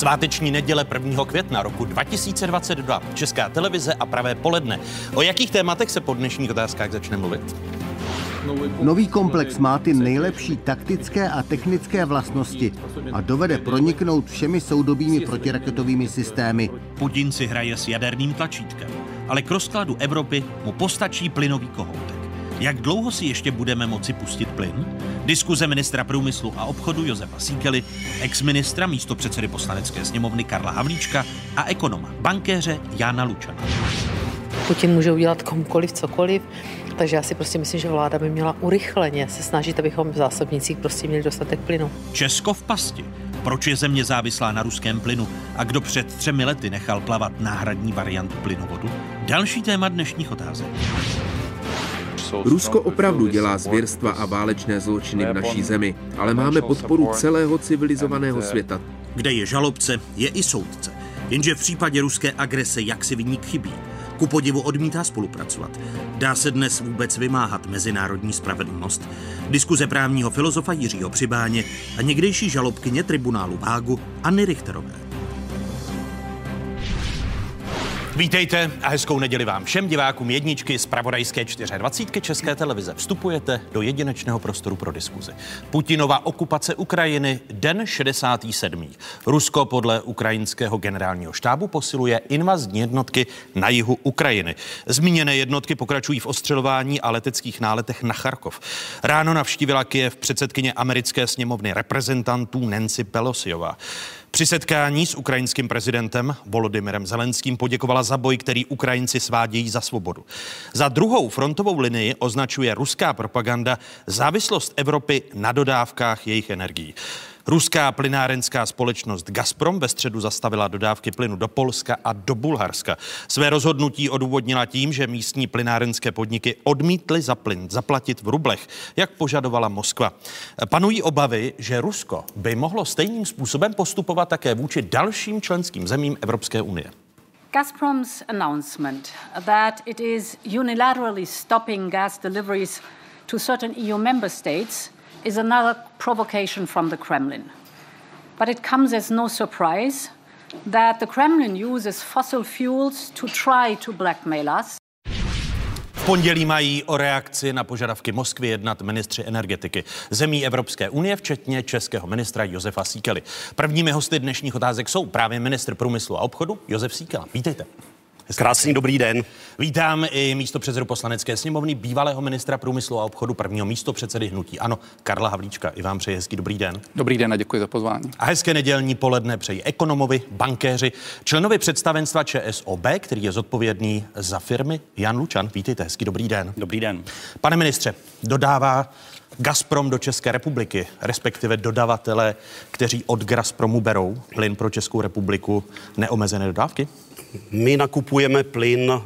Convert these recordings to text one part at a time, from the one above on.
Sváteční neděle 1. května roku 2022. Česká televize a pravé poledne. O jakých tématech se po dnešních otázkách začne mluvit? Nový komplex má ty nejlepší taktické a technické vlastnosti a dovede proniknout všemi soudobými protiraketovými systémy. Putin si hraje s jaderným tlačítkem, ale k rozkladu Evropy mu postačí plynový kohoutek. Jak dlouho si ještě budeme moci pustit plyn? Diskuze ministra průmyslu a obchodu Josefa Síkely, ex-ministra místo předsedy poslanecké sněmovny Karla Havlíčka a ekonoma, bankéře Jana Lučana. Putin může udělat komukoliv cokoliv, takže já si prostě myslím, že vláda by měla urychleně se snažit, abychom v zásobnicích prostě měli dostatek plynu. Česko v pasti. Proč je země závislá na ruském plynu a kdo před třemi lety nechal plavat náhradní variantu plynovodu? Další téma dnešních otázek. Rusko opravdu dělá zvěrstva a válečné zločiny v naší zemi, ale máme podporu celého civilizovaného světa. Kde je žalobce, je i soudce. Jenže v případě ruské agrese jak si vyník chybí. Ku podivu odmítá spolupracovat. Dá se dnes vůbec vymáhat mezinárodní spravedlnost? Diskuze právního filozofa Jiřího Přibáně a někdejší žalobkyně tribunálu v Hágu Anny Richterové. Vítejte a hezkou neděli vám všem divákům jedničky z Pravodajské 24 České televize. Vstupujete do jedinečného prostoru pro diskuzi. Putinova okupace Ukrajiny, den 67. Rusko podle ukrajinského generálního štábu posiluje invazní jednotky na jihu Ukrajiny. Zmíněné jednotky pokračují v ostřelování a leteckých náletech na Charkov. Ráno navštívila Kiev předsedkyně americké sněmovny reprezentantů Nancy Pelosiová. Při setkání s ukrajinským prezidentem Volodymyrem Zelenským poděkovala za boj, který Ukrajinci svádějí za svobodu. Za druhou frontovou linii označuje ruská propaganda závislost Evropy na dodávkách jejich energií. Ruská plynárenská společnost Gazprom ve středu zastavila dodávky plynu do Polska a do Bulharska. Své rozhodnutí odůvodnila tím, že místní plynárenské podniky odmítly za plyn zaplatit v rublech, jak požadovala Moskva. Panují obavy, že Rusko by mohlo stejným způsobem postupovat také vůči dalším členským zemím Evropské unie. Gazprom's announcement that it is unilaterally stopping gas deliveries to certain EU member states is another provocation from the Kremlin. But it comes as no surprise that the Kremlin uses fossil fuels to try to blackmail us. V pondělí mají o reakci na požadavky Moskvy jednat ministři energetiky zemí Evropské unie, včetně českého ministra Josefa Síkely. Prvními hosty dnešních otázek jsou právě ministr průmyslu a obchodu Josef Síkela. Vítejte. Krásný dobrý den. Vítám i místo předsedu poslanecké sněmovny, bývalého ministra průmyslu a obchodu, prvního místo předsedy hnutí. Ano, Karla Havlíčka. I vám přeji hezký dobrý den. Dobrý den a děkuji za pozvání. A hezké nedělní poledne přeji ekonomovi, bankéři, členovi představenstva ČSOB, který je zodpovědný za firmy. Jan Lučan, vítejte, hezký dobrý den. Dobrý den. Pane ministře, dodává Gazprom do České republiky, respektive dodavatele, kteří od Gazpromu berou plyn pro Českou republiku, neomezené dodávky? My nakupujeme plyn eh,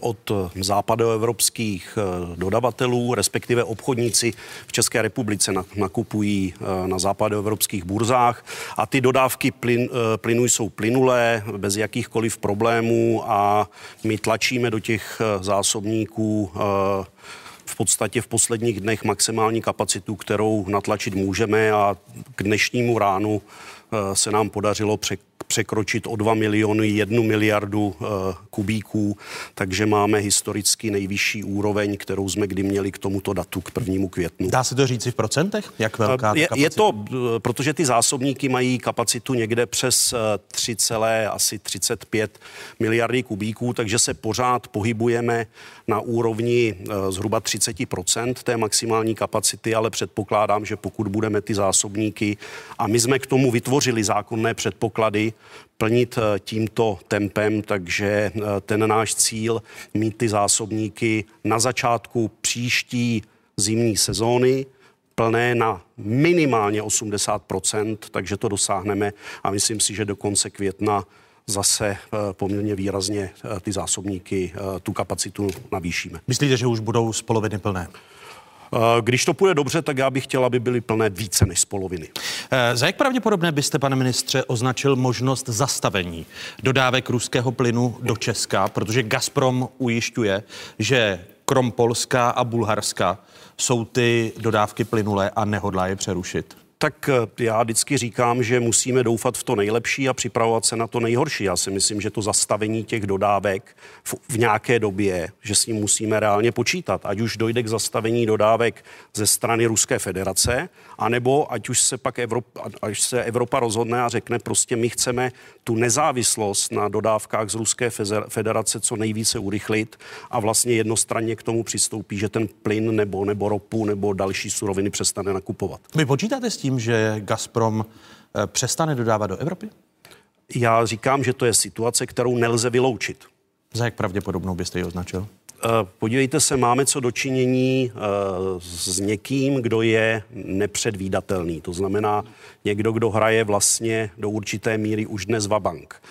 od západoevropských eh, dodavatelů, respektive obchodníci v České republice nakupují eh, na západoevropských burzách. A ty dodávky plyn, plynu jsou plynulé, bez jakýchkoliv problémů a my tlačíme do těch zásobníků v podstatě v posledních dnech maximální kapacitu, kterou natlačit můžeme. A k dnešnímu ránu se nám podařilo překročit o 2 miliony 1 miliardu uh, kubíků, takže máme historicky nejvyšší úroveň, kterou jsme kdy měli k tomuto datu, k prvnímu květnu. Dá se to říct v procentech? Jak velká je, je to, eh, protože ty zásobníky mají kapacitu někde přes 3, eh, asi 35 miliardy kubíků, takže se pořád pohybujeme na úrovni zhruba 30% té maximální kapacity, ale předpokládám, že pokud budeme ty zásobníky a my jsme k tomu vytvořili zákonné předpoklady, plnit eh, tímto tempem, takže eh, ten náš cíl mít ty zásobníky na začátku příští zimní sezóny plné na minimálně 80%, takže to dosáhneme a myslím si, že do konce května zase eh, poměrně výrazně ty zásobníky, tu kapacitu navýšíme. Myslíte, že už budou z poloviny plné? Eh, když to půjde dobře, tak já bych chtěl, aby byly plné více než z poloviny. Eh, za jak pravděpodobné byste, pane ministře, označil možnost zastavení dodávek ruského plynu do Česka, protože Gazprom ujišťuje, že krom Polska a Bulharska jsou ty dodávky plynulé a nehodlá je přerušit? Tak eh, já vždycky říkám, že musíme doufat v to nejlepší a připravovat se na to nejhorší. Já si myslím, že to zastavení těch dodávek v, v nějaké době, že s ním musíme reálně počítat. Ať už dojde k zastavení dodávek ze strany Ruské federace, anebo ať už se pak Evropa, až se Evropa rozhodne a řekne prostě my chceme tu nezávislost na dodávkách z Ruské federace co nejvíce urychlit a vlastně jednostranně k tomu přistoupí, že ten plyn nebo, nebo ropu nebo další suroviny přestane nakupovat. Vy počítáte s tím, že Gazprom eh, přestane dodávat do Evropy? Já říkám, že to je situace, kterou nelze vyloučit. Za jak pravděpodobnou byste ji označil? Eh, podívejte se, máme co dočinění eh, s někým, kdo je nepředvídatelný. To znamená někdo, kdo hraje vlastně do určité míry už dnes vabank.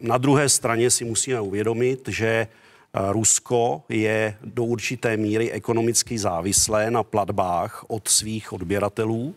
Na druhé straně si musíme uvědomit, že Rusko je do určité míry ekonomicky závislé na platbách od svých odběratelů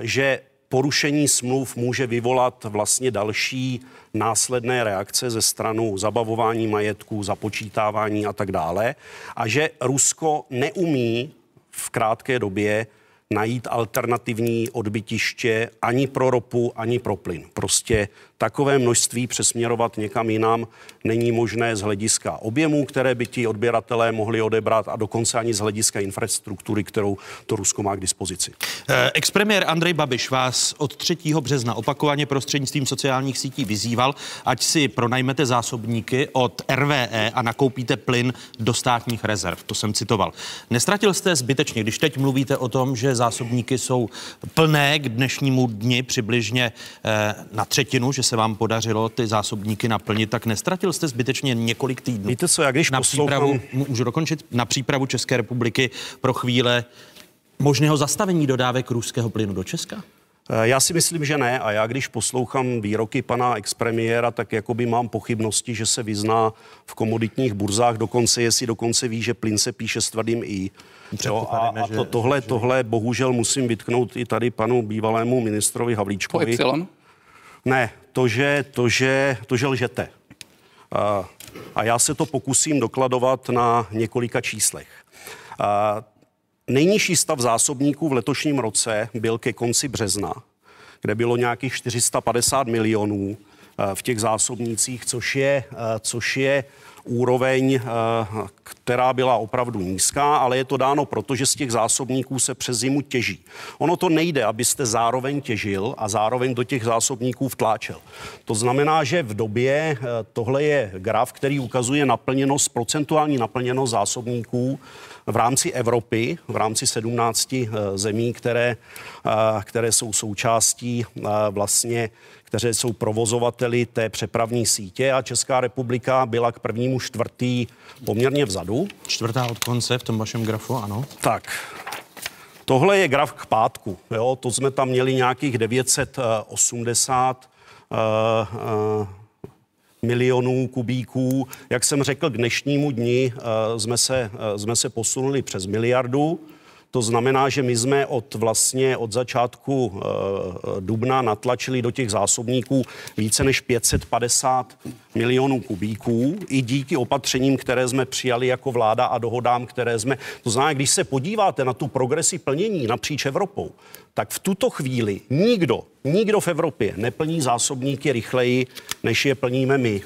že porušení smluv může vyvolat vlastně další následné reakce ze stranu zabavování majetku, započítávání a tak dále. A že Rusko neumí v krátké době najít alternativní odbytiště ani pro ropu, ani pro plyn. Prostě takové množství přesměrovat někam jinam není možné z hlediska objemů, které by ti odběratelé mohli odebrat a dokonce ani z hlediska infrastruktury, kterou to Rusko má k dispozici. Eh, expremiér Andrej Babiš vás od 3. března opakovaně prostřednictvím sociálních sítí vyzýval, ať si pronajmete zásobníky od RVE a nakoupíte plyn do státních rezerv. To jsem citoval. Nestratil jste zbytečně, když teď mluvíte o tom, že zásobníky jsou plné k dnešnímu dni přibližně eh, na třetinu, že se vám podařilo ty zásobníky naplnit, tak nestratil jste zbytečně několik týdnů. Víte co, jak když na poslouchám... přípravu, můžu dokončit, na přípravu České republiky pro chvíle možného zastavení dodávek ruského plynu do Česka? Eh, já si myslím, že ne. A já, když poslouchám výroky pana expremiéra, tak jakoby mám pochybnosti, že se vyzná v komoditních burzách, dokonce jestli dokonce ví, že plyn se píše s tvrdým i. Jo, a, a to, tohle, že... tohle bohužel musím vytknout i tady panu bývalému ministrovi Havlíčkovi. Po y? Ne, to, že, to, že, to, že lžete. A, a já se to pokusím dokladovat na několika číslech. A, nejnižší stav zásobníků v letošním roce byl ke konci března, kde bylo nějakých 450 milionů v těch zásobnících, což je, což je úroveň, eh, která byla opravdu nízká, ale je to dáno proto, že z těch zásobníků se přes zimu těží. Ono to nejde, abyste zároveň těžil a zároveň do těch zásobníků vtláčel. To znamená, že v době, eh, tohle je graf, který ukazuje naplněnost, procentuální naplněnost zásobníků v rámci Evropy, v rámci 17 eh, zemí, které, které jsou součástí vlastně kteří jsou provozovateli té přepravní sítě a Česká republika byla k prvnímu čtvrtý poměrně vzadu. Čtvrtá od konce v tom vašem grafu, ano. Tak, Tohle je graf k pátku. Jo? To jsme tam měli nějakých 980 uh, uh, milionů kubíků. Jak jsem řekl, k dnešnímu dni uh, jsme, se, uh, jsme se posunuli přes miliardu. To znamená, že my jsme od vlastně od začátku uh, dubna natlačili do těch zásobníků více než 550 milionů kubíků i díky opatřením, které jsme přijali jako vláda a dohodám, které jsme. To znamená, když se podíváte na tu progresi plnění napříč Evropou, tak v tuto chvíli nikdo, nikdo v Evropě neplní zásobníky rychleji, než je plníme my.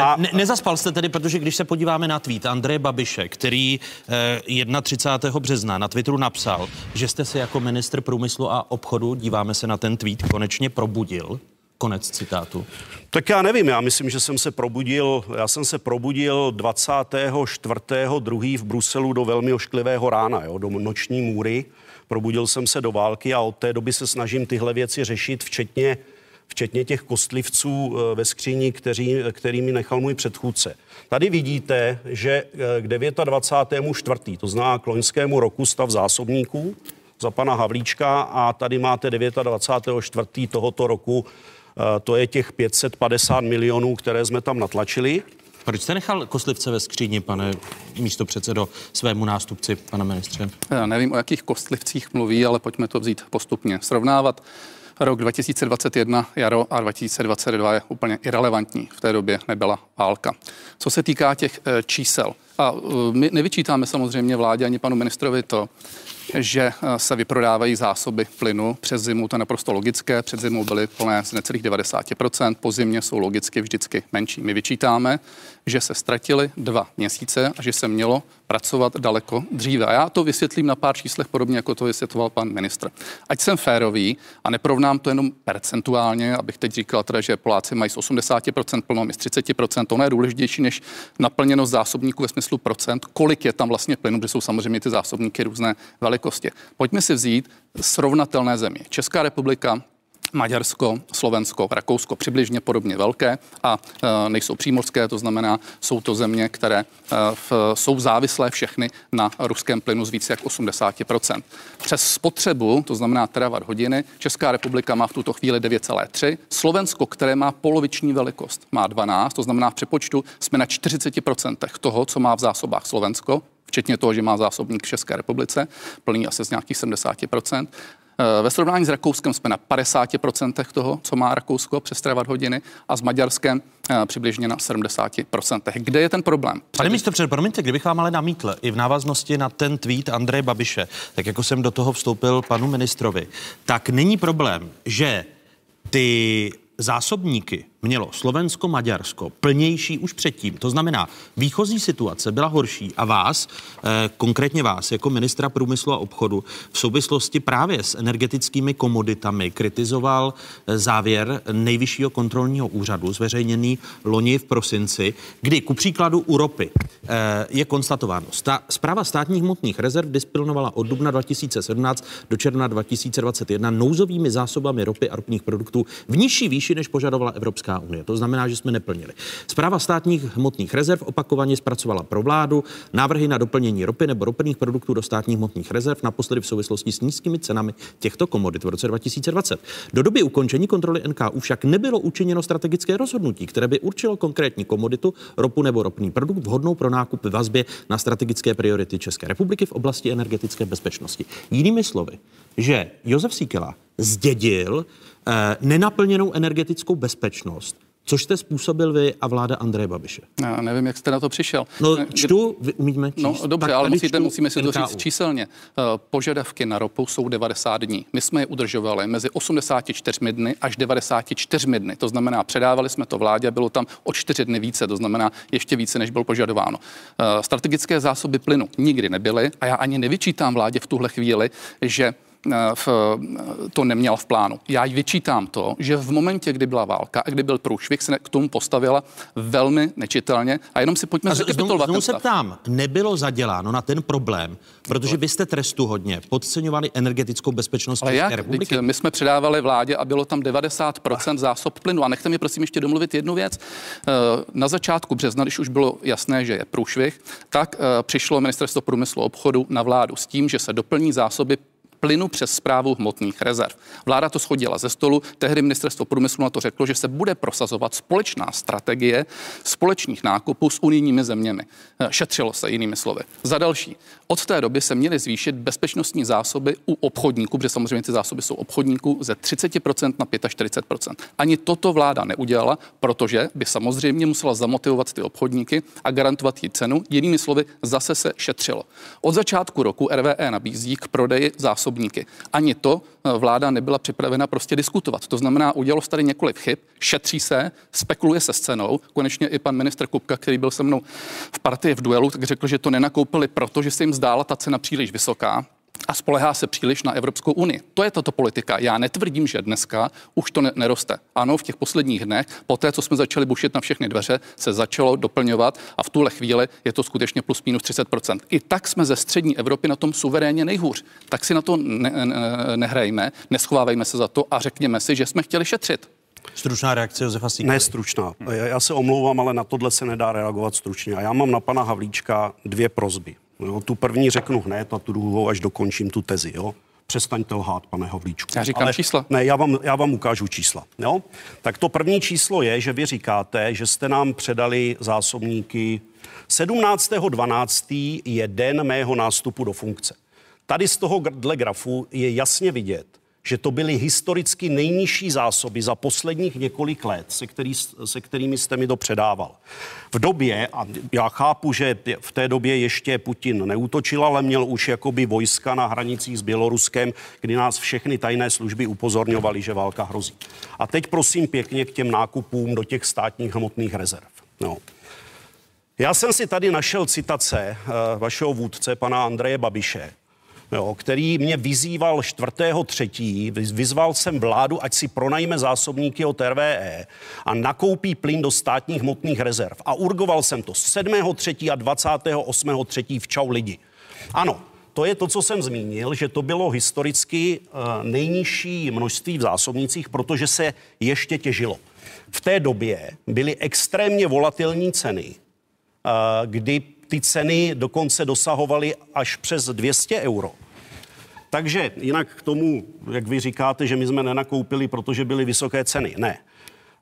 A... Ne, nezaspal jste tedy, protože když se podíváme na tweet Andreje Babiše, který eh, 31. března na Twitteru napsal, že jste se jako ministr průmyslu a obchodu, díváme se na ten tweet, konečně probudil. Konec citátu. Tak já nevím, já myslím, že jsem se probudil, já jsem se probudil 24.2. v Bruselu do velmi ošklivého rána, jo, do noční můry. Probudil jsem se do války a od té doby se snažím tyhle věci řešit, včetně včetně těch kostlivců eh, ve skříni, kteří, kterými nechal můj předchůdce. Tady vidíte, že eh, k 29.4., to znamená k loňskému roku stav zásobníků za pana Havlíčka a tady máte 29.4. tohoto roku, eh, to je těch 550 milionů, které jsme tam natlačili. Proč jste nechal kostlivce ve skříni, pane místo předsedo, svému nástupci, pane ministře? Já nevím, o jakých kostlivcích mluví, ale pojďme to vzít postupně. Srovnávat Rok 2021 jaro a 2022 je úplně irrelevantní. V té době nebyla válka. Co se týká těch eh, čísel, a my nevyčítáme samozřejmě vládě ani panu ministrovi to, že eh, se vyprodávají zásoby plynu přes zimu, to je naprosto logické. Před zimou byly plné z necelých 90%, po zimě jsou logicky vždycky menší. My vyčítáme, že se ztratily dva měsíce a že se mělo pracovat daleko dříve. A já to vysvětlím na pár číslech, podobně jako to vysvětloval pan ministr. Ať jsem férový a neprovnám to jenom percentuálně, abych teď říkal teda, že Poláci mají z 80% plno, my z 30%, to je důležitější než naplněnost zásobníků ve smyslu procent, kolik je tam vlastně plynu, protože jsou samozřejmě ty zásobníky různé velikosti. Pojďme si vzít srovnatelné země. Česká republika, Maďarsko, Slovensko, Rakousko přibližně podobně velké a e, nejsou přímořské, to znamená, jsou to země, které e, v, jsou závislé všechny na ruském plynu z více jak 80% Přes spotřebu, to znamená terawatt hodiny, Česká republika má v tuto chvíli 9,3, Slovensko, které má poloviční velikost, má 12, to znamená v přepočtu jsme na 40% toho, co má v zásobách Slovensko, včetně toho, že má zásobník v České republice, plný asi z nějakých 70 Eh, ve srovnání s Rakouskem jsme na 50% toho, co má Rakousko přes terawatt hodiny a s Maďarskem eh, přibližně na 70%. Kde je ten problém? Pane místo před, promiňte, kdybych vám ale namítl i v návaznosti na ten tweet Andreje Babiše, tak jako jsem do toho vstoupil panu ministrovi, tak není problém, že ty zásobníky mělo Slovensko, Maďarsko plnější už předtím. To znamená, výchozí situace byla horší a vás, eh, konkrétně vás, jako ministra průmyslu a obchodu, v souvislosti právě s energetickými komoditami kritizoval eh, závěr nejvyššího kontrolního úřadu, zveřejněný loni v prosinci, kdy ku příkladu u ropy eh, je konstatováno, sta, zpráva státních hmotných rezerv disciplinovala od dubna 2017 do června 2021 nouzovými zásobami ropy a ropných produktů v nižší výši, než požadovala Evropská Evropská unie. To znamená, že jsme neplnili. Zpráva státních hmotných rezerv opakovaně zpracovala pro vládu návrhy na doplnění ropy nebo ropných produktů do státních hmotných rezerv, naposledy v souvislosti s nízkými cenami těchto komodit v roce 2020. Do doby ukončení kontroly NKU však nebylo učiněno strategické rozhodnutí, které by určilo konkrétní komoditu, ropu nebo ropný produkt vhodnou pro nákup vazbě na strategické priority České republiky v oblasti energetické bezpečnosti. Jinými slovy, že Josef Síkela zdědil nenaplněnou energetickou bezpečnost, což jste způsobil vy a vláda Andreje Babiše. Já nevím, jak jste na to přišel. No čtu, vy umíme číst. No dobře, ale musíte, musíme si to říct číselně. Eh, požadavky na ropu jsou 90 dní. My jsme je udržovali mezi 84 dny až 94 dny. To znamená, předávali jsme to vládě, bylo tam o 4 dny více, to znamená ještě více, než bylo požadováno. Eh, strategické zásoby plynu nikdy nebyly a já ani nevyčítám vládě v tuhle chvíli, že Eh, v, eh, to neměla v plánu. Já jí vyčítám to, že v momentě, kdy byla válka a kdy byl průšvih, se k tomu postavila velmi nečitelně. A jenom si pojďme zrekapitulovat. Znovu se ptám, nebylo zaděláno na ten problém, protože vy jste trestu hodně podceňovali energetickou bezpečnost Ale jak? republiky. My jsme předávali vládě a bylo tam 90% zásob plynu. A nechte mi prosím ještě domluvit jednu věc. Eh, na začátku března, když už bylo jasné, že je průšvih, tak přišlo ministerstvo průmyslu a obchodu na vládu s tím, že se doplní zásoby plynu přes zprávu hmotných rezerv. Vláda to schodila ze stolu, tehdy ministerstvo průmyslu na to řeklo, že se bude prosazovat společná strategie společných nákupů s unijními zeměmi. Eh, šetřilo se jinými slovy. Za další, od té doby se měly zvýšit bezpečnostní zásoby u obchodníků, protože samozřejmě ty zásoby jsou obchodníků ze 30% na 45%. Ani toto vláda neudělala, protože by samozřejmě musela zamotivovat ty obchodníky a garantovat jí cenu. Jinými slovy, zase se šetřilo. Od začátku roku RVE nabízí k prodeji zásob zásobníky. Ani to eh, vláda nebyla připravena prostě diskutovat. To znamená, udělalo se tady několik chyb, šetří se, spekuluje se s cenou. Konečně i pan ministr Kupka, který byl se mnou v partii v duelu, tak řekl, že to nenakoupili, protože se jim zdála ta cena příliš vysoká a spolehá se příliš na Evropskou unii. To je tato politika. Já netvrdím, že dneska už to neroste. Ano, v těch posledních dnech, po té, co jsme začali bušit na všechny dveře, se začalo doplňovat a v tuhle chvíli je to skutečně plus minus 30% I tak jsme ze střední Evropy na tom suverénně nejhůř. Tak si na to ne, ne, nehrajme, neschovávejme se za to a řekněme si, že jsme chtěli šetřit. Stručná reakce Josefa Síkely. Ne stručná. Já se omlouvám, ale na tohle se nedá reagovat stručně. A já mám na pana Havlíčka dvě prozby. Jo, tu první řeknu hned a tu druhou, až dokončím tu tezi. Jo. Přestaňte lhát, pane Havlíčku. Já říkám Ale, čísla. Ne, já vám, já vám ukážu čísla. Jo? Tak to první číslo je, že vy říkáte, že jste nám předali zásobníky 17.12. je den mého nástupu do funkce. Tady z tohohle grafu je jasně vidět, že to byly historicky nejnižší zásoby za posledních několik let, se, který, se kterými jste mi to předával. V době, a já chápu, že v té době ještě Putin neútočil, ale měl už jakoby vojska na hranicích s Běloruskem, kdy nás všechny tajné služby upozorňovaly, že válka hrozí. A teď prosím pěkně k těm nákupům do těch státních hmotných rezerv. No. Já jsem si tady našel citace uh, vašeho vůdce, pana Andreje Babiše, jo, který mě vyzýval 4.3. Vyzval jsem vládu, ať si pronajme zásobníky od RVE a nakoupí plyn do státních hmotných rezerv. A urgoval jsem to 7.3. a 28.3. v Čau lidi. Ano, to je to, co jsem zmínil, že to bylo historicky uh, nejnižší množství v zásobnicích, protože se ještě těžilo. V té době byly extrémně volatilní ceny, uh, kdy ty ceny dokonce dosahovaly až přes 200 euro. Takže jinak k tomu, jak vy říkáte, že my jsme nenakoupili, protože byly vysoké ceny. Ne.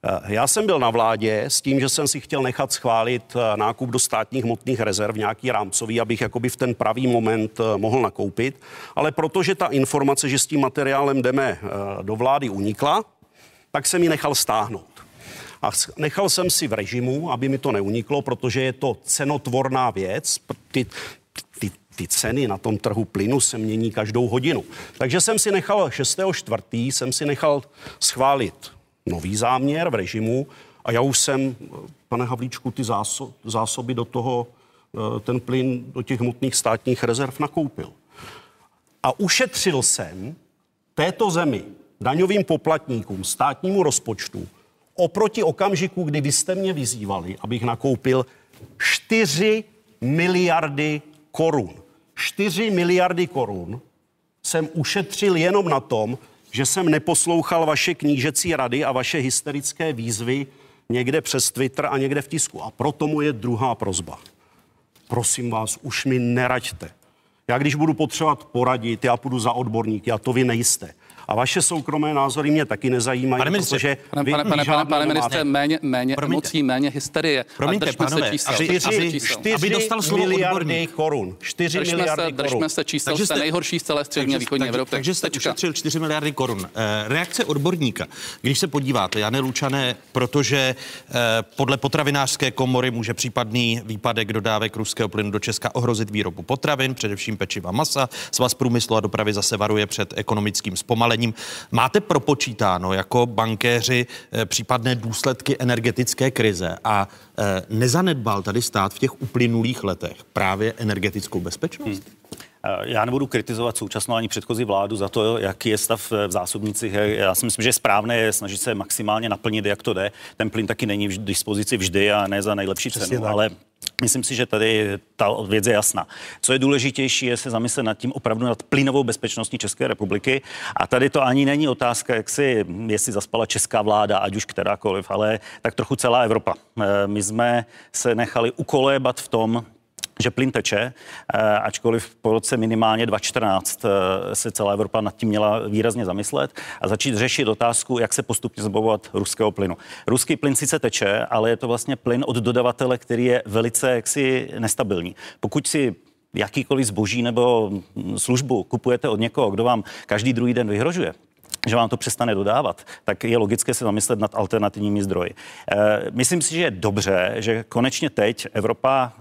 Eh, já jsem byl na vládě s tím, že jsem si chtěl nechat schválit eh, nákup do státních hmotných rezerv, nějaký rámcový, abych jakoby v ten pravý moment eh, mohl nakoupit. Ale protože ta informace, že s tím materiálem jdeme do vlády unikla, tak jsem ji nechal stáhnout. A nechal jsem si v režimu, aby mi to neuniklo, protože je to cenotvorná věc. Ty, ty, ty ceny na tom trhu plynu se mění každou hodinu. Takže jsem si nechal 6.4. jsem si nechal schválit nový záměr v režimu a já už jsem, pane Havlíčku, ty záso, zásoby do toho, eh, ten plyn do těch hmotných státních rezerv nakoupil. A ušetřil jsem této zemi, daňovým poplatníkům, státnímu rozpočtu, oproti okamžiku, kdy vy jste mě vyzývali, abych nakoupil 4 miliardy korun. 4 miliardy korun jsem ušetřil jenom na tom, že jsem neposlouchal vaše knížecí rady a vaše hysterické výzvy někde přes Twitter a někde v tisku. A proto moje druhá prozba. Prosím vás, už mi neraďte. Já když budu potřebovat poradit, já půjdu za odborníky a to vy nejste. A vaše soukromé názory mě taky nezajímají, pane ministře, protože pane, pane, pane, pane, pane ministře, méně, méně emocí, méně hysterie. Promiňte, pánové, se čísel, aby, aby, čtyři aby dostal slovo miliardy korun. 4 držme miliardy se, korun. Držme se čísel, takže jste nejhorší z celé střední východní Evropy. Takže jste ušetřil 4 miliardy korun. Eh, reakce odborníka. Když se podíváte, Jane Lučané, protože eh, podle potravinářské komory může případný výpadek dodávek ruského plynu do Česka ohrozit výrobu potravin, především pečiva masa. Svaz průmyslu a dopravy zase varuje před ekonomickým zpomalením. Máte propočítáno jako bankéři eh, případné důsledky energetické krize a eh, nezanedbal tady stát v těch uplynulých letech právě energetickou bezpečnost? Hmm. Eh, já nebudu kritizovat současnou ani předchozí vládu za to, jaký je stav v zásobnicích. Já si myslím, že je správné je snažit se maximálně naplnit, jak to jde. Ten plyn taky není v dispozici vždy a ne za nejlepší Přesně cenu, tak. ale Myslím si, že tady ta věc je jasná. Co je důležitější, je se zamyslet nad tím opravdu nad plynovou bezpečností České republiky. A tady to ani není otázka, jak si, jestli zaspala česká vláda, ať už kterákoliv, ale tak trochu celá Evropa. Eh, my jsme se nechali ukolébat v tom, že plyn teče, eh, ačkoliv po roce minimálně 2014 eh, se celá Evropa nad tím měla výrazně zamyslet a začít řešit otázku, jak se postupně zbavovat ruského plynu. Ruský plyn sice teče, ale je to vlastně plyn od dodavatele, který je velice jaksi nestabilní. Pokud si jakýkoliv zboží nebo službu kupujete od někoho, kdo vám každý druhý den vyhrožuje, že vám to přestane dodávat, tak je logické se zamyslet nad alternativními zdroji. E, myslím si, že je dobře, že konečně teď Evropa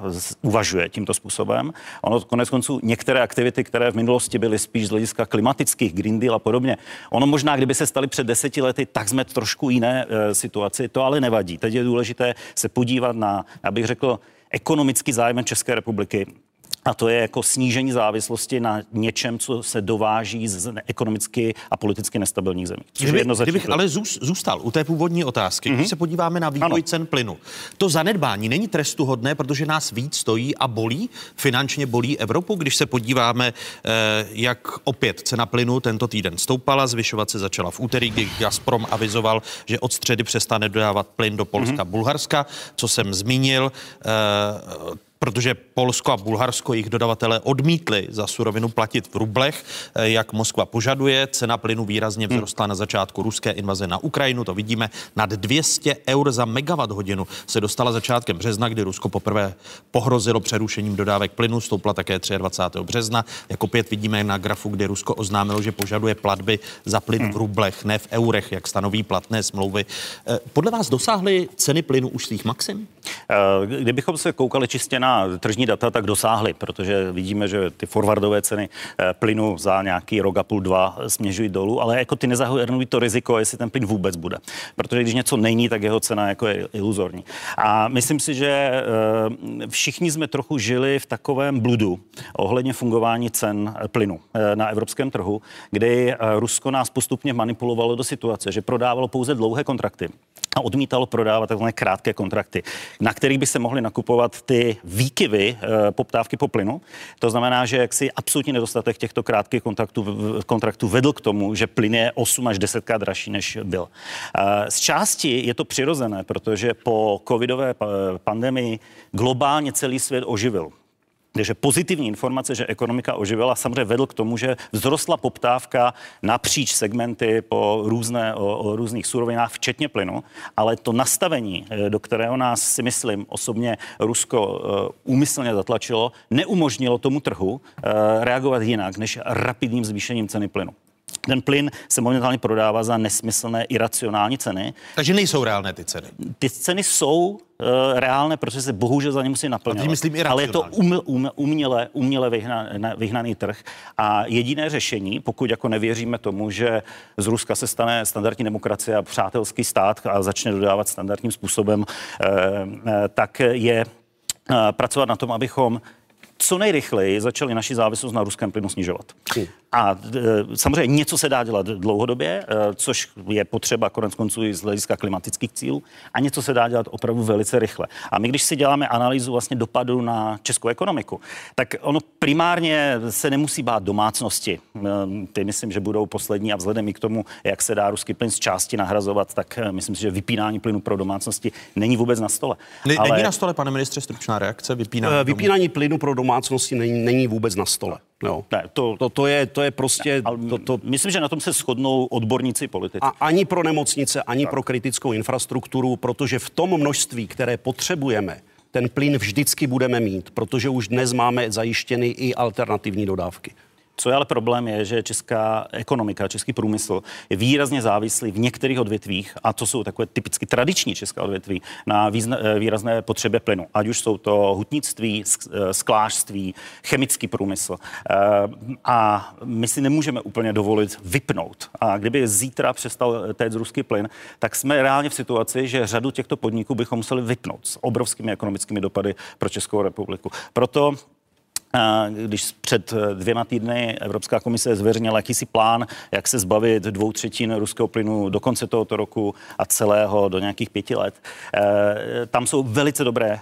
uvažuje tímto způsobem. Ono konec konců některé aktivity, které v minulosti byly spíš z hlediska klimatických, Green Deal a podobně, ono možná, kdyby se staly před deseti lety, tak jsme trošku jiné e, situaci, to ale nevadí. Teď je důležité se podívat na, abych řekl, ekonomický zájem České republiky a to je jako snížení závislosti na něčem, co se dováží z ekonomicky a politicky nestabilních zemí. Kdyby, kdybych ale zůstal u té původní otázky, mm-hmm. když mhm. se podíváme na vývoj ano. cen plynu, to zanedbání není trestuhodné, protože nás víc stojí a bolí, finančně bolí Evropu, když se podíváme, eh, jak opět cena plynu tento týden stoupala, zvyšovat se začala v úterý, kdy Gazprom avizoval, že od středy přestane dodávat plyn do Polska, mm-hmm. Bulharska, co jsem zmínil. Protože Polsko a Bulharsko jejich dodavatele odmítli za surovinu platit v rublech, eh, jak Moskva požaduje. Cena plynu výrazně hmm. vzrostla na začátku ruské invaze na Ukrajinu, to vidíme. Nad 200 eur za megawatt hodinu se dostala začátkem března, kdy Rusko poprvé pohrozilo přerušením dodávek plynu, stoupla také 23. března. Jako opět vidíme na grafu, kdy Rusko oznámilo, že požaduje platby za plyn hmm. v rublech, ne v eurech, jak stanoví platné smlouvy. Eh, podle vás dosáhly ceny plynu už svých maxim? Eh, kdybychom se koukali čistě na tržní data, tak dosáhly, protože vidíme, že ty forwardové ceny eh, plynu za nějaký rok a půl, dva směřují dolů, ale jako ty nezahrnují to riziko, jestli ten plyn vůbec bude. Protože když něco není, tak jeho cena jako je iluzorní. A myslím si, že všichni jsme trochu žili v takovém bludu ohledně fungování cen plynu na evropském trhu, kdy Rusko nás postupně manipulovalo do situace, že prodávalo pouze dlouhé kontrakty a odmítalo prodávat takzvané krátké kontrakty, na kterých by se mohly nakupovat ty výkyvy e, poptávky po plynu. To znamená, že jaksi absolutní nedostatek těchto krátkých kontraktů, kontraktů vedl k tomu, že plyn je 8 až 10 krát dražší, než byl. E, z části je to přirozené, protože po covidové pandemii globálně celý svět oživil. Takže pozitivní informace, že ekonomika oživila, samozřejmě vedl k tomu, že vzrostla poptávka napříč segmenty po různé, o, o různých surovinách, včetně plynu, ale to nastavení, eh, do kterého nás si myslím osobně Rusko uh, úmyslně zatlačilo, neumožnilo tomu trhu uh, reagovat jinak než rapidním zvýšením ceny plynu. Ten plyn se momentálně prodává za nesmyslné, iracionální ceny. Takže nejsou reálné ty ceny. Ty ceny jsou uh, reálné, protože se bohužel za ně musí naplňovat. myslím Ale je to um, um, uměle, uměle vyhna, vyhnaný trh. A jediné řešení, pokud jako nevěříme tomu, že z Ruska se stane standardní demokracie a přátelský stát a začne dodávat standardním způsobem, uh, uh, tak je pracovat na tom, abychom co nejrychleji začali naši závislost na ruském plynu snižovat. Hmm. A e, samozřejmě něco se dá dělat dlouhodobě, e, což je potřeba konec konců i z hlediska klimatických cílů, a něco se dá dělat opravdu velice rychle. A my, když si děláme analýzu vlastně dopadu na českou ekonomiku, tak ono primárně se nemusí bát domácnosti. E, ty myslím, že budou poslední a vzhledem i k tomu, jak se dá ruský plyn z části nahrazovat, tak myslím si, že vypínání plynu pro domácnosti není vůbec na stole. Ne, Ale... Není na stole, pane ministře, stručná reakce? Vypínání, vypínání plynu pro domácnosti není, není vůbec na stole. Jo. Ne, to, to, to, je, to je prostě... Ne, to, to... Myslím, že na tom se shodnou odborníci politici. A ani pro nemocnice, ani tak. pro kritickou infrastrukturu, protože v tom množství, které potřebujeme, ten plyn vždycky budeme mít, protože už dnes máme zajištěny i alternativní dodávky. Co je ale problém je, že česká ekonomika, český průmysl je výrazně závislý v některých odvětvích, a to jsou takové typicky tradiční české odvětví, na význa, eh, výrazné potřebě plynu. Ať už jsou to hutnictví, eh, sklářství, chemický průmysl. Eh, a my si nemůžeme úplně dovolit vypnout. A kdyby zítra přestal téct ruský plyn, tak jsme reálně v situaci, že řadu těchto podniků bychom museli vypnout s obrovskými ekonomickými dopady pro Českou republiku. Proto když před eh, dvěma týdny Evropská komise zveřejnila jakýsi plán, jak se zbavit dvou třetin ruského plynu do konce tohoto roku a celého do nějakých pěti let. Eh, tam jsou velice dobré eh,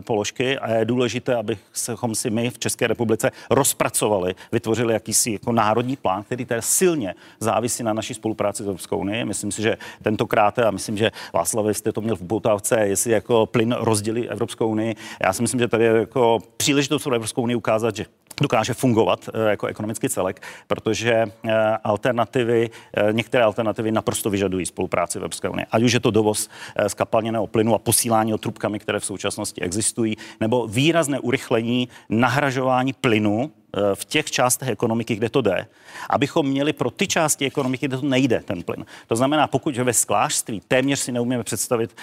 položky a je důležité, abychom si my v České republice rozpracovali, vytvořili jakýsi jako národní plán, který tedy silně závisí na naší spolupráci s Evropskou unii. Myslím si, že tentokrát, a myslím, že Václav, jste to měl v poutávce, jestli jako plyn rozdělí Evropskou unii. Já si myslím, že tady je jako příležitost pro Evropskou unii ukázat, že dokáže fungovat eh, jako ekonomický celek, protože eh, alternativy, eh, některé alternativy naprosto vyžadují spolupráci v Evropské unii. Ať už je to dovoz skapalněného plynu a posílání trubkami, které v současnosti existují, nebo výrazné urychlení nahražování plynu v těch částech ekonomiky, kde to jde, abychom měli pro ty části ekonomiky, kde to nejde, ten plyn. To znamená, pokud ve sklářství téměř si neumíme představit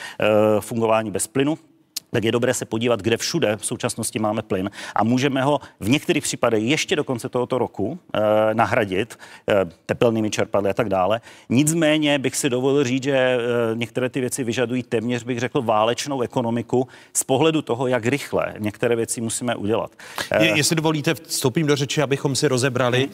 fungování bez plynu, tak je dobré se podívat, kde všude v současnosti máme plyn a můžeme ho v některých případech ještě do konce tohoto roku eh, nahradit eh, tepelnými čerpadly a tak dále. Nicméně bych si dovolil říct, že eh, některé ty věci vyžadují téměř, bych řekl, válečnou ekonomiku z pohledu toho, jak rychle některé věci musíme udělat. Je, jestli dovolíte, vstoupím do řeči, abychom si rozebrali hmm.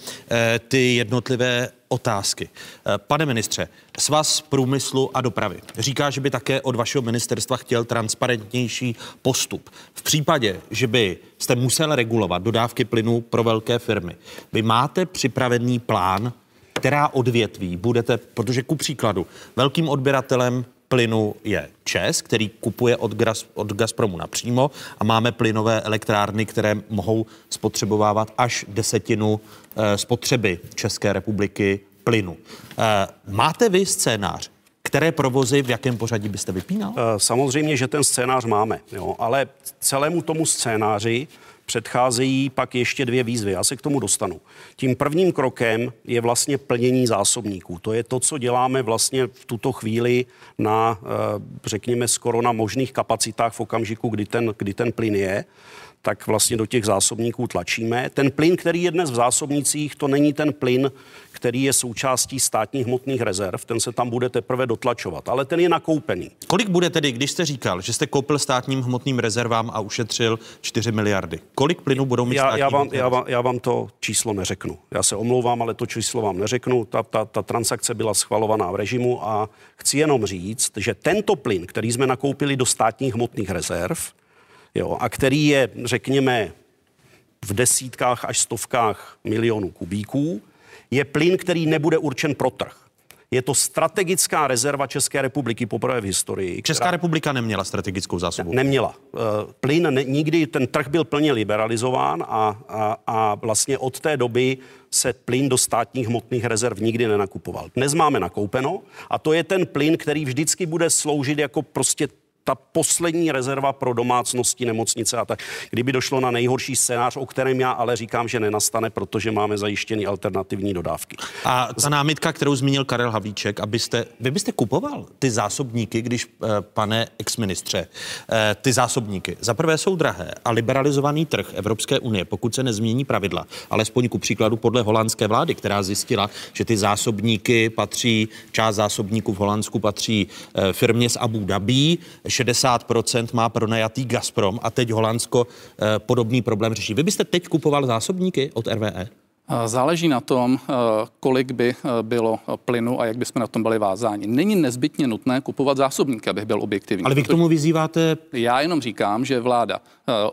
ty jednotlivé otázky. Eh, pane ministře, Svaz průmyslu a dopravy říká, že by také od vašeho ministerstva chtěl transparentnější postup. V případě, že by jste musel regulovat dodávky plynu pro velké firmy, vy máte připravený plán, která odvětví budete, protože ku příkladu velkým odběratelem plynu je ČES, který kupuje od, Gaz, od Gazpromu napřímo a máme plynové elektrárny, které mohou spotřebovávat až desetinu eh, spotřeby České republiky plynu. Eh, máte vy scénář, které provozy v jakém pořadí byste vypínal? Eh, samozřejmě, že ten scénář máme, jo, ale celému tomu scénáři předcházejí pak ještě dvě výzvy. Já se k tomu dostanu. Tím prvním krokem je vlastně plnění zásobníků. To je to, co děláme vlastně v tuto chvíli na, eh, řekněme, skoro na možných kapacitách v okamžiku, kdy ten, kdy ten plyn je tak vlastně do těch zásobníků tlačíme. Ten plyn, který je dnes v zásobnicích, to není ten plyn, který je součástí státních hmotných rezerv, ten se tam bude teprve dotlačovat, ale ten je nakoupený. Kolik bude tedy, když jste říkal, že jste koupil státním hmotným rezervám a ušetřil 4 miliardy? Kolik plynu budou mít já, já, vám, já, vám, já vám to číslo neřeknu. Já se omlouvám, ale to číslo vám neřeknu. Ta, ta, ta transakce byla schvalovaná v režimu a chci jenom říct, že tento plyn, který jsme nakoupili do státních hmotných rezerv, jo, a který je, řekněme, v desítkách až stovkách milionů kubíků, je plyn, který nebude určen pro trh. Je to strategická rezerva České republiky poprvé v historii. Česká která... republika neměla strategickou zásobu. Ne, neměla. Uh, plyn ne, nikdy, ten trh byl plně liberalizován a, a, a vlastně od té doby se plyn do státních hmotných rezerv nikdy nenakupoval. Dnes máme nakoupeno a to je ten plyn, který vždycky bude sloužit jako prostě ta poslední rezerva pro domácnosti, nemocnice a tak. Kdyby došlo na nejhorší scénář, o kterém já ale říkám, že nenastane, protože máme zajištěny alternativní dodávky. A ta námitka, kterou zmínil Karel Havíček, abyste, vy byste kupoval ty zásobníky, když, eh, pane exministře, eh, ty zásobníky za prvé jsou drahé a liberalizovaný trh Evropské unie, pokud se nezmění pravidla, alespoň ku příkladu podle holandské vlády, která zjistila, že ty zásobníky patří, část zásobníků v Holandsku patří eh, firmě z Abu Dhabi, 60% má pronajatý Gazprom a teď Holandsko eh, podobný problém řeší. Vy byste teď kupoval zásobníky od RVE? Záleží na tom, eh, kolik by eh, bylo plynu a jak bychom na tom byli vázáni. Není nezbytně nutné kupovat zásobníky, abych byl objektivní. Ale vy k tomu vyzýváte? Já jenom říkám, že vláda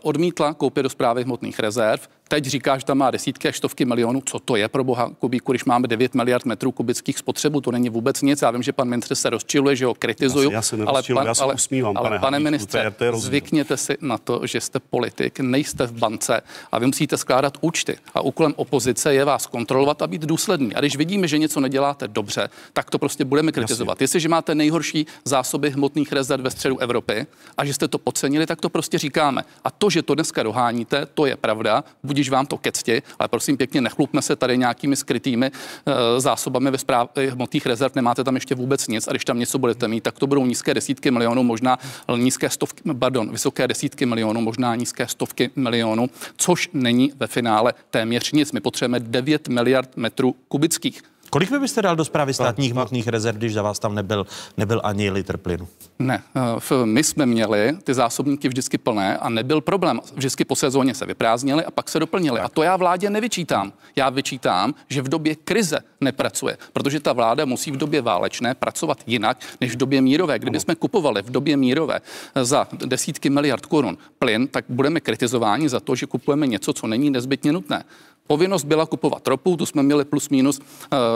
odmítla koupit do zprávy hmotných rezerv, Teď říká, že tam má desítky až stovky milionů. Co to je pro boha kubíku, když máme 9 miliard metrů kubických spotřebu? To není vůbec nic. Já vím, že pan ministr se rozčiluje, že ho kritizuju. Já se, já se ale, pan, já se usmívám, ale, pane, pane ministře, zvykněte si na to, že jste politik, nejste v bance a vy musíte skládat účty. A úkolem opozice je vás kontrolovat a být důsledný. A když vidíme, že něco neděláte dobře, tak to prostě budeme kritizovat. Jasně. Jestliže máte nejhorší zásoby hmotných rezerv ve středu Evropy a že jste to podcenili, tak to prostě říkáme. A to, že to dneska doháníte, to je pravda. Buď budíš vám to ke cti, ale prosím pěkně, nechlupme se tady nějakými skrytými uh, zásobami ve správě hmotných rezerv, nemáte tam ještě vůbec nic a když tam něco budete mít, tak to budou nízké desítky milionů, možná nízké stovky, pardon, vysoké desítky milionů, možná nízké stovky milionů, což není ve finále téměř nic. My potřebujeme 9 miliard metrů kubických. Kolik by byste dal do zprávy státních hmotných rezerv, když za vás tam nebyl, nebyl ani litr plynu? Ne, eh, my jsme měli ty zásobníky vždycky plné a nebyl problém. Vždycky po sezóně se vyprázdnili a pak se doplnili. A to já vládě nevyčítám. Já vyčítám, že v době krize nepracuje, protože ta vláda musí v době válečné pracovat jinak než v době mírové. Kdyby jsme kupovali v době mírové za desítky miliard korun plyn, tak budeme kritizováni za to, že kupujeme něco, co není nezbytně nutné. Povinnost byla kupovat ropu, tu jsme měli plus minus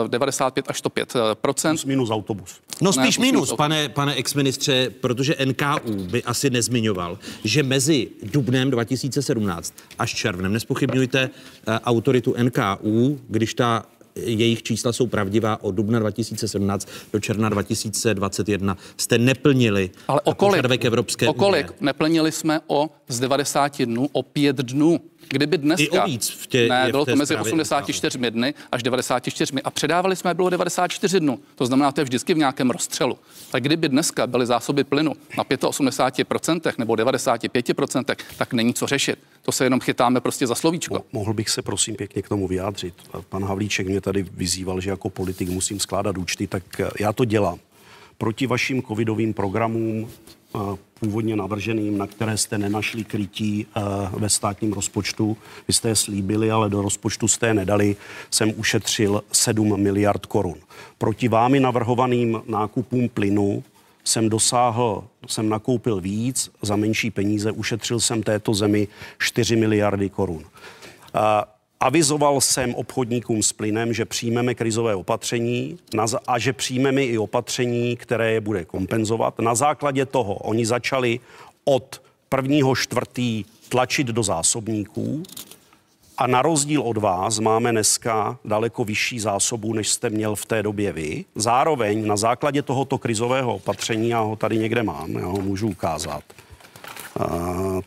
95 až 105 Plus minus autobus. No spíš ne, minus, minus pane, pane exministře, protože NKU by asi nezmiňoval, že mezi dubnem 2017 až červnem, nespochybňujte uh, autoritu NKU, když ta jejich čísla jsou pravdivá od dubna 2017 do června 2021, jste neplnili Ale o kolik, Evropské o kolik? Unie. Neplnili jsme o z 90 dnů o pět dnů. Kdyby dneska... I o víc v tě, ne, bylo to mezi 84 dny až 94 a předávali jsme, bylo 94 dnů. To znamená, to je vždycky v nějakém rozstřelu. Tak kdyby dneska byly zásoby plynu na 85% nebo 95%, tak není co řešit. To se jenom chytáme prostě za slovíčko. Mohl bych se prosím pěkně k tomu vyjádřit. Pan Havlíček mě tady vyzýval, že jako politik musím skládat účty, tak já to dělám. Proti vašim covidovým programům původně navrženým, na které jste nenašli krytí eh, ve státním rozpočtu. Vy jste je slíbili, ale do rozpočtu jste je nedali. Jsem ušetřil 7 miliard korun. Proti vámi navrhovaným nákupům plynu jsem dosáhl, jsem nakoupil víc za menší peníze, ušetřil jsem této zemi 4 miliardy korun. Avizoval jsem obchodníkům s plynem, že přijmeme krizové opatření a že přijmeme i opatření, které je bude kompenzovat. Na základě toho oni začali od prvního čtvrtý tlačit do zásobníků a na rozdíl od vás máme dneska daleko vyšší zásobu, než jste měl v té době vy. Zároveň na základě tohoto krizového opatření, já ho tady někde mám, já ho můžu ukázat,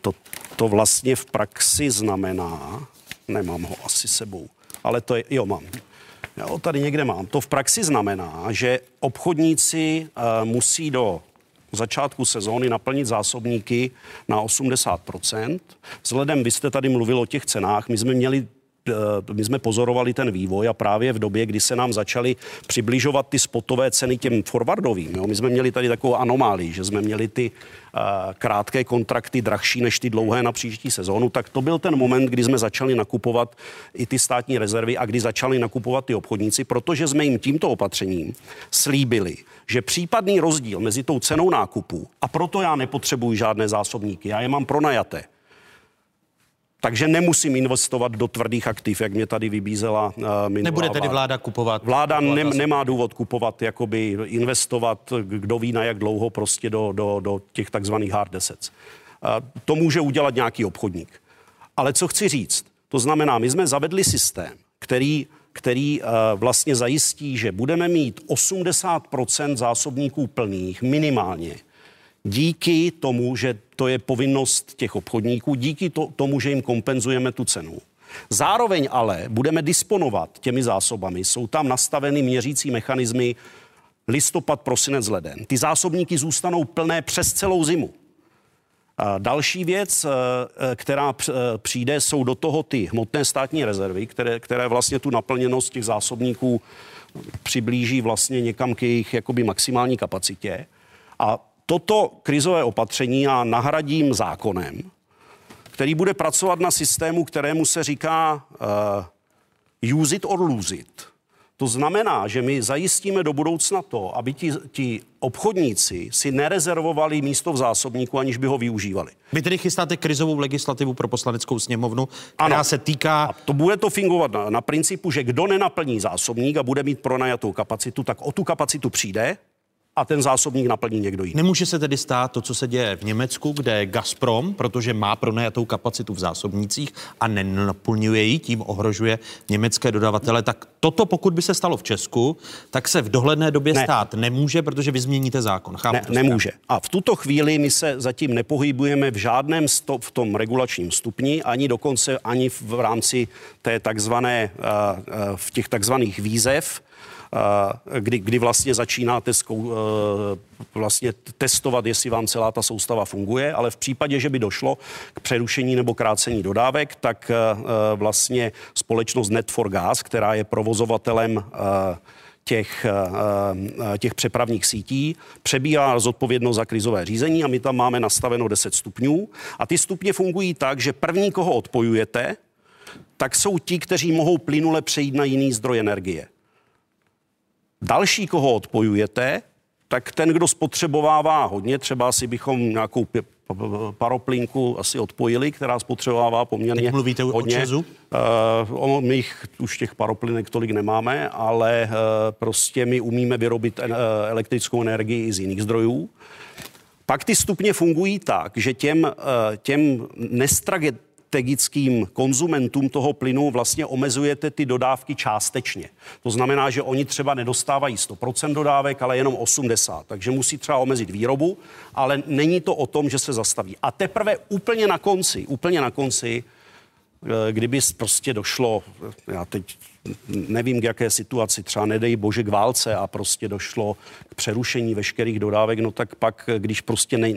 to, to vlastně v praxi znamená, nemám ho asi sebou, ale to je, jo, mám. Já ho tady někde mám. To v praxi znamená, že obchodníci uh, musí do začátku sezóny naplnit zásobníky na 80%. Vzhledem, vy jste tady mluvil o těch cenách, my jsme měli my jsme pozorovali ten vývoj a právě v době, kdy se nám začaly přibližovat ty spotové ceny těm forwardovým, jo, my jsme měli tady takovou anomálii, že jsme měli ty uh, krátké kontrakty drahší než ty dlouhé na příští sezónu, tak to byl ten moment, kdy jsme začali nakupovat i ty státní rezervy a kdy začali nakupovat ty obchodníci, protože jsme jim tímto opatřením slíbili, že případný rozdíl mezi tou cenou nákupu, a proto já nepotřebuji žádné zásobníky, já je mám pronajaté, takže nemusím investovat do tvrdých aktiv, jak mě tady vybízela uh, minulá Nebude tedy vláda kupovat? Vláda ne, nemá důvod kupovat, jakoby investovat, kdo ví na jak dlouho prostě do, do, do těch takzvaných hard assets. Uh, to může udělat nějaký obchodník. Ale co chci říct, to znamená, my jsme zavedli systém, který který uh, vlastně zajistí, že budeme mít 80% zásobníků plných minimálně díky tomu, že to je povinnost těch obchodníků, díky to, tomu, že jim kompenzujeme tu cenu. Zároveň ale budeme disponovat těmi zásobami. Jsou tam nastaveny měřící mechanismy listopad, prosinec, leden. Ty zásobníky zůstanou plné přes celou zimu. A další věc, eh, eh, která eh, přijde, jsou do toho ty hmotné státní rezervy, které, které vlastně tu naplněnost těch zásobníků přiblíží vlastně někam k jejich jakoby maximální kapacitě. A toto krizové opatření já nahradím zákonem, který bude pracovat na systému, kterému se říká uh, use it or lose it. To znamená, že my zajistíme do budoucna to, aby ti, ti obchodníci si nerezervovali místo v zásobníku, aniž by ho využívali. Vy tedy chystáte krizovou legislativu pro poslaneckou sněmovnu, která ano. se týká... A to bude to fungovat na, na principu, že kdo nenaplní zásobník a bude mít pronajatou kapacitu, tak o tu kapacitu přijde, a ten zásobník naplní někdo jiný. Nemůže se tedy stát to, co se děje v Německu, kde Gazprom, protože má pronajatou kapacitu v zásobnících a nenaplňuje ji, tím ohrožuje německé dodavatele. Tak toto, pokud by se stalo v Česku, tak se v dohledné době ne. stát nemůže, protože vy změníte zákon. Chápu ne, nemůže. A v tuto chvíli my se zatím nepohybujeme v žádném stop, v tom regulačním stupni, ani dokonce ani v rámci té takzvané, uh, uh, v těch takzvaných výzev, kdy, kdy vlastně začínáte zkou, e, vlastně testovat, jestli vám celá ta soustava funguje, ale v případě, že by došlo k přerušení nebo krácení dodávek, tak e, vlastně společnost Net4Gas, která je provozovatelem e, těch, těch přepravních sítí, přebírá zodpovědnost za krizové řízení a my tam máme nastaveno 10 stupňů. A ty stupně fungují tak, že první, koho odpojujete, tak jsou ti, kteří mohou plynule přejít na jiný zdroj energie. Další, koho odpojujete, tak ten, kdo spotřebovává hodně, třeba si bychom nějakou paroplinku asi odpojili, která spotřebovává poměrně Teď mluvíte hodně. o Česu? Uh, my jich, už těch paroplinek tolik nemáme, ale uh, prostě my umíme vyrobit uh, elektrickou energii i z jiných zdrojů. Pak ty stupně fungují tak, že těm, těm nestrage, strategickým konzumentům toho plynu vlastně omezujete ty dodávky částečně. To znamená, že oni třeba nedostávají 100% dodávek, ale jenom 80%. Takže musí třeba omezit výrobu, ale není to o tom, že se zastaví. A teprve úplně na konci, úplně na konci, eh, kdyby prostě došlo, já teď nevím k jaké situaci, třeba nedej bože k válce a prostě došlo k přerušení veškerých dodávek, no tak pak, když prostě ne,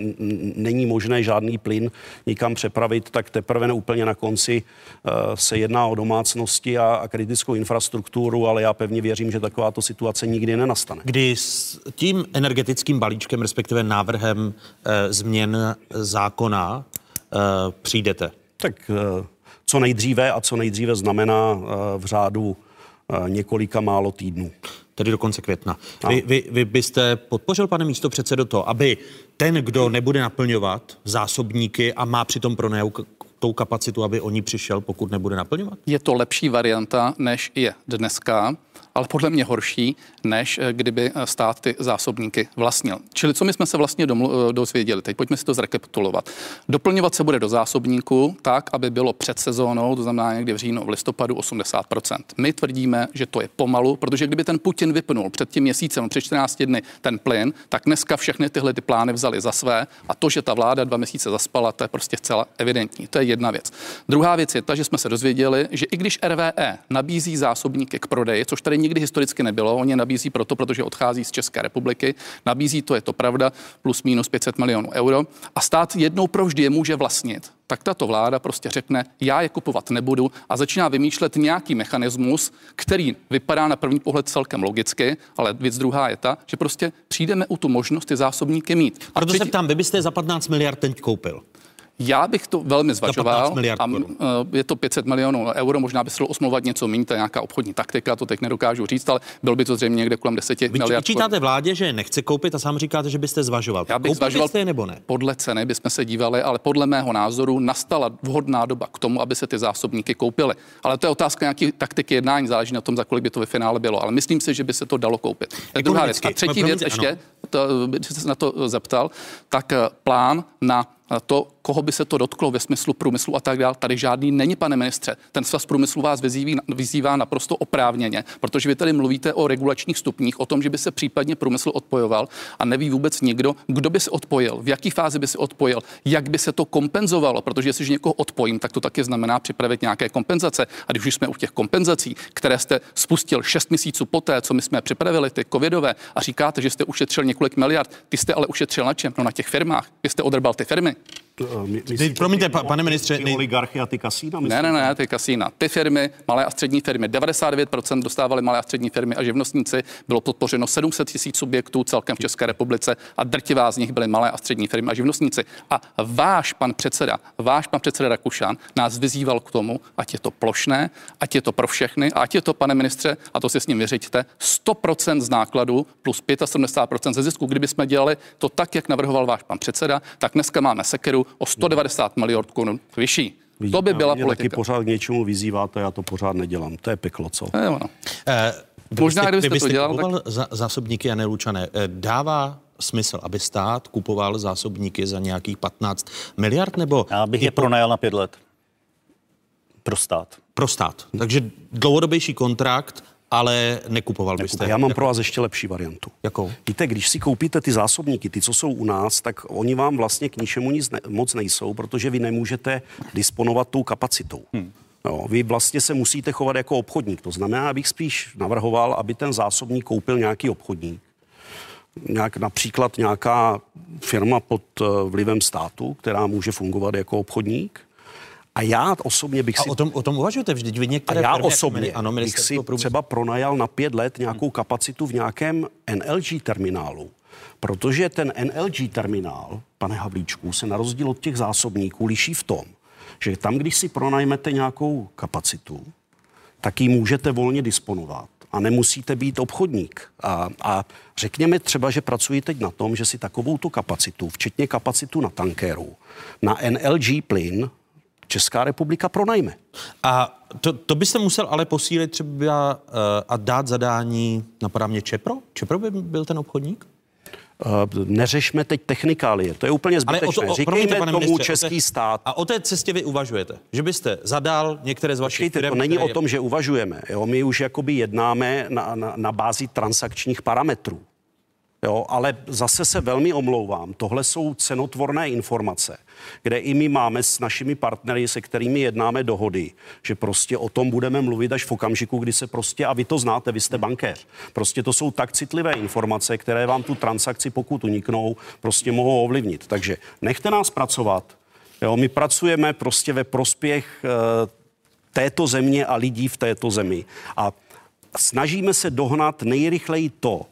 není možné žádný plyn nikam přepravit, tak teprve úplně na konci uh, se jedná o domácnosti a, a kritickou infrastrukturu, ale já pevně věřím, že takováto situace nikdy nenastane. Kdy s tím energetickým balíčkem, respektive návrhem uh, změn zákona uh, přijdete? Tak uh, co nejdříve a co nejdříve znamená uh, v řádu uh, několika málo týdnů tedy do konce května. Vy, vy, vy byste podpořil, pane místo předsedo, to, aby ten, kdo nebude naplňovat zásobníky a má přitom pronajatou tou kapacitu, aby o ní přišel, pokud nebude naplňovat? Je to lepší varianta, než je dneska ale podle mě horší, než eh, kdyby eh, stát ty zásobníky vlastnil. Čili co my jsme se vlastně domlu- eh, dozvěděli? Teď pojďme si to zrekapitulovat. Doplňovat se bude do zásobníku tak, aby bylo před sezónou, to znamená někdy v říjnu, v listopadu 80%. My tvrdíme, že to je pomalu, protože kdyby ten Putin vypnul před tím měsícem, před 14 dny ten plyn, tak dneska všechny tyhle ty plány vzali za své a to, že ta vláda dva měsíce zaspala, to je prostě zcela evidentní. To je jedna věc. Druhá věc je ta, že jsme se dozvěděli, že i když RVE nabízí zásobníky k prodeji, což tady nikdy historicky nebylo. Oni nabízí proto, protože odchází z České republiky. Nabízí to, je to pravda, plus minus 500 milionů euro. A stát jednou provždy je může vlastnit. Tak tato vláda prostě řekne, já je kupovat nebudu a začíná vymýšlet nějaký mechanismus, který vypadá na první pohled celkem logicky, ale věc druhá je ta, že prostě přijdeme u tu možnost ty zásobníky mít. A proto třetí... se ptám, vy byste za 15 miliard teď koupil? Já bych to velmi zvažoval. A je to 500 milionů euro, možná by se dalo osmluvat něco méně, to je nějaká obchodní taktika, to teď nedokážu říct, ale byl by to zřejmě někde kolem 10 Vy miliard. Vyčítáte vládě, že nechce koupit a sám říkáte, že byste zvažoval. Já bych Koupili zvažoval jste je nebo ne? Podle ceny bychom se dívali, ale podle mého názoru nastala vhodná doba k tomu, aby se ty zásobníky koupily. Ale to je otázka nějaký taktiky jednání, záleží na tom, za kolik by to ve finále bylo. Ale myslím si, že by se to dalo koupit. Tak druhá věc. A třetí věc ještě, to, by se na to zeptal, tak eh, plán na to, koho by se to dotklo ve smyslu průmyslu a tak dále, tady žádný není, pane ministře. Ten svaz průmyslu vás vyzýví, vyzývá naprosto oprávněně, protože vy tady mluvíte o regulačních stupních, o tom, že by se případně průmysl odpojoval a neví vůbec nikdo, kdo by se odpojil, v jaký fázi by se odpojil, jak by se to kompenzovalo, protože jestliže někoho odpojím, tak to taky znamená připravit nějaké kompenzace. A když už jsme u těch kompenzací, které jste spustil 6 měsíců poté, co my jsme připravili ty covidové a říkáte, že jste ušetřil několik miliard, ty jste ale ušetřil na čem? No na těch firmách. Vy jste odrbal ty firmy. Eh, my, my, promiňte, pa, pane ministře. Ty oligarchy a ty kasína? Ne, ne, ne, ty kasína. Ty firmy, malé a střední firmy, 99% dostávaly malé a střední firmy a živnostníci. Bylo podpořeno 700 tisíc subjektů celkem v České republice a drtivá z nich byly malé a střední firmy a živnostníci. A váš pan předseda, váš pan předseda Rakušan nás vyzýval k tomu, ať je to plošné, ať je to pro všechny, a ať je to, pane ministře, a to si s ním vyřiďte, 100% z nákladů plus 75% ze zisku. Kdyby jsme dělali to tak, jak navrhoval váš pan předseda, tak dneska máme sekeru o 190 miliard korun vyšší. Vidíte, to by byla mě politika. taky pořád k něčemu vyzýváte, já to pořád nedělám. To je peklo, co? Je, ono. Eh, Možná, kdybyste, kdybyste to dělal, kupoval tak... zásobníky a nelučané, eh, dává smysl, aby stát kupoval zásobníky za nějakých 15 miliard, nebo... Já bych je pronajal na pět let. Pro stát. Pro stát. Takže dlouhodobější kontrakt ale nekupoval byste. Já mám pro vás ještě lepší variantu. Jakou? Víte, když si koupíte ty zásobníky, ty, co jsou u nás, tak oni vám vlastně k ničemu nic ne, moc nejsou, protože vy nemůžete disponovat tou kapacitou. Hmm. Jo, vy vlastně se musíte chovat jako obchodník. To znamená, abych spíš navrhoval, aby ten zásobník koupil nějaký obchodník. Nějak, například nějaká firma pod eh, vlivem státu, která může fungovat jako obchodník, a já osobně bych a si... o tom, o tom uvažujete vždyť vy některé a já firmy, osobně ano, bych si průmysl... třeba pronajal na pět let nějakou kapacitu v nějakém NLG terminálu. Protože ten NLG terminál, pane Havlíčku, se na rozdíl od těch zásobníků liší v tom, že tam, když si pronajmete nějakou kapacitu, tak ji můžete volně disponovat a nemusíte být obchodník. A, a řekněme třeba, že pracuji teď na tom, že si takovou tu kapacitu, včetně kapacitu na tankéru, na NLG plyn Česká republika pronajme. A to, to byste musel ale posílit třeba uh, a dát zadání, napadá mě Čepro? Čepro by byl ten obchodník? Uh, neřešme teď technikálie, to je úplně zbytečné. Ale o to, o, Říkejme tomu ministře, český té, stát. A o té cestě vy uvažujete, že byste zadal některé z vašich firm, to není o tom, že uvažujeme. Jo? My už jakoby jednáme na, na, na bázi transakčních parametrů. Jo, ale zase se velmi omlouvám. Tohle jsou cenotvorné informace, kde i my máme s našimi partnery, se kterými jednáme dohody, že prostě o tom budeme mluvit až v okamžiku, kdy se prostě, a vy to znáte, vy jste bankéř, prostě to jsou tak citlivé informace, které vám tu transakci, pokud uniknou, prostě mohou ovlivnit. Takže nechte nás pracovat. Jo, my pracujeme prostě ve prospěch e, této země a lidí v této zemi. A snažíme se dohnat nejrychleji to,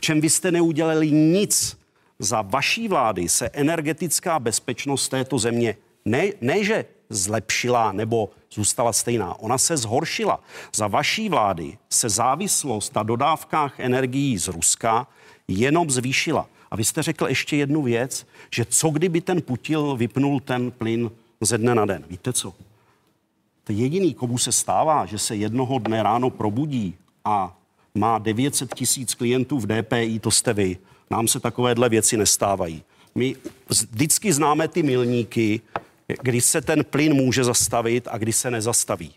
čem vy jste neudělali nic. Za vaší vlády se energetická bezpečnost této země ne, ne že zlepšila nebo zůstala stejná, ona se zhoršila. Za vaší vlády se závislost na dodávkách energií z Ruska jenom zvýšila. A vy jste řekl ještě jednu věc, že co kdyby ten Putil vypnul ten plyn ze dne na den. Víte co? To jediný, komu se stává, že se jednoho dne ráno probudí a má 900 tisíc klientů v DPI, to jste vy. Nám se takovéhle věci nestávají. My vždycky známe ty milníky, kdy se ten plyn může zastavit a kdy se nezastaví.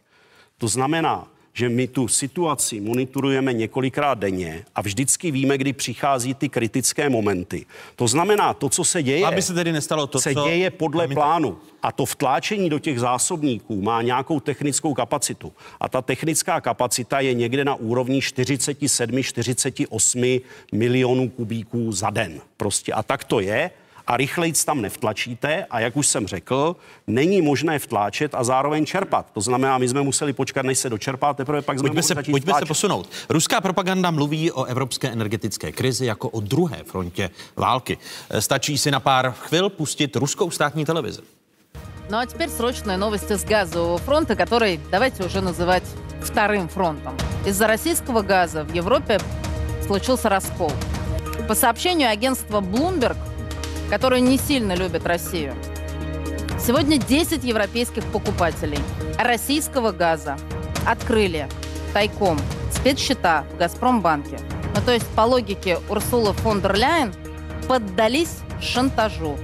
To znamená, že my tu situaci monitorujeme několikrát denně a vždycky víme, kdy přichází ty kritické momenty. To znamená, to, co se děje, Aby se tedy nestalo to, se co... děje podle plánu. A to vtláčení do těch zásobníků má nějakou technickou kapacitu. A ta technická kapacita je někde na úrovni 47-48 milionů kubíků za den. Prostě a tak to je a rychlejc tam nevtlačíte a jak už jsem řekl, není možné vtláčet a zároveň čerpat. To znamená, my jsme museli počkat, než se dočerpá, teprve pak jsme Pojďme, mohli se, začít pojďme se vtláčet. posunout. Ruská propaganda mluví o evropské energetické krizi jako o druhé frontě války. Stačí si na pár chvil pustit ruskou státní televizi. Ну а теперь срочные новости с газового фронта, который давайте уже называть вторым фронтом. Из-за российского газа в Европе случился раскол. По сообщению агентства Bloomberg, которое не сильно любит Россию, сегодня 10 европейских покупателей российского газа открыли тайком спецсчета в «Газпромбанке». Ну, то есть, по логике Урсулы фон дер Ляйен, поддались шантажу.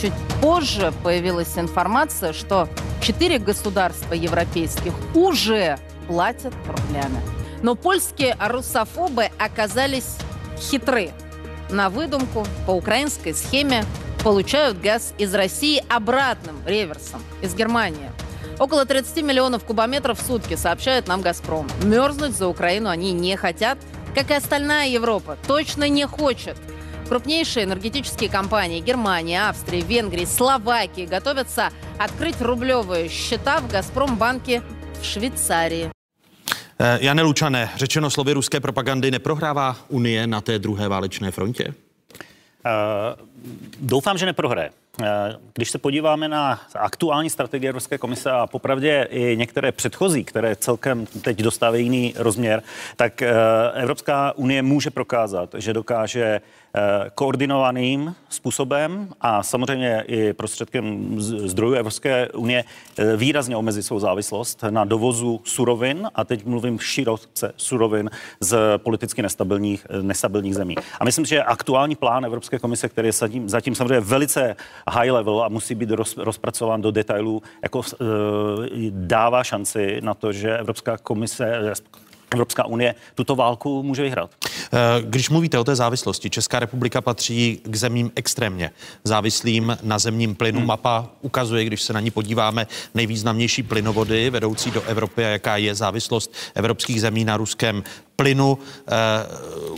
Чуть позже появилась информация, что четыре государства европейских уже платят рублями. Но польские русофобы оказались хитры. На выдумку по украинской схеме получают газ из России обратным реверсом из Германии. Около 30 миллионов кубометров в сутки, сообщает нам «Газпром». Мерзнуть за Украину они не хотят, как и остальная Европа. Точно не хочет. Крупнейшие энергетические компании Германии, Австрии, Венгрии, Словакии готовятся открыть рублевые счета в «Газпромбанке» в Швейцарии. Eh, Jane Lučané, řečeno slovy ruské propagandy, neprohrává Unie na té druhé válečné frontě? Uh, doufám, že neprohraje. Uh, Když se podíváme na aktuální strategie Evropské komise a popravdě i některé předchozí, které celkem teď dostávají jiný rozměr, tak uh, Evropská unie může prokázat, že dokáže uh, koordinovaným způsobem a samozřejmě i prostředkem zdrojů Evropské unie výrazně omezit svou závislost na dovozu surovin a teď mluvím široce surovin z politicky nestabilních, nestabilních zemí. A myslím, že aktuální plán Evropské komise, který je zatím, zatím samozřejmě velice high level a musí být roz, rozpracován do detailů, jako uh, dává šanci na to, že Evropská komise, Evropská unie tuto válku může vyhrát. Eh, Když mluvíte o té závislosti, Česká republika patří k zemím extrémně závislým na zemním plynu. Mapa ukazuje, když se na ní podíváme, nejvýznamnější plynovody vedoucí do Evropy a jaká je závislost evropských zemí na ruském plynu. Eh,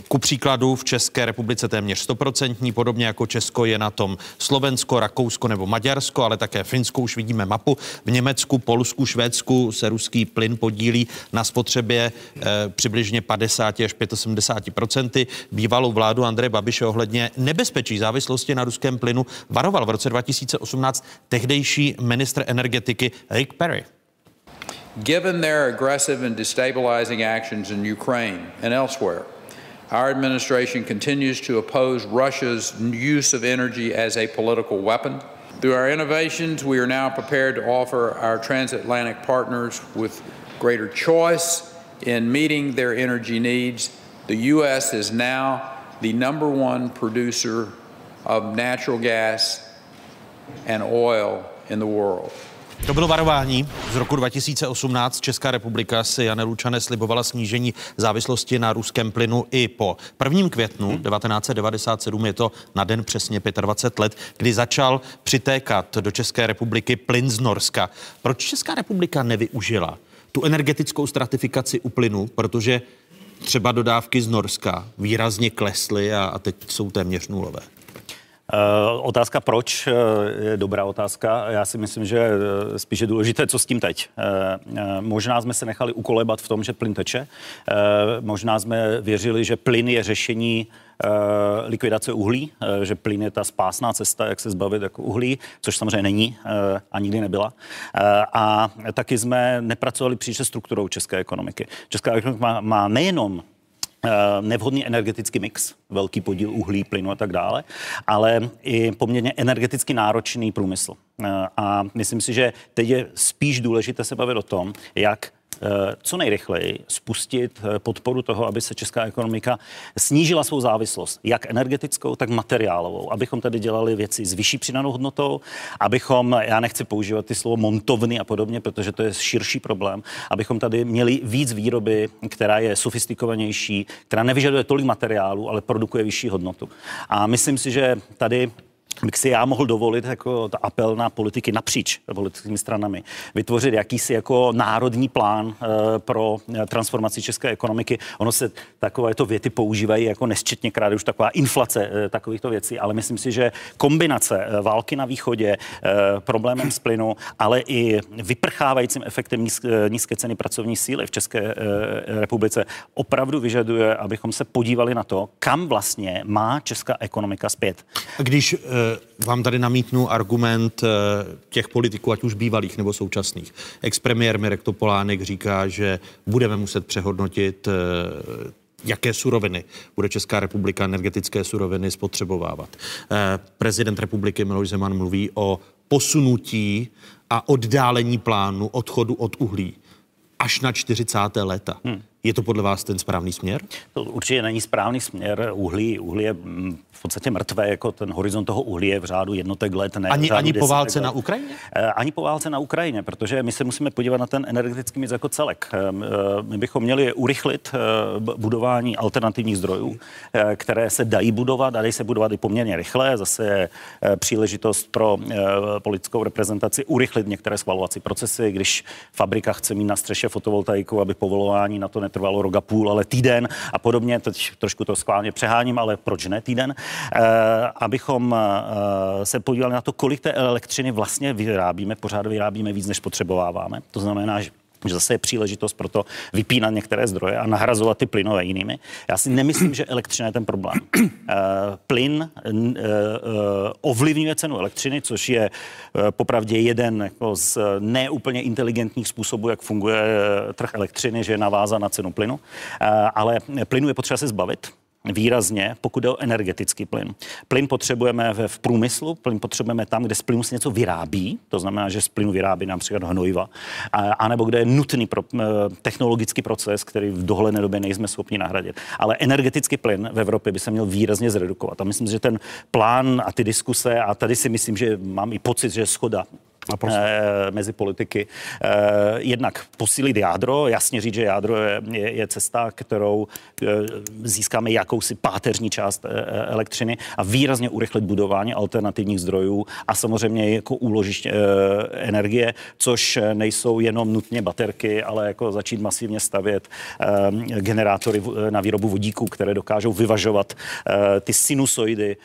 Ku příkladu v České republice téměř stoprocentní, podobně jako Česko je na tom Slovensko, Rakousko nebo Maďarsko, ale také Finsko, už vidíme mapu. V Německu, Polsku, Švédsku se ruský plyn podílí na spotřebě eh, přibližně 50 až 75 Bývalou vládu Andreje Babiše ohledně nebezpečí závislosti na ruském plynu varoval v roce 2018 tehdejší ministr energetiky Rick Perry. Given their aggressive and destabilizing actions in Ukraine and elsewhere, our administration continues to oppose Russia's use of energy as a political weapon. Through our innovations, we are now prepared to offer our transatlantic partners with greater choice in meeting their energy needs. The U.S. is now the number one producer of natural gas and oil in the world. To bylo varování z roku 2018. Česká republika si Jane Lučané slibovala snížení závislosti na ruském plynu i po 1. květnu 1997, je to na den přesně 25 let, kdy začal přitékat do České republiky plyn z Norska. Proč Česká republika nevyužila tu energetickou stratifikaci u plynu, protože třeba dodávky z Norska výrazně klesly a, a teď jsou téměř nulové. Uh, otázka proč uh, je dobrá otázka. Já si myslím, že uh, spíše důležité, co s tím teď. Možná jsme se nechali ukolebat v tom, že plyn teče. Možná jsme věřili, že plyn je řešení likvidace uhlí, uh, že plyn je ta spásná cesta, jak se zbavit jako uhlí, což samozřejmě není uh, a nikdy nebyla. A taky jsme nepracovali příliš se strukturou české ekonomiky. Česká ekonomika má, má nejenom nevhodný energetický mix, velký podíl uhlí, plynu a tak dále, ale i poměrně energeticky náročný průmysl. A myslím si, že teď je spíš důležité se bavit o tom, jak Eh, co nejrychleji spustit eh, podporu toho, aby se česká ekonomika snížila svou závislost, jak energetickou, tak materiálovou, abychom tady dělali věci s vyšší přidanou hodnotou, abychom, já nechci používat ty slovo montovny a podobně, protože to je širší problém, abychom tady měli víc výroby, která je sofistikovanější, která nevyžaduje tolik materiálu, ale produkuje vyšší hodnotu. A myslím si, že tady bych si já mohl dovolit jako apel na politiky napříč politickými stranami, vytvořit jakýsi jako národní plán e, pro eh, transformaci české ekonomiky. Ono se takovéto věty používají jako nesčetně krát už taková inflace e, takovýchto věcí, ale myslím si, že kombinace války na východě, e, problémem s plynu, ale i vyprchávajícím efektem níz, nízké ceny pracovní síly v České republice opravdu vyžaduje, abychom se podívali na to, kam vlastně má česká ekonomika zpět. Když vám tady namítnu argument eh, těch politiků, ať už bývalých nebo současných. Expremiér Mirek Topolánek říká, že budeme muset přehodnotit eh, jaké suroviny bude Česká republika energetické suroviny spotřebovávat. Eh, prezident republiky Miloš Zeman mluví o posunutí a oddálení plánu odchodu od uhlí až na 40. léta. Hmm. Je to podle vás ten správný směr? To určitě není správný směr. Uhlí, uhlí je mm, v podstatě mrtvé, jako ten horizont toho uhlí je v řádu jednotek let. Ne, ani ani po válce let. na Ukrajině? Eh, ani po válce na Ukrajině, protože my se musíme podívat na ten energetický mix jako celek. Eh, eh, my bychom měli urychlit budování alternativních zdrojů, které se dají budovat, a dají se budovat i poměrně rychle. Zase je příležitost pro politickou reprezentaci urychlit některé schvalovací procesy. Když fabrika chce mít na střeše fotovoltaiku, aby povolování na to netrvalo rok a půl, ale týden a podobně. Teď trošku to skválně přeháním, ale proč ne týden? Eh, abychom eh, se podívali na to, kolik té elektřiny vlastně vyrábíme. Pořád vyrábíme víc, než potřebováváme. To znamená, že že zase je příležitost pro to vypínat některé zdroje a nahrazovat ty plynové jinými. Já si nemyslím, že elektřina je ten problém. Uh, plyn uh, uh, ovlivňuje cenu elektřiny, což je popravdě jeden jako z neúplně inteligentních způsobů, jak funguje trh elektřiny, že je navázán na cenu plynu. Ale plynu je potřeba se zbavit výrazně, pokud jde o energetický plyn. Plyn potřebujeme v, průmyslu, plyn potřebujeme tam, kde z plynu se něco vyrábí, to znamená, že z plynu vyrábí například hnojiva, anebo kde je nutný pro, technologický proces, který v dohledné době nejsme schopni nahradit. Ale energetický plyn v Evropě by se měl výrazně zredukovat. A myslím, že ten plán a ty diskuse, a tady si myslím, že mám i pocit, že je schoda mezi politiky. E, jednak posílit jádro, jasně říct, že jádro je, je, je cesta, kterou e, získáme jakousi páteřní část elektřiny a výrazně urychlit budování alternativních zdrojů a samozřejmě jako úložiště energie, což nejsou jenom nutně baterky, ale jako začít masivně stavět generátory na výrobu vodíků, které dokážou vyvažovat ty sinusoidy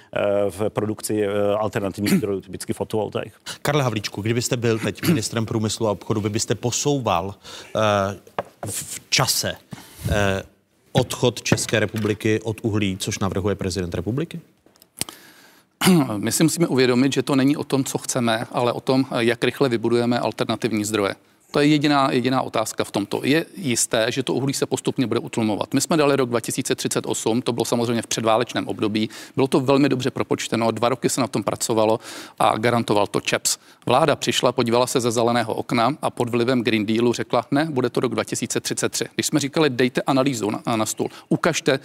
v produkci alternativních zdrojů, typicky fotovoltaik. Karle Havlíčku, kdybyste byl teď ministrem průmyslu a obchodu, vy byste posouval uh, v čase uh, odchod České republiky od uhlí, což navrhuje prezident republiky? My si musíme uvědomit, že to není o tom, co chceme, ale o tom, jak rychle vybudujeme alternativní zdroje. To je jediná, jediná otázka v tomto. Je jisté, že to uhlí se postupně bude utlumovat. My jsme dali rok 2038, to bylo samozřejmě v předválečném období. Bylo to velmi dobře propočteno, dva roky se na tom pracovalo a garantoval to ČEPS. Vláda přišla, podívala se ze zeleného okna a pod vlivem Green Dealu řekla, ne, bude to rok 2033. Když jsme říkali, dejte analýzu na, na stůl, ukažte, eh,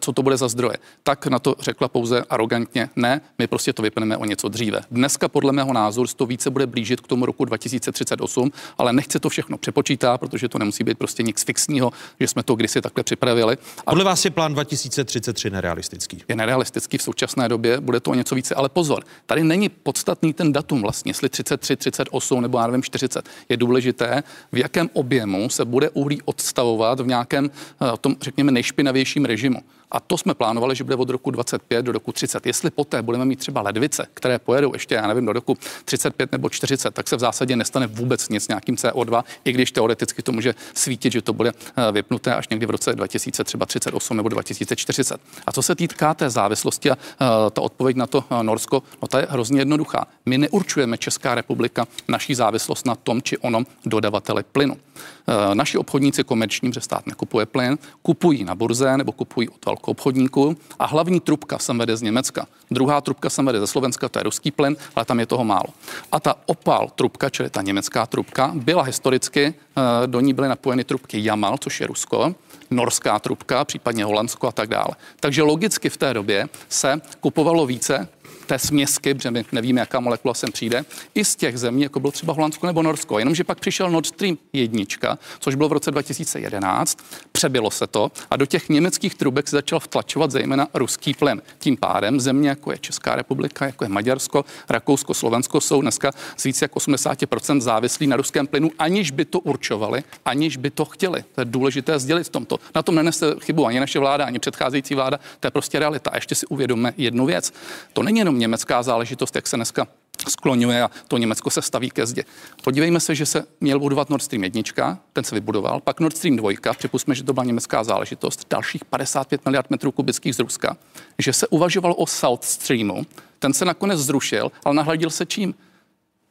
co to bude za zdroje, tak na to řekla pouze arrogantně, ne, my prostě to vypneme o něco dříve. Dneska podle mého názoru to více bude blížit k tomu roku 2038, ale nech se to všechno přepočítá, protože to nemusí být prostě nic fixního, že jsme to kdysi takhle připravili. A Podle vás je plán 2033 nerealistický? Je nerealistický v současné době, bude to o něco více, ale pozor, tady není podstatný ten datum vlastně, jestli 33, 38 nebo já nevím 40. Je důležité, v jakém objemu se bude uhlí odstavovat v nějakém eh, tom, řekněme, nejšpinavějším režimu. A to jsme plánovali, že bude od roku 25 do roku 30. Jestli poté budeme mít třeba ledvice, které pojedou ještě, já nevím, do roku 35 nebo 40, tak se v zásadě nestane vůbec nic nějakým CO2, i když teoreticky to může svítit, že to bude eh, vypnuté až někdy v roce 2038 nebo 2040. A co se týká té závislosti a ta odpověď na to Norsko, no ta je hrozně jednoduchá. My neurčujeme Česká republika naší závislost na tom či onom dodavateli plynu. Naši obchodníci komerční, že stát nekupuje plyn, kupují na burze nebo kupují od velkou obchodníku a hlavní trubka sem vede z Německa. Druhá trubka sem vede ze Slovenska, to je ruský plyn, ale tam je toho málo. A ta opal trubka, čili ta německá trubka, byla historicky, eh, do ní byly napojeny trubky Jamal, což je Rusko, norská trubka, případně Holandsko a tak dále. Takže logicky v té době se kupovalo více té směsky, protože my nevíme, jaká molekula sem přijde, i z těch zemí, jako byl třeba Holandsko nebo Norsko. Jenomže pak přišel Nord Stream 1, což bylo v roce 2011, přebylo se to a do těch německých trubek se začal vtlačovat zejména ruský plyn. Tím pádem země, jako je Česká republika, jako je Maďarsko, Rakousko, Slovensko, jsou dneska z více jak 80% závislí na ruském plynu, aniž by to určovali, aniž by to chtěli. To je důležité sdělit v tomto. Na tom nenese chybu ani naše vláda, ani předcházející vláda. To je prostě realita. A ještě si uvědomme jednu věc. To není jenom německá záležitost, jak se dneska skloňuje a to Německo se staví ke zdi. Podívejme se, že se měl budovat Nord Stream 1, ten se vybudoval, pak Nord Stream 2, připustme, že to byla německá záležitost, dalších 55 miliard metrů kubických z Ruska, že se uvažovalo o South Streamu, ten se nakonec zrušil, ale nahradil se čím?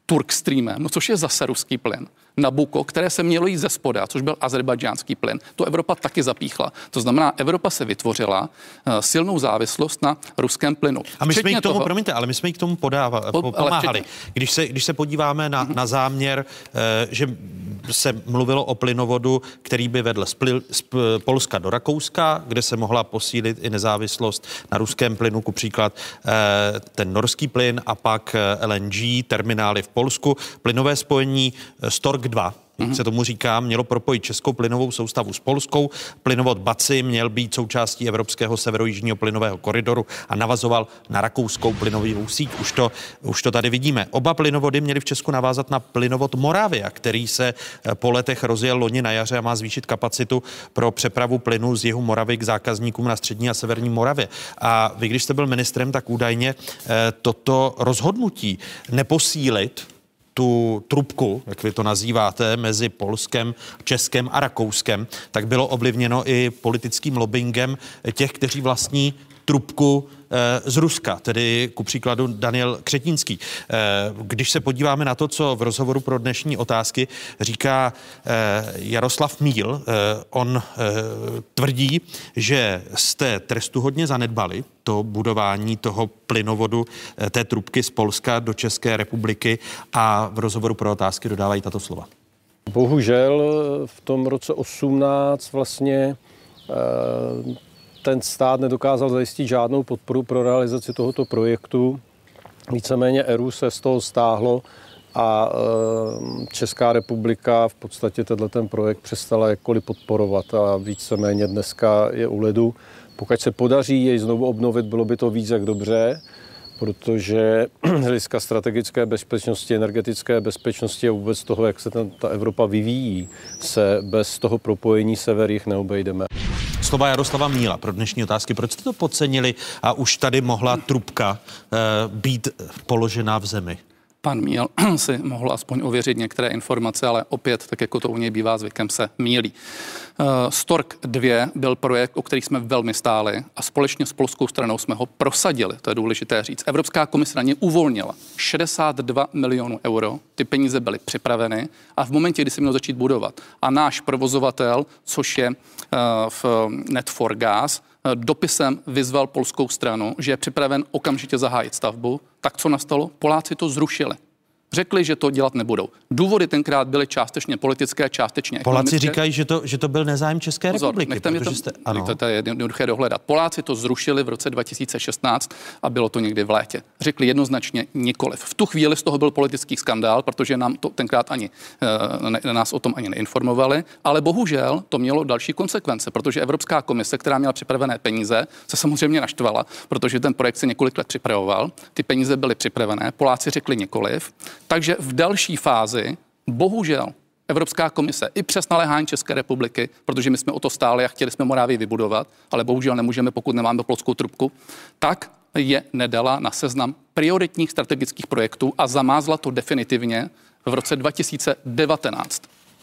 Turk Streamem, no což je zase ruský plyn. Nabuko, které se mělo jít ze spoda, což byl azerbajdžánský plyn. To Evropa taky zapíchla. To znamená, Evropa se vytvořila uh, silnou závislost na ruském plynu. A my jsme j k tomu, toho, promiňte, ale my jsme k tomu podávali, po, pomáhali. Když se, když se podíváme na, na záměr, uh, že se mluvilo o plynovodu, který by vedl z, pl, z Polska do Rakouska, kde se mohla posílit i nezávislost na ruském plynu, ku příklad uh, ten norský plyn a pak LNG, terminály v Polsku, plynové spojení Stork 2 jak se tomu říká, mělo propojit českou plynovou soustavu s polskou. Plynovod Baci měl být součástí evropského severojižního plynového koridoru a navazoval na rakouskou plynovou síť. Už to, už to tady vidíme. Oba plynovody měly v Česku navázat na plynovod Moravia, který se eh, po letech rozjel loni na jaře a má zvýšit kapacitu pro přepravu plynu z jihu Moravy k zákazníkům na střední a severní Moravě. A vy, když jste byl ministrem, tak údajně eh, toto rozhodnutí neposílit tu trubku, jak vy to nazýváte, mezi Polskem, Českem a Rakouskem, tak bylo ovlivněno i politickým lobbyingem těch, kteří vlastní trubku eh, z Ruska, tedy ku příkladu Daniel Křetínský. Eh, když se podíváme na to, co v rozhovoru pro dnešní otázky říká eh, Jaroslav Míl, on tvrdí, že jste trestu hodně zanedbali, to budování toho plynovodu, té trubky z Polska do České republiky a v rozhovoru pro otázky dodávají tato slova. Bohužel v tom roce 18 vlastně ten stát nedokázal zajistit žádnou podporu pro realizaci tohoto projektu. Víceméně ERU se z toho stáhlo a eh, Česká republika v podstatě tenhle ten projekt přestala jakkoliv podporovat a víceméně dneska je u lidu. Pokud se podaří jej znovu obnovit, bylo by to víc jak dobře, protože z hlediska strategické bezpečnosti, energetické bezpečnosti a vůbec toho, jak se ten, ta Evropa vyvíjí, se bez toho propojení sever neobejdeme. Slova Jaroslava Míla pro dnešní otázky. Proč jste to podcenili a už tady mohla trubka uh, být položená v zemi? Pan Míl si mohl aspoň ověřit některé informace, ale opět, tak jako to u něj bývá zvykem, se mílí. Eh, Stork 2 byl projekt, o který jsme velmi stáli a společně s polskou stranou jsme ho prosadili. To je důležité říct. Evropská komise na ně uvolnila 62 milionů euro. Ty peníze byly připraveny a v momentě, kdy se měl začít budovat a náš provozovatel, což je eh, v Net 4 Gas, eh, dopisem vyzval polskou stranu, že je připraven okamžitě zahájit stavbu, tak co nastalo? Poláci to zrušili řekli, že to dělat nebudou. Důvody tenkrát byly částečně politické, částečně Poláci ekonomické. říkají, že to, že to byl nezájem České Pozor, republiky. Nechte mě to, jste, ano. to, to je jednoduché dohledat. Poláci to zrušili v roce 2016 a bylo to někdy v létě. Řekli jednoznačně nikoliv. V tu chvíli z toho byl politický skandál, protože nám to tenkrát ani eh, ne, nás o tom ani neinformovali, ale bohužel to mělo další konsekvence, protože Evropská komise, která měla připravené peníze, se samozřejmě naštvala, protože ten projekt se několik let připravoval. Ty peníze byly připravené, Poláci řekli nikoliv. Takže v další fázi, bohužel, Evropská komise i přes naléhání České republiky, protože my jsme o to stáli a chtěli jsme Morávii vybudovat, ale bohužel nemůžeme, pokud nemáme polskou trubku, tak je nedala na seznam prioritních strategických projektů a zamázla to definitivně v roce 2019.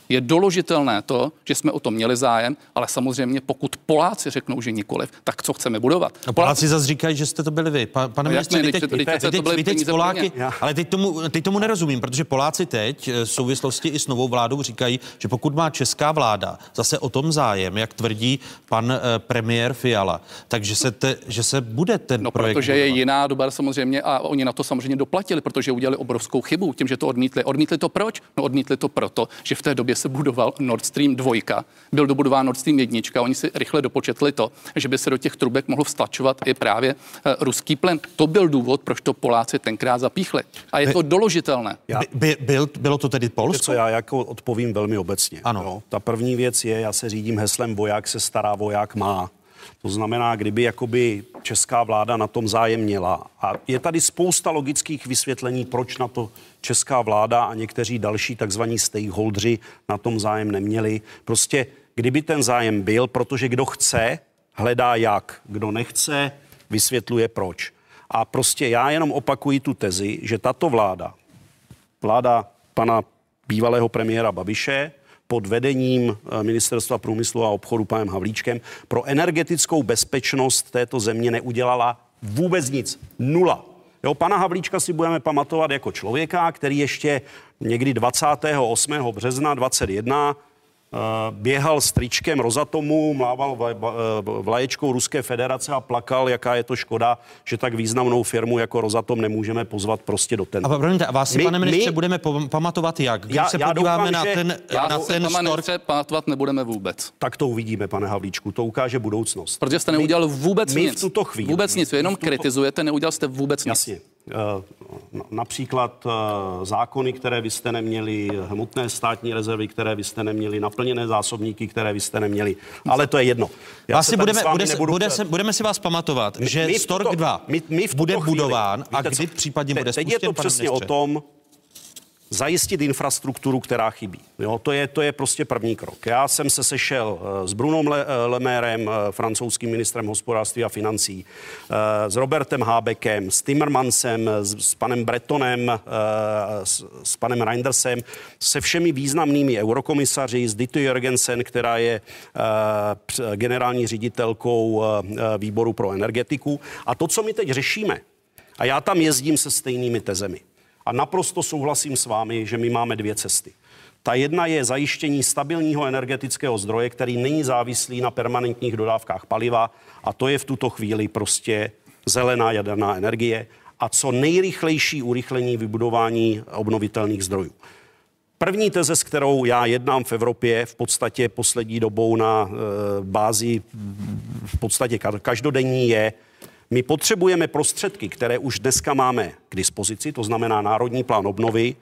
Je doložitelné to, že jsme o to měli zájem, ale samozřejmě pokud Poláci řeknou, že nikoliv, tak co chceme budovat? A Poláci zase říkají, že jste to byli vy. Pa, pane No ministře, teď, teď- teď teď, teď Poláky, ale teď tomu, teď tomu nerozumím, protože Poláci teď eh, v souvislosti i s novou vládou říkají, že pokud má česká vláda zase o tom zájem, jak tvrdí pan eh, premiér Fiala, takže se, te, že se bude ten No, projekt protože je jiná doba samozřejmě a oni na to samozřejmě doplatili, protože udělali obrovskou chybu tím, že to odmítli. Odmítli to proč? No odmítli to proto, že v té době se budoval Nord Stream 2, byl dobudován Nord Stream 1, oni si rychle dopočetli to, že by se do těch trubek mohl vstlačovat i právě eh, ruský plyn. To byl důvod, proč to Poláci tenkrát zapíchli. A je to doložitelné. Já- By, by, byl, bylo to tedy Polsko? co, já jako odpovím velmi obecně. Ano. Jo. Ta první věc je, já se řídím heslem voják se stará, voják má. To znamená, kdyby jakoby česká vláda na tom zájem měla. A je tady spousta logických vysvětlení, proč na to česká vláda a někteří další takzvaní stakeholdři na tom zájem neměli. Prostě kdyby ten zájem byl, protože kdo chce, hledá jak. Kdo nechce, vysvětluje proč. A prostě já jenom opakuji tu tezi, že tato vláda, vláda pana bývalého premiéra Babiše pod vedením eh, Ministerstva průmyslu a obchodu panem Havlíčkem pro energetickou bezpečnost této země neudělala vůbec nic. Nula. Jo, pana Havlíčka si budeme pamatovat jako člověka, který ještě někdy 28. března 21 eh, běhal s tričkem Rozatomu, mlával vla- vla- eh, vlaječkou Ruské federace a plakal, jaká je to škoda, že tak významnou firmu jako Rozatom nemůžeme pozvat prostě do A tendru. promiňte, a vás si, My- pane ministře, my- budeme pamatovat jak? Když Já- se já podíváme doufám, na že- ten, Já na si, ten pane stork, ministře, pamatovat nebudeme vůbec. Tak to uvidíme, pane Havlíčku, to ukáže budoucnost. Protože jste neudělal vůbec my nic. v tuto chvíli- Vůbec nic, jenom tuto- kritizujete, neudělal jste vůbec nic. Jasně. Eh, na- Například eh, zákony, které vy jste neměli, hmotné státní rezervy, které vy jste neměli, naplněné zásobníky, které vy jste neměli. Ale to je jedno. Já Vás se si budeme, bude se, nebudu- bude se, budeme si vás pamatovat, My- že my Stork tuto- 2 my- my v bude chvíli- budován a kdy co? případně Te- bude Teď spuštěn, je to přesně o tom, zajistit infrastrukturu, která chybí. Jo, to, je, to je prostě první krok. Já jsem se sešel eh, s Brunom Le- eh, Lemérem, eh, francouzským ministrem hospodářství a financí, s Robertem Hábekem, s Timmermansem, s, s panem Bretonem, s, s panem Reindersem, se všemi významnými eurokomisaři, s Dito Jorgensen, která je generální ředitelkou výboru pro energetiku. A to, co my teď řešíme, a já tam jezdím se stejnými tezemi. A naprosto souhlasím s vámi, že my máme dvě cesty. Ta jedna je zajištění stabilního energetického zdroje, který není závislý na permanentních dodávkách paliva a to je v tuto chvíli prostě zelená jaderná energie a co nejrychlejší urychlení vybudování obnovitelných zdrojů. První teze, s kterou já jednám v Evropě v podstatě poslední dobou na e, bázi v podstatě ka- každodenní je, my potřebujeme prostředky, které už dneska máme k dispozici, to znamená Národní plán obnovy,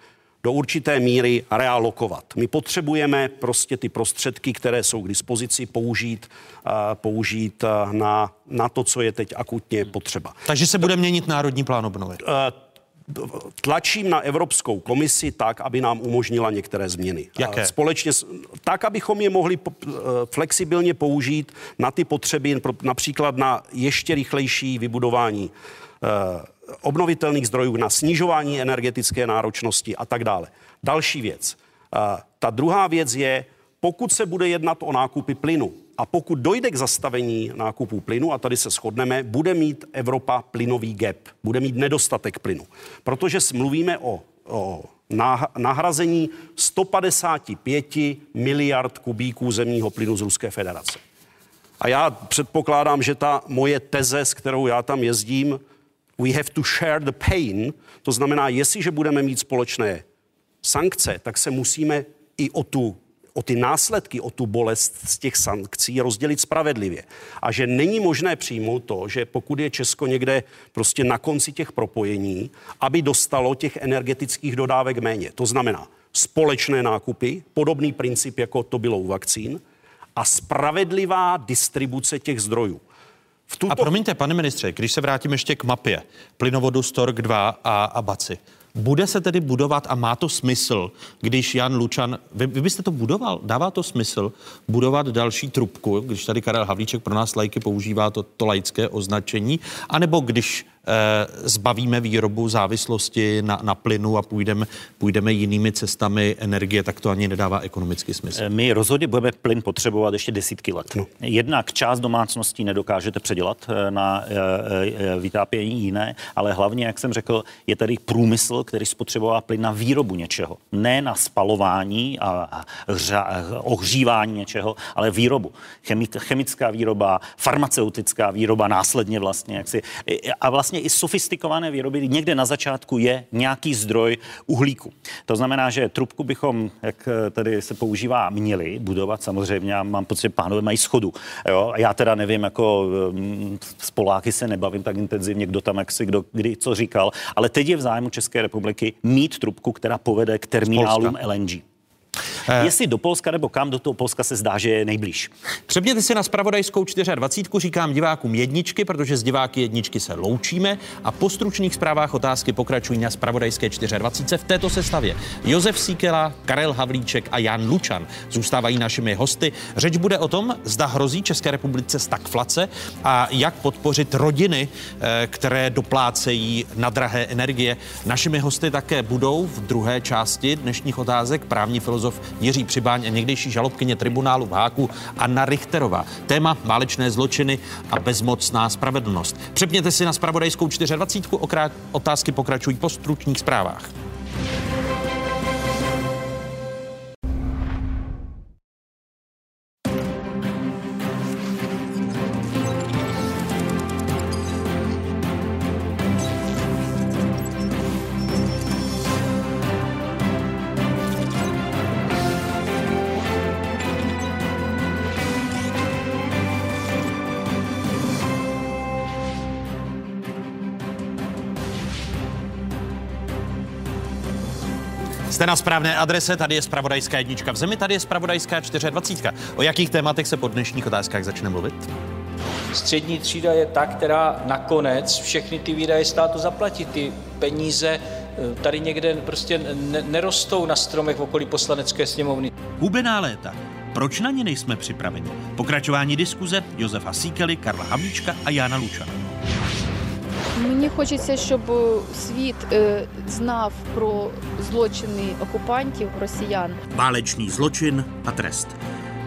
do určité míry realokovat. My potřebujeme prostě ty prostředky, které jsou k dispozici, použít, eh, použít eh, na, na to, co je teď akutně potřeba. Takže se bude měnit národní plán obnovy. Eh, tlačím na Evropskou komisi tak, aby nám umožnila některé změny. Jaké? Společně, tak, abychom je mohli eh, flexibilně použít na ty potřeby, například na ještě rychlejší vybudování eh, obnovitelných zdrojů, na snižování energetické náročnosti a tak dále. Další věc. Eh, Ta druhá věc je, pokud se bude jednat o nákupy plynu a pokud dojde k zastavení nákupů plynu, a tady se shodneme, bude mít Evropa plynový gap, bude mít nedostatek plynu. Protože mluvíme o, o nahrazení 155 miliard kubíků zemního plynu z Ruské federace. A já předpokládám, že ta moje teze, s kterou já tam jezdím, we have to share the pain, to znamená, jestliže budeme mít společné sankce, tak se musíme i o tu o ty následky, o tu bolest z těch sankcí rozdělit spravedlivě. A že není možné přijmout to, že pokud je Česko někde prostě na konci těch propojení, aby dostalo těch energetických dodávek méně. To znamená společné nákupy, podobný princip, jako to bylo u vakcín, a spravedlivá distribuce těch zdrojů. V tuto A promiňte, pane ministře, když se vrátím ještě k mapě plynovodu Stork 2 a, a Baci, bude se tedy budovat a má to smysl, když Jan Lučan, vy, vy byste to budoval, dává to smysl budovat další trubku, když tady Karel Havlíček pro nás lajky používá to, to laické označení, anebo když zbavíme výrobu závislosti na, na plynu a půjdeme, půjdeme jinými cestami energie, tak to ani nedává ekonomický smysl. My rozhodně budeme plyn potřebovat ještě desítky let. No. Jednak část domácností nedokážete předělat na vytápění jiné, ale hlavně, jak jsem řekl, je tady průmysl, který spotřebová plyn na výrobu něčeho. Ne na spalování a hřa, ohřívání něčeho, ale výrobu. chemická výroba, farmaceutická výroba následně vlastně. Jaksi, a vlastně i sofistikované výroby někde na začátku je nějaký zdroj uhlíku. To znamená, že trubku bychom, jak tady se používá, měli budovat samozřejmě. Já mám pocit, že pánové mají schodu. Jo? A já teda nevím, jako mm, s Poláky se nebavím tak intenzivně, kdo tam jak si, kdo kdy co říkal, ale teď je v zájmu České republiky mít trubku, která povede k terminálům LNG. Eh. Jestli do Polska nebo kam, do toho Polska se zdá, že je nejblíž. Přepněte si na spravodajskou 24. Říkám divákům jedničky, protože z diváky jedničky se loučíme a po stručných zprávách otázky pokračují na spravodajské 24. v této sestavě. Josef Síkela, Karel Havlíček a Jan Lučan zůstávají našimi hosty. Řeč bude o tom, zda hrozí České republice stagflace a jak podpořit rodiny, eh, které doplácejí na drahé energie. Našimi hosty také budou v druhé části dnešních otázek právní filozof Jiří Přibáň a někdejší žalobkyně tribunálu v Háku Anna Richterová. Téma válečné zločiny a bezmocná spravedlnost. Přepněte si na spravodajskou 24. Okrát otázky pokračují po stručných zprávách. Jste na správné adrese, tady je Spravodajská jednička v zemi, tady je Spravodajská 24. O jakých tématech se po dnešních otázkách začne mluvit? Střední třída je ta, která nakonec všechny ty výdaje státu zaplatí. Ty peníze eh, tady někde prostě nerostou na stromech v okolí poslanecké sněmovny. Hubená léta. Proč na ně nejsme připraveni? Pokračování diskuze Josefa Síkely, Karla Havlíčka a Jana Lučana. Мені хочеться, щоб світ знав про злочини окупантів росіян. Válečný zločin a trest.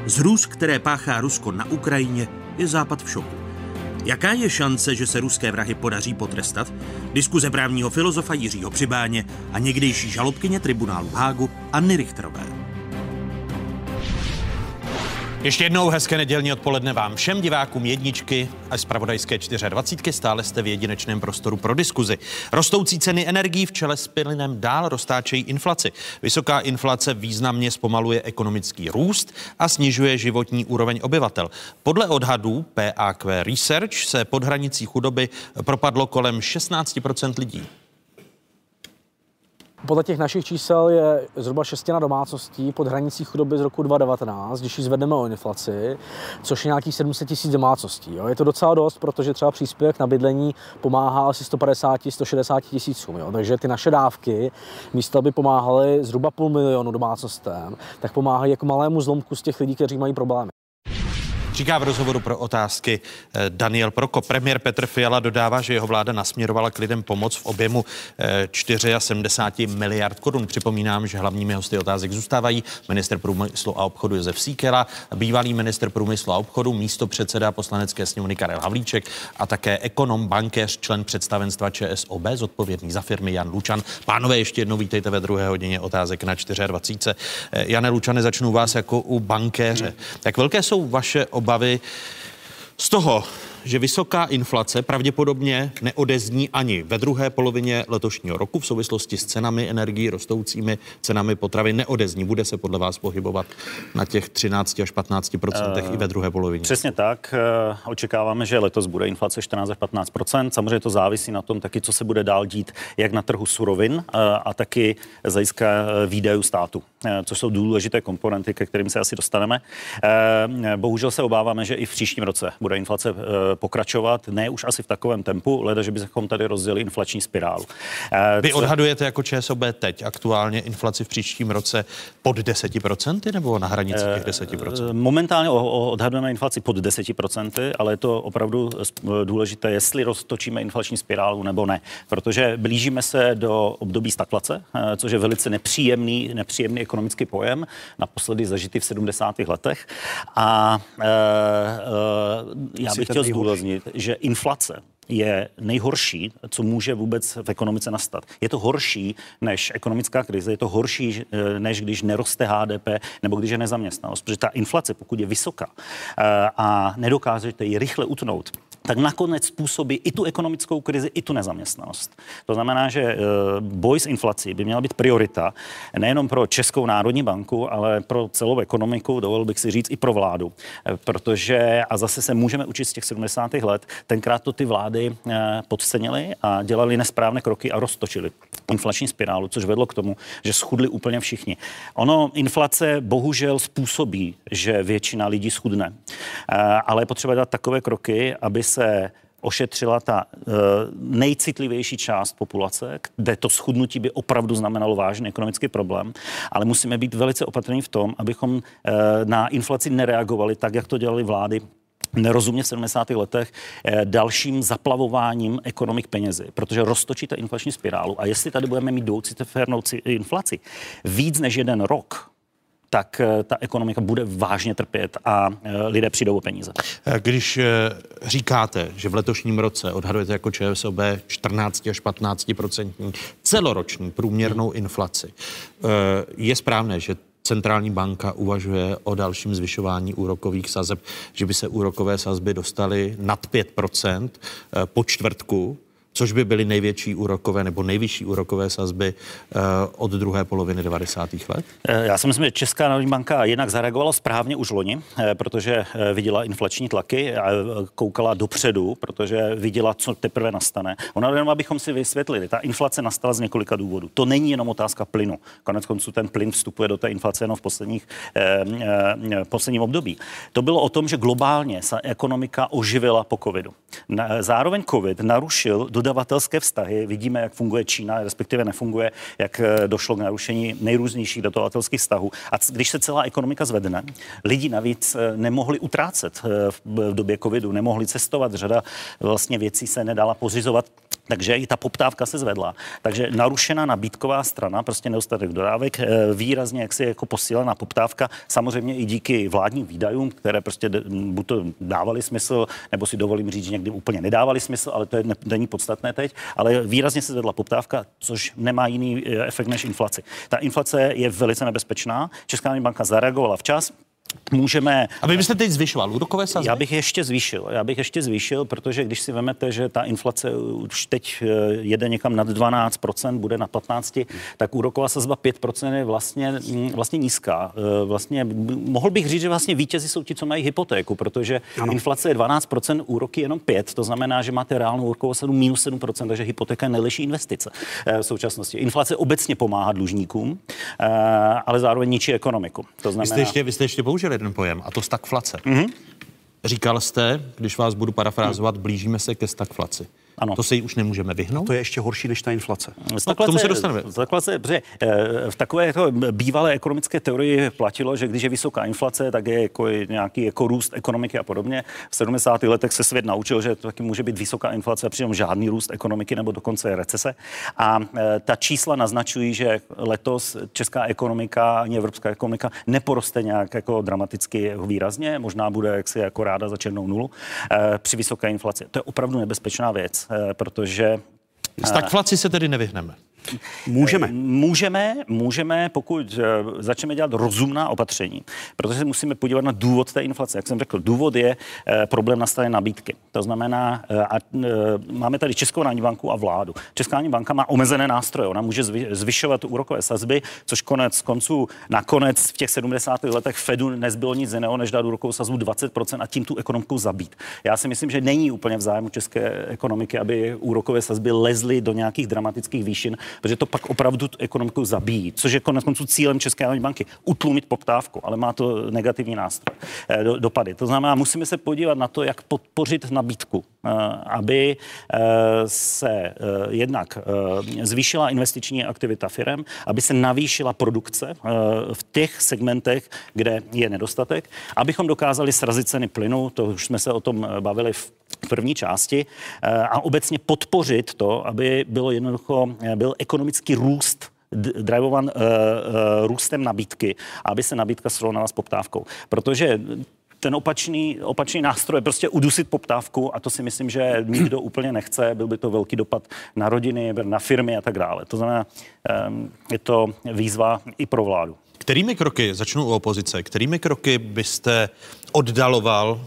Zrůz, které páchá Rusko na Ukrajině, je Západ v šoku. Jaká je šance, že se ruské vrahy podaří potrestat? Diskuze právního filozofa Jiřího Přibáně a někdejší žalobkyně tribunálu v Hágu Anny Richterové. Ještě jednou hezké nedělní odpoledne vám všem divákům jedničky a zpravodajské 24. Stále jste v jedinečném prostoru pro diskuzi. Rostoucí ceny energií v čele s plynem dál roztáčejí inflaci. Vysoká inflace významně zpomaluje ekonomický růst a snižuje životní úroveň obyvatel. Podle odhadů PAQ Research se pod hranicí chudoby propadlo kolem 16% lidí. Podle těch našich čísel je zhruba šestina domácností pod hranicí chudoby z roku 2019, když ji zvedneme o inflaci, což je nějakých 700 tisíc domácností. Jo. Je to docela dost, protože třeba příspěvek na bydlení pomáhá asi 150-160 tisícům. Takže ty naše dávky, místo aby pomáhaly zhruba půl milionu domácnostem, tak pomáhají jako malému zlomku z těch lidí, kteří mají problémy. Říká v rozhovoru pro otázky eh, Daniel Proko. Premiér Petr Fiala dodává, že jeho vláda nasměrovala k lidem pomoc v objemu 74 eh, miliard korun. Připomínám, že hlavními hosty otázek zůstávají minister průmyslu a obchodu Josef Síkela, bývalý minister průmyslu a obchodu, místo předseda poslanecké sněmovny Karel Havlíček a také ekonom, bankéř, člen představenstva ČSOB, zodpovědný za firmy Jan Lučan. Pánové, ještě jednou vítejte ve druhé hodině otázek na 24. Eh, Jane Lučane, začnu vás jako u bankéře. Jak velké jsou vaše ob obavy z toho, že vysoká inflace pravděpodobně neodezní ani ve druhé polovině letošního roku v souvislosti s cenami energií, rostoucími cenami potravy neodezní. Bude se podle vás pohybovat na těch 13 až 15 procentech uh, i ve druhé polovině? Přesně tak. Uh, očekáváme, že letos bude inflace 14 až 15% Samozřejmě to závisí na tom taky, co se bude dál dít, jak na trhu surovin uh, a taky z hlediska výdajů státu, což jsou důležité komponenty, ke kterým se asi dostaneme. Bohužel se obáváme, že i v příštím roce bude inflace pokračovat, ne už asi v takovém tempu, leda, že bychom tady rozdělili inflační spirálu. Vy odhadujete jako ČSOB teď aktuálně inflaci v příštím roce pod 10% nebo na hranici těch 10%? Momentálně odhadujeme inflaci pod 10%, ale je to opravdu důležité, jestli roztočíme inflační spirálu nebo ne, protože blížíme se do období stagflace, což je velice nepříjemný, nepříjemný ekonomický pojem, naposledy zažitý v 70. letech. A e, e, já bych chtěl zdůraznit, že inflace je nejhorší, co může vůbec v ekonomice nastat. Je to horší než ekonomická krize, je to horší, e, než když neroste HDP nebo když je nezaměstnanost. Protože ta inflace, pokud je vysoká a nedokážete ji rychle utnout, tak nakonec způsobí i tu ekonomickou krizi, i tu nezaměstnanost. To znamená, že eh, boj s inflací by měla být priorita nejenom pro Českou národní banku, ale pro celou ekonomiku, dovolil bych si říct, i pro vládu. Eh, protože, a zase se můžeme učit z těch 70. let, tenkrát to ty vlády eh, podcenily a dělali nesprávné kroky a roztočili inflační spirálu, což vedlo k tomu, že schudli úplně všichni. Ono, inflace bohužel způsobí, že většina lidí schudne. Ale je potřeba dát takové kroky, aby se se ošetřila ta uh, nejcitlivější část populace, kde to schudnutí by opravdu znamenalo vážný ekonomický problém, ale musíme být velice opatrní v tom, abychom uh, na inflaci nereagovali tak, jak to dělali vlády nerozumně v 70. letech eh, dalším zaplavováním ekonomik penězi, protože roztočíte inflační spirálu a jestli tady budeme mít dvoucifernou inflaci víc než jeden rok, tak eh, ta ekonomika bude vážně trpět a eh, lidé přijdou o peníze. Eh, když říkáte, že v letošním roce odhadujete jako ČSOB 14 až 15% celoroční průměrnou inflaci, je správné, že centrální banka uvažuje o dalším zvyšování úrokových sazeb, že by se úrokové sazby dostaly nad 5% po čtvrtku což by byly největší úrokové nebo nejvyšší úrokové sazby uh, od druhé poloviny 90. let? Eh, já si myslím, že Česká národní banka jinak zareagovala správně už loni, eh, protože viděla inflační tlaky a koukala dopředu, protože viděla, co teprve nastane. Ona jenom, abychom si vysvětlili, ta inflace nastala z několika důvodů. To není jenom otázka plynu. Konec konců ten plyn vstupuje do té inflace jenom v posledních, eh, eh, posledním období. To bylo o tom, že globálně se ekonomika oživila po covidu. Zároveň covid narušil do dodavatelské vztahy. Vidíme, jak funguje Čína, respektive nefunguje, jak eh, došlo k narušení nejrůznějších dodavatelských vztahů. A když se celá ekonomika zvedne, lidi navíc eh, nemohli utrácet eh, v době covidu, nemohli cestovat, řada vlastně věcí se nedala pořizovat takže i ta poptávka se zvedla. Takže narušená nabídková strana, prostě nedostatek dodávek, výrazně jak si jako posílená poptávka, samozřejmě i díky vládním výdajům, které prostě buď to dávali smysl, nebo si dovolím říct, že někdy úplně nedávali smysl, ale to je, není podstatné teď, ale výrazně se zvedla poptávka, což nemá jiný eh, efekt než inflaci. Ta inflace je velice nebezpečná. Česká banka zareagovala včas, můžeme... A vy byste teď zvyšoval úrokové sazby? Já bych ještě zvýšil. Já bych ještě zvýšil, protože když si vemete, že ta inflace už teď eh, jede někam nad 12%, bude na 15%, tak úroková sazba 5% je vlastně, mm, vlastně nízká. Eh, vlastně mohl bych říct, že vlastně vítězi jsou ti, co mají hypotéku, protože ano. inflace je 12%, úroky jenom 5, to znamená, že máte reálnou úrokovou sazbu minus 7%, takže hypotéka je nejlepší investice eh, v současnosti. Inflace obecně pomáhá dlužníkům, ale zároveň ničí ekonomiku. To znamená... Vy jste ještě, vy jste ještě použili jeden pojem, a to stagflace. Mm-hmm. Říkal jste, když vás budu parafrázovat, blížíme se ke stagflaci. Ano. To se jí už nemůžeme vyhnout. To je ještě horší než ta inflace. No, k tomu se dostaneme. Zaklase, protože eh, v takové jako bývalé ekonomické teorii platilo, že když je vysoká inflace, tak je jako nějaký jako růst ekonomiky a podobně. V 70. letech se svět naučil, že to taky může být vysoká inflace a přitom žádný růst ekonomiky nebo dokonce recese. A eh, ta čísla naznačují, že letos česká ekonomika ani evropská ekonomika neporoste nějak jako dramaticky výrazně, možná bude jaksi jako ráda za černou nulu eh, při vysoké inflaci. To je opravdu nebezpečná věc. Eh, protože... Stagflaci se tedy nevyhneme. Můžeme. Můžeme, můžeme, pokud eh, začneme dělat rozumná opatření, protože se musíme podívat na důvod té inflace. Jak jsem řekl, důvod je eh, problém na straně nabídky. To znamená, eh, a, máme tady Českou národní banku a vládu. Česká národní banka má omezené nástroje. Ona může zvyšovat úrokové sazby, což konec konců nakonec v těch 70. letech Fedu nezbylo nic jiného, než dát úrokovou sazbu 20% a tím tu ekonomiku zabít. Já si myslím, že není úplně v zájmu české ekonomiky, aby úrokové sazby lezly do nějakých dramatických výšin, protože to pak opravdu tu ekonomiku zabíjí, což je konec konců cílem České národní banky, utlumit poptávku, ale má to negativní nástroj, eh, do, dopady. To znamená, musíme se podívat na to, jak podpořit nabídku, eh, aby eh, se jednak zvýšila investiční aktivita firm, aby se navýšila produkce v těch segmentech, kde je nedostatek, abychom dokázali srazit ceny plynu, to už jsme se o tom bavili v první části, a obecně podpořit to, aby bylo jednoducho, byl ekonomický růst drivovan uh, uh, růstem nabídky, aby se nabídka srovnala s poptávkou. Protože ten opačný, opačný nástroj je prostě udusit poptávku a to si myslím, že nikdo úplně nechce. Byl by to velký dopad na rodiny, na firmy a tak dále. To znamená, um, je to výzva i pro vládu. Kterými kroky, začnu u opozice, kterými kroky byste oddaloval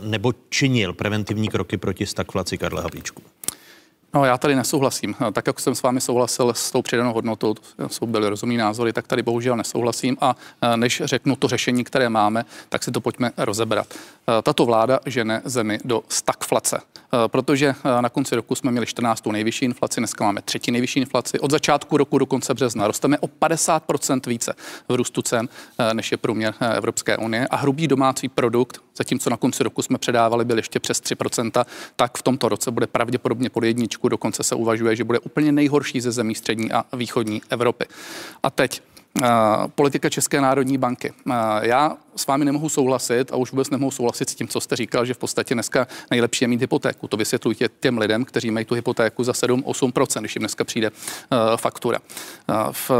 nebo činil preventivní kroky proti stagflaci Karla Havlíčku? No, já tady nesouhlasím. Tak, jak jsem s vámi souhlasil s tou přidanou hodnotou, to jsou byly rozumní názory, tak tady bohužel nesouhlasím a e, než řeknu to řešení, které máme, tak si to pojďme rozebrat. Tato vláda žene zemi do stagflace. Eh, protože eh, na konci roku jsme měli 14. nejvyšší inflaci, dneska máme třetí nejvyšší inflaci. Od začátku roku do konce března rosteme o 50% více v růstu cen, eh, než je průměr Evropské unie. A hrubý domácí produkt, zatímco na konci roku jsme předávali, byl ještě přes 3%, tak v tomto roce bude pravděpodobně pod jedničku. Dokonce se uvažuje, že bude úplně nejhorší ze zemí střední a východní Evropy. A teď politika České národní banky. Já s vámi nemohu souhlasit a už vůbec nemohu souhlasit s tím, co jste říkal, že v podstatě dneska nejlepší je mít hypotéku. To vysvětlujte těm lidem, kteří mají tu hypotéku za 7-8%, když jim dneska přijde faktura. V,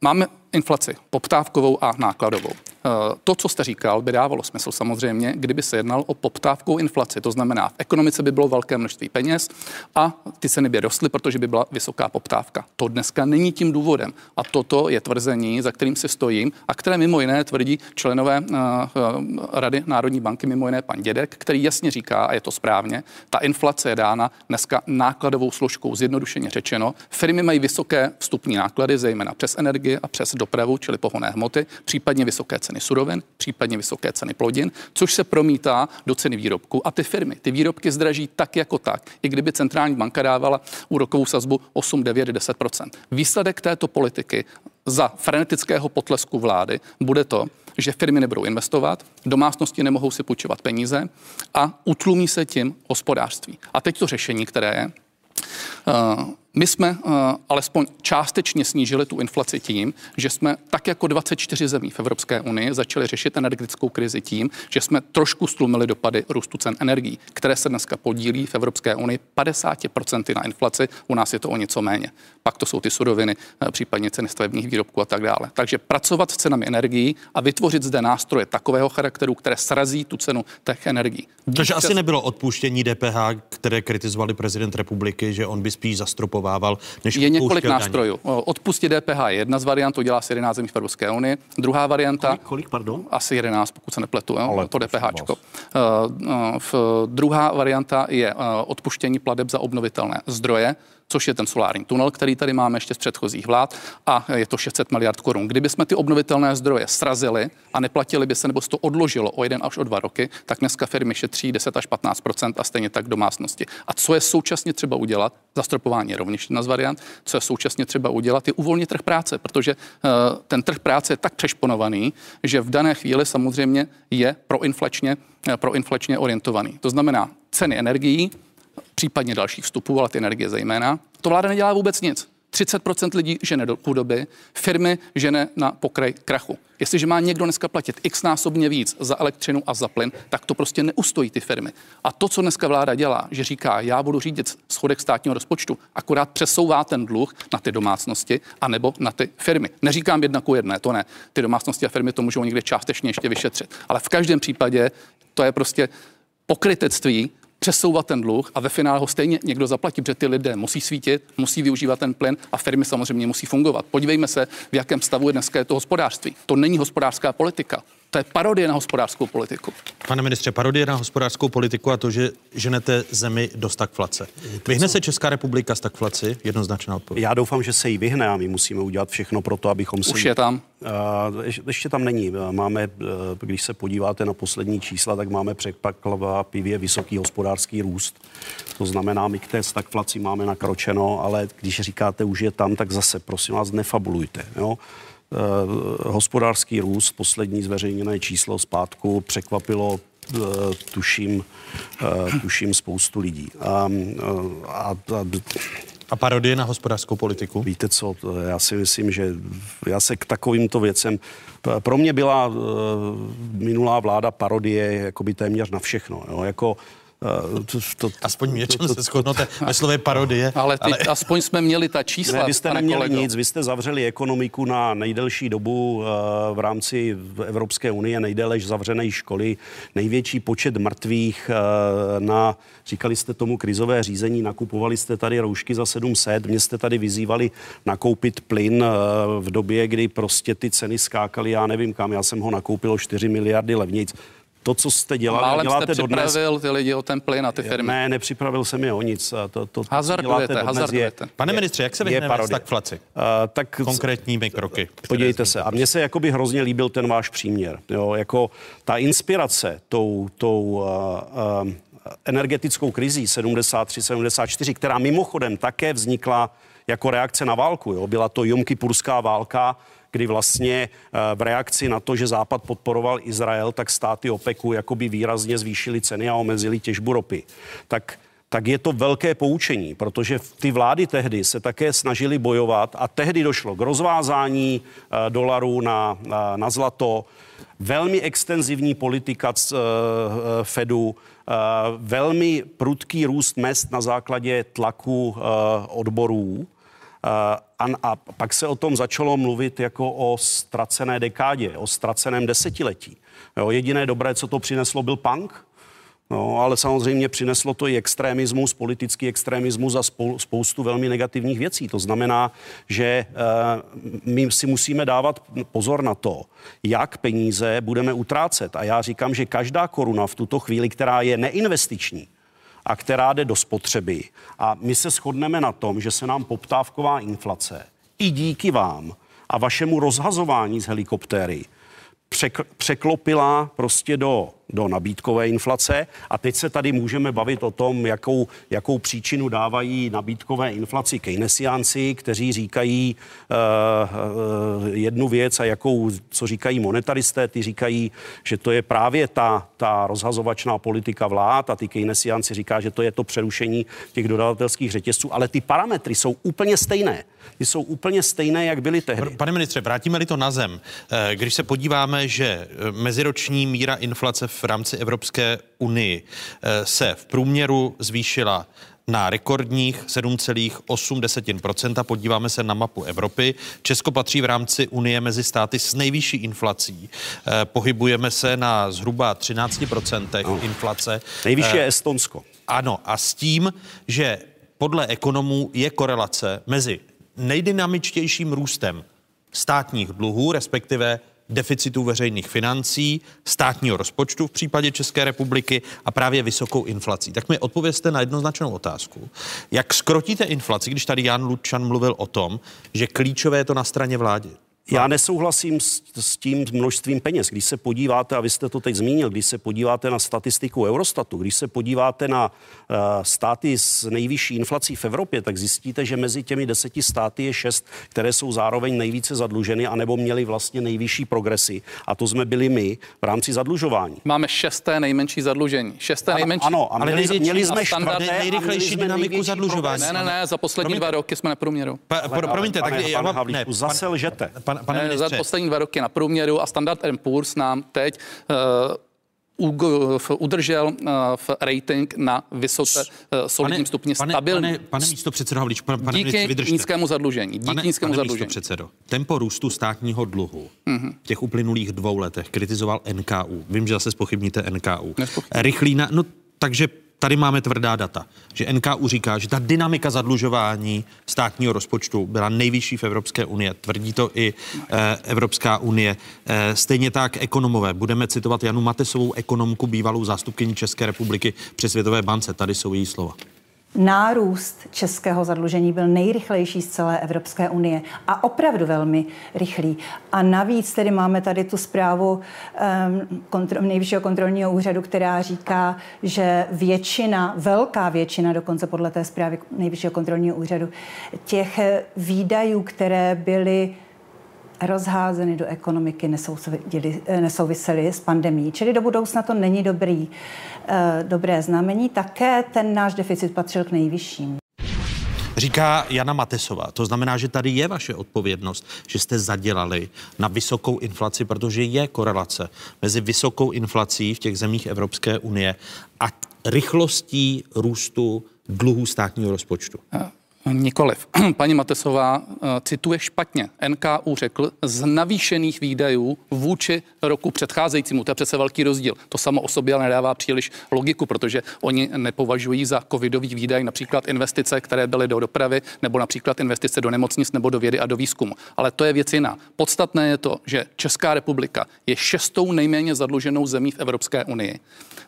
máme inflaci poptávkovou a nákladovou. Eh, to, co jste říkal, by dávalo smysl samozřejmě, kdyby se jednal o poptávkou inflaci. To znamená, v ekonomice by bylo velké množství peněz a ty ceny by rostly, protože by byla vysoká poptávka. To dneska není tím důvodem. A toto je tvrzení, za kterým si stojím a které mimo jiné tvrdí členové uh, Rady Národní banky, mimo jiné pan Dědek, který jasně říká, a je to správně, ta inflace je dána dneska nákladovou složkou, zjednodušeně řečeno. Firmy mají vysoké vstupní náklady, zejména přes energie a přes dopravu, čili pohonné hmoty, případně vysoké ceny surovin, případně vysoké ceny plodin, což se promítá do ceny výrobku. A ty firmy, ty výrobky zdraží tak jako tak, i kdyby centrální banka dávala úrokovou sazbu 8, 9, 10% Výsledek této politiky za frenetického potlesku vlády bude to, že firmy nebudou investovat, domácnosti nemohou si půjčovat peníze a utlumí se tím hospodářství. A teď to řešení, které je, uh, my jsme uh, alespoň částečně snížili tu inflaci tím, že jsme tak jako 24 zemí v Evropské unii začali řešit energetickou krizi tím, že jsme trošku stlumili dopady růstu cen energií, které se dneska podílí v Evropské unii 50% na inflaci, u nás je to o něco méně. Pak to jsou ty suroviny, uh, případně ceny stavebních výrobků a tak dále. Takže pracovat s cenami energií a vytvořit zde nástroje takového charakteru, které srazí tu cenu těch energií. Takže asi nebylo odpuštění DPH, které kritizovali prezident republiky, že on by spíš zastropoval schovával, než Je několik nástrojů. Odpustit DPH je jedna z variant, to dělá asi 11 zemí v Evropské unii. Druhá varianta. Kolik, kolik pardon? Asi 11, pokud se nepletu, jo, Ale to DPH. Uh, uh, druhá varianta je uh, odpuštění pladeb za obnovitelné zdroje což je ten solární tunel, který tady máme ještě z předchozích vlád a je to 600 miliard korun. Kdyby jsme ty obnovitelné zdroje srazili a neplatili by se, nebo se to odložilo o jeden až o dva roky, tak dneska firmy šetří 10 až 15% a stejně tak domácnosti. A co je současně třeba udělat, zastropování je rovněž jedna z variant, co je současně třeba udělat, je uvolnit trh práce, protože uh, ten trh práce je tak přešponovaný, že v dané chvíli samozřejmě je proinflačně, uh, proinflačně orientovaný. To znamená, ceny energií případně dalších vstupů, ale ty energie zejména. To vláda nedělá vůbec nic. 30% lidí žene do chudoby, firmy žene na pokraj krachu. Jestliže má někdo dneska platit x násobně víc za elektřinu a za plyn, tak to prostě neustojí ty firmy. A to, co dneska vláda dělá, že říká, já budu řídit schodek státního rozpočtu, akorát přesouvá ten dluh na ty domácnosti anebo na ty firmy. Neříkám jedna ku jedné, to ne. Ty domácnosti a firmy to můžou někde částečně ještě vyšetřit. Ale v každém případě to je prostě pokrytectví přesouvat ten dluh a ve finále ho stejně někdo zaplatí, protože ty lidé musí svítit, musí využívat ten plyn a firmy samozřejmě musí fungovat. Podívejme se, v jakém stavu je dneska je to hospodářství. To není hospodářská politika. To je parodie na hospodářskou politiku. Pane ministře, parodie na hospodářskou politiku a to, že ženete zemi do stagflace. Vyhne se Česká republika stagflaci? Jednoznačná odpověď. Já doufám, že se jí vyhne a my musíme udělat všechno pro to, abychom se... Už je tam? Uh, ještě tam není. Máme, když se podíváte na poslední čísla, tak máme překvapivě vysoký hospodářský růst. To znamená, my k té stagflaci máme nakročeno, ale když říkáte už je tam, tak zase prosím vás nefabulujte. Jo? Uh, hospodářský růst, poslední zveřejněné číslo zpátku překvapilo uh, tuším, uh, tuším spoustu lidí. A, a, a, a parodie na hospodářskou politiku? Víte co, já si myslím, že já se k takovýmto věcem... Pro mě byla minulá vláda parodie jakoby téměř na všechno. Jo? Jako Eh, to, to, aspoň něčem se shodnote ve slově parodie. Ale, teď ale... aspoň jsme měli ta čísla. Ne, vy jste neměli kolego. nic, vy jste zavřeli ekonomiku na nejdelší dobu uh, v rámci Evropské unie, nejdélež zavřené školy, největší počet mrtvých uh, na, říkali jste tomu krizové řízení, nakupovali jste tady roušky za 700, mě jste tady vyzývali nakoupit plyn uh, v době, kdy prostě ty ceny skákaly, já nevím kam, já jsem ho nakoupil o 4 miliardy levnic to, co jste dělali, Málem děláte jste připravil dodnes, ty lidi o ten plyn a ty firmy. Ne, nepřipravil jsem je o nic. To, to, hazardujete, hazardujete. Je, Pane ministře, jak se vyhneme stagflaci? Uh, tak Konkrétními kroky. Podívejte se. A mně se jakoby hrozně líbil ten váš příměr. Jo, jako ta inspirace tou, tou uh, uh, energetickou krizí 73-74, která mimochodem také vznikla jako reakce na válku. Jo. Byla to Jomkypurská válka, kdy vlastně eh, v reakci na to, že Západ podporoval Izrael, tak státy OPECu jakoby výrazně zvýšily ceny a omezili těžbu ropy. Tak tak je to velké poučení, protože ty vlády tehdy se také snažili bojovat a tehdy došlo k rozvázání uh, dolarů na, uh, na zlato, velmi extenzivní politika uh, Fedu, velmi prudký růst mest na základě tlaku odborů a, a pak se o tom začalo mluvit jako o ztracené dekádě, o ztraceném desetiletí. Jo, jediné dobré, co to přineslo, byl punk. No, ale samozřejmě přineslo to i extremismus, politický extremismus a spoustu velmi negativních věcí. To znamená, že e, my si musíme dávat pozor na to, jak peníze budeme utrácet. A já říkám, že každá koruna v tuto chvíli, která je neinvestiční, a která jde do spotřeby. A my se shodneme na tom, že se nám poptávková inflace i díky vám a vašemu rozhazování z helikoptéry překlopila prostě do do nabídkové inflace. A teď se tady můžeme bavit o tom, jakou, jakou příčinu dávají nabídkové inflaci keynesiánci, kteří říkají uh, jednu věc a jakou, co říkají monetaristé, ty říkají, že to je právě ta, ta rozhazovačná politika vlád a ty keynesiánci říká, že to je to přerušení těch dodavatelských řetězců, ale ty parametry jsou úplně stejné. Ty jsou úplně stejné, jak byly tehdy. Pane ministře, vrátíme-li to na zem. Eh, když se podíváme, že meziroční míra inflace v rámci Evropské unii eh, se v průměru zvýšila na rekordních 7,8%. Podíváme se na mapu Evropy. Česko patří v rámci Unie mezi státy s nejvyšší inflací. Eh, pohybujeme se na zhruba 13% no. inflace. Nejvyšší je eh, Estonsko. Ano, a s tím, že podle ekonomů je korelace mezi nejdynamičtějším růstem státních dluhů, respektive deficitu veřejných financí, státního rozpočtu v případě České republiky a právě vysokou inflací. Tak mi odpovězte na jednoznačnou otázku. Jak skrotíte inflaci, když tady Jan Lučan mluvil o tom, že klíčové je to na straně vlády? Já nesouhlasím s, s tím množstvím peněz. Když se podíváte, a vy jste to teď zmínil, když se podíváte na statistiku Eurostatu, když se podíváte na uh, státy s nejvyšší inflací v Evropě, tak zjistíte, že mezi těmi deseti státy je šest, které jsou zároveň nejvíce zadluženy, anebo měly vlastně nejvyšší progresy. A to jsme byli my v rámci zadlužování. Máme šesté nejmenší zadlužení. Šesté ano, nejmenší. Ano, ale měli, měli jsme čtvrté, nejrychlejší dynamiku zadlužování. Ne, ne, ne, za poslední promiňte, dva roky jsme na průměru. Pa, pro, promiňte, tak já vám... Ne, zase lžete. Pan, pan, pane ministře. Za poslední dva roky na průměru a Standard Poor's nám teď uh, udržel uh, v rating na vysoce uh, solidním pane, stupni pane, stabilní. Pane, pane místo předsedo Havlíč, pane, pane díky vydržte. nízkému zadlužení. Díky pane, nízkému pane zadlužení. předsedo, tempo růstu státního dluhu mm-hmm. v těch uplynulých dvou letech kritizoval NKU. Vím, že zase spochybníte NKU. Rychlý na, no takže tady máme tvrdá data, že NKU říká, že ta dynamika zadlužování státního rozpočtu byla nejvyšší v Evropské unie. Tvrdí to i eh, Evropská unie. Eh, stejně tak ekonomové. Budeme citovat Janu Matesovou, ekonomku, bývalou zástupkyni České republiky při Světové bance. Tady jsou její slova nárůst českého zadlužení byl nejrychlejší z celé Evropské unie a opravdu velmi rychlý. A navíc tedy máme tady tu zprávu um, kontro, nejvyššího kontrolního úřadu, která říká, že většina, velká většina, dokonce podle té zprávy nejvyššího kontrolního úřadu, těch výdajů, které byly rozházeny do ekonomiky, nesouvisely s pandemí. Čili do budoucna to není dobrý, eh, dobré znamení. Také ten náš deficit patřil k nejvyšším. Říká Jana Matesová. To znamená, že tady je vaše odpovědnost, že jste zadělali na vysokou inflaci, protože je korelace mezi vysokou inflací v těch zemích Evropské unie a rychlostí růstu dluhů státního rozpočtu. Nikoliv. Paní Matesová eh, cituje špatně. NKU řekl z navýšených výdajů vůči roku předcházejícímu. To je přece velký rozdíl. To samo o sobě ale nedává příliš logiku, protože oni nepovažují za covidový výdaj například investice, které byly do dopravy, nebo například investice do nemocnic nebo do vědy a do výzkumu. Ale to je věc jiná. Podstatné je to, že Česká republika je šestou nejméně zadluženou zemí v Evropské unii.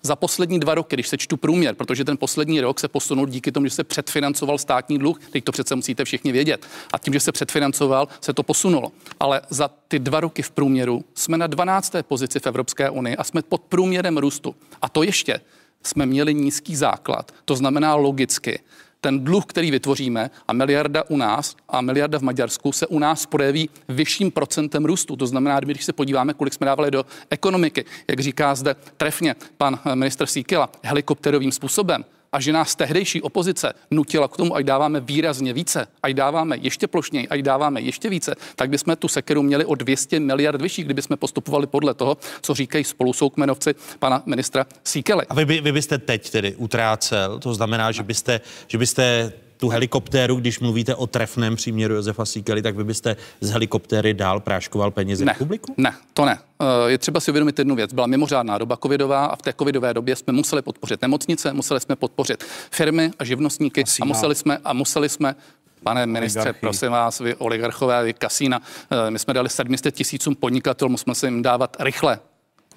Za poslední dva roky, když se čtu průměr, protože ten poslední rok se posunul díky tomu, že se předfinancoval státní dluh, Teď to přece musíte všichni vědět. A tím, že se předfinancoval, se to posunulo. Ale za ty dva roky v průměru jsme na 12. pozici v Evropské unii a jsme pod průměrem růstu. A to ještě jsme měli nízký základ. To znamená logicky, ten dluh, který vytvoříme a miliarda u nás a miliarda v Maďarsku se u nás projeví vyšším procentem růstu. To znamená, když se podíváme, kolik jsme dávali do ekonomiky, jak říká zde trefně pan ministr Síkela, helikopterovým způsobem, a že nás tehdejší opozice nutila k tomu, ať dáváme výrazně více, ať dáváme ještě plošněji, ať dáváme ještě více, tak bychom tu sekeru měli o 200 miliard vyšší, kdyby jsme postupovali podle toho, co říkají spolu soukmenovci pana ministra Síkely. A vy, by, vy byste teď tedy utrácel, to znamená, že byste, že byste tu helikoptéru, když mluvíte o trefném příměru Josefa Síkely, tak vy byste z helikoptéry dál práškoval penězi ne, republiku? Ne, to ne. Eh, je třeba si uvědomit jednu věc. Byla mimořádná doba covidová a v té covidové době jsme museli podpořit nemocnice, museli jsme podpořit firmy a živnostníky a museli jsme, a museli jsme Pane ministře, Oligarchy. prosím vás, vy oligarchové, vy kasína, eh, my jsme dali 700 tisícům podnikatelům, musíme se jim dávat rychle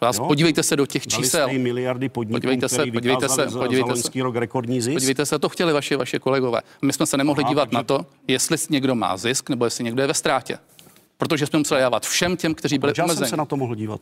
Vás jo? podívejte se do těch čísel. miliardy podniků, podívejte se, podívejte se, podívejte se, rok rekordní zisk. Podívejte se, to chtěli vaše, vaše kolegové. My jsme se nemohli Aha, dívat takže... na to, jestli někdo má zisk nebo jestli někdo je ve ztrátě. Protože jsme museli dávat všem těm, kteří byli omezeni. Já jsem se na to mohl dívat.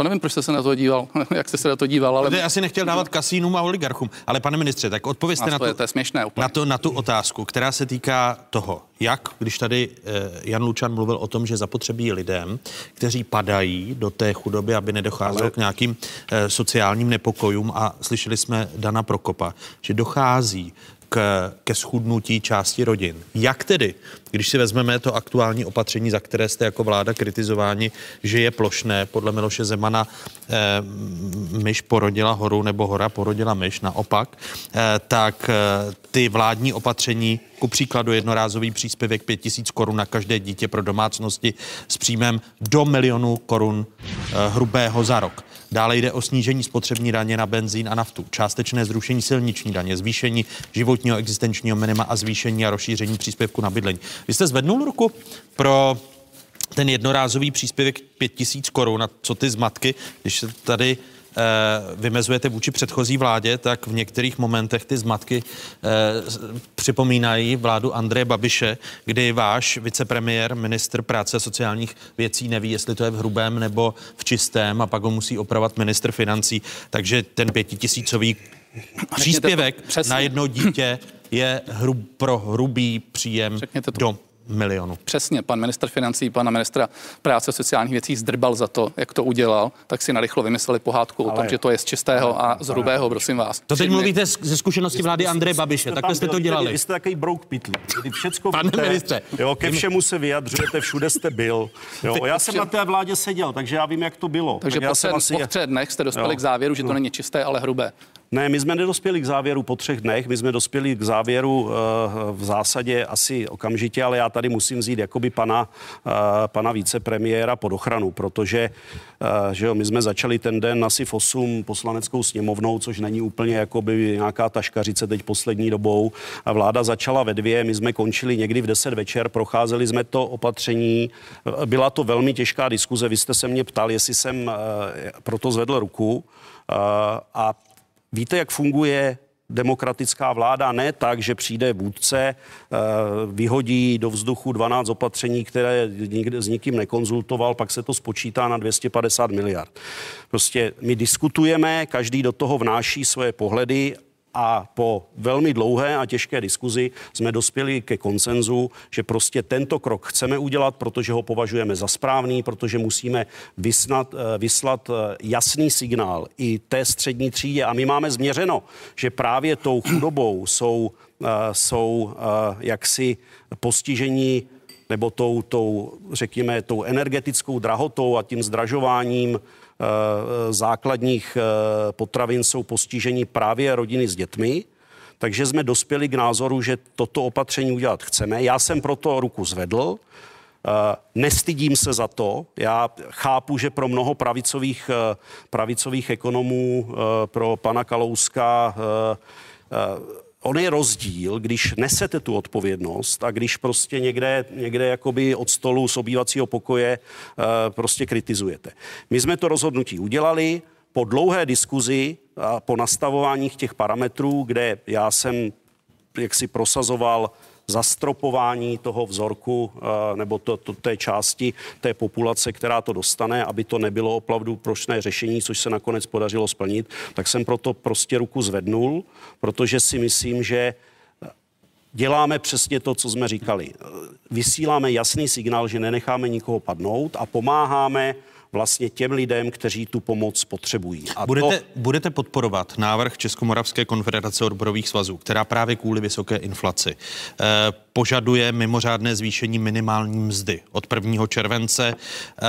To nevím, proč jste se na to díval, jak jste se na to díval, ale... Já asi nechtěl dávat kasínům a oligarchům, ale pane ministře, tak odpověste na, to, to, je směšné, na, to, na tu otázku, která se týká toho, jak, když tady eh, Jan Lučan mluvil o tom, že zapotřebí lidem, kteří padají do té chudoby, aby nedocházelo ale... k nějakým eh, sociálním nepokojům. A slyšeli jsme Dana Prokopa, že dochází k, ke schudnutí části rodin. Jak tedy, když si vezmeme to aktuální opatření, za které jste jako vláda kritizováni, že je plošné, podle Miloše Zemana eh, myš porodila horu nebo hora porodila myš, naopak, eh, tak eh, ty vládní opatření, ku příkladu jednorázový příspěvek 5000 korun na každé dítě pro domácnosti s příjmem do milionu korun eh, hrubého za rok. Dále jde o snížení spotřební daně na benzín a naftu, částečné zrušení silniční daně, zvýšení životního existenčního minima a zvýšení a rozšíření příspěvku na bydlení. Vy jste zvednul ruku pro ten jednorázový příspěvek 5000 korun a co ty zmatky, když se tady vymezujete vůči předchozí vládě, tak v některých momentech ty zmatky eh, připomínají vládu Andreje Babiše, kdy váš vicepremiér, ministr práce a sociálních věcí neví, jestli to je v hrubém nebo v čistém a pak ho musí opravovat ministr financí. Takže ten pětitisícový příspěvek na jedno dítě je hrub, pro hrubý příjem do milionů. Přesně, pan ministr financí, pana ministra práce a sociálních věcí zdrbal za to, jak to udělal, tak si narychlo vymysleli pohádku Ale... o tom, že to je z čistého a z hrubého, prosím vás. To teď mluvíte ze zkušenosti vlády Andreje Babiše, takhle jste to dělali. Vy jste takový brouk pitl, kdy všecko Pane víte, ministře. Jo, ke všemu se vyjadřujete, všude jste byl. Jo, já jsem na té vládě seděl, takže já vím, jak to bylo. Takže tak po, třech, po třech dnech jste dospěli jo. k závěru, že to není čisté, ale hrubé. Ne, my jsme nedospěli k závěru po třech dnech, my jsme dospěli k závěru uh, v zásadě asi okamžitě, ale já tady musím vzít jakoby pana, uh, pana vicepremiéra pod ochranu, protože uh, že jo, my jsme začali ten den asi v 8 poslaneckou sněmovnou, což není úplně jakoby nějaká taškařice teď poslední dobou. A vláda začala ve dvě, my jsme končili někdy v 10 večer, procházeli jsme to opatření. Byla to velmi těžká diskuze, vy jste se mě ptal, jestli jsem proto zvedl ruku. A Víte, jak funguje demokratická vláda ne tak, že přijde vůdce, eh, vyhodí do vzduchu 12 opatření, které nikde s nikým nekonzultoval, pak se to spočítá na 250 miliard. Prostě my diskutujeme, každý do toho vnáší svoje pohledy a po velmi dlouhé a těžké diskuzi jsme dospěli ke konsenzu, že prostě tento krok chceme udělat, protože ho považujeme za správný, protože musíme vysnat, eh, vyslat eh, jasný signál i té střední třídě. A my máme změřeno, že právě tou chudobou jsou, eh, jsou jaksi postižení nebo tou, tou, řekněme, tou energetickou drahotou a tím zdražováním základních eh, potravin jsou postiženi právě rodiny s dětmi. Takže jsme dospěli k názoru, že toto opatření udělat chceme. Já jsem proto ruku zvedl. Eh, nestydím se za to. Já chápu, že pro mnoho pravicových, pravicových ekonomů, pro pana Kalouska, on je rozdíl, když nesete tu odpovědnost a když prostě někde, někde jakoby od stolu z obývacího pokoje uh, prostě kritizujete. My jsme to rozhodnutí udělali po dlouhé diskuzi a po nastavování těch parametrů, kde já jsem jaksi prosazoval zastropování toho vzorku eh, nebo to, to, té části té populace, která to dostane, aby to nebylo opravdu prošné řešení, což se nakonec podařilo splnit, tak jsem proto prostě ruku zvednul, protože si myslím, že děláme přesně to, co jsme říkali. Vysíláme jasný signál, že nenecháme nikoho padnout a pomáháme vlastně těm lidem, kteří tu pomoc potřebují. A budete, to... budete podporovat návrh Českomoravské konfederace odborových svazů, která právě kvůli vysoké inflaci eh, požaduje mimořádné zvýšení minimální mzdy od 1. července eh,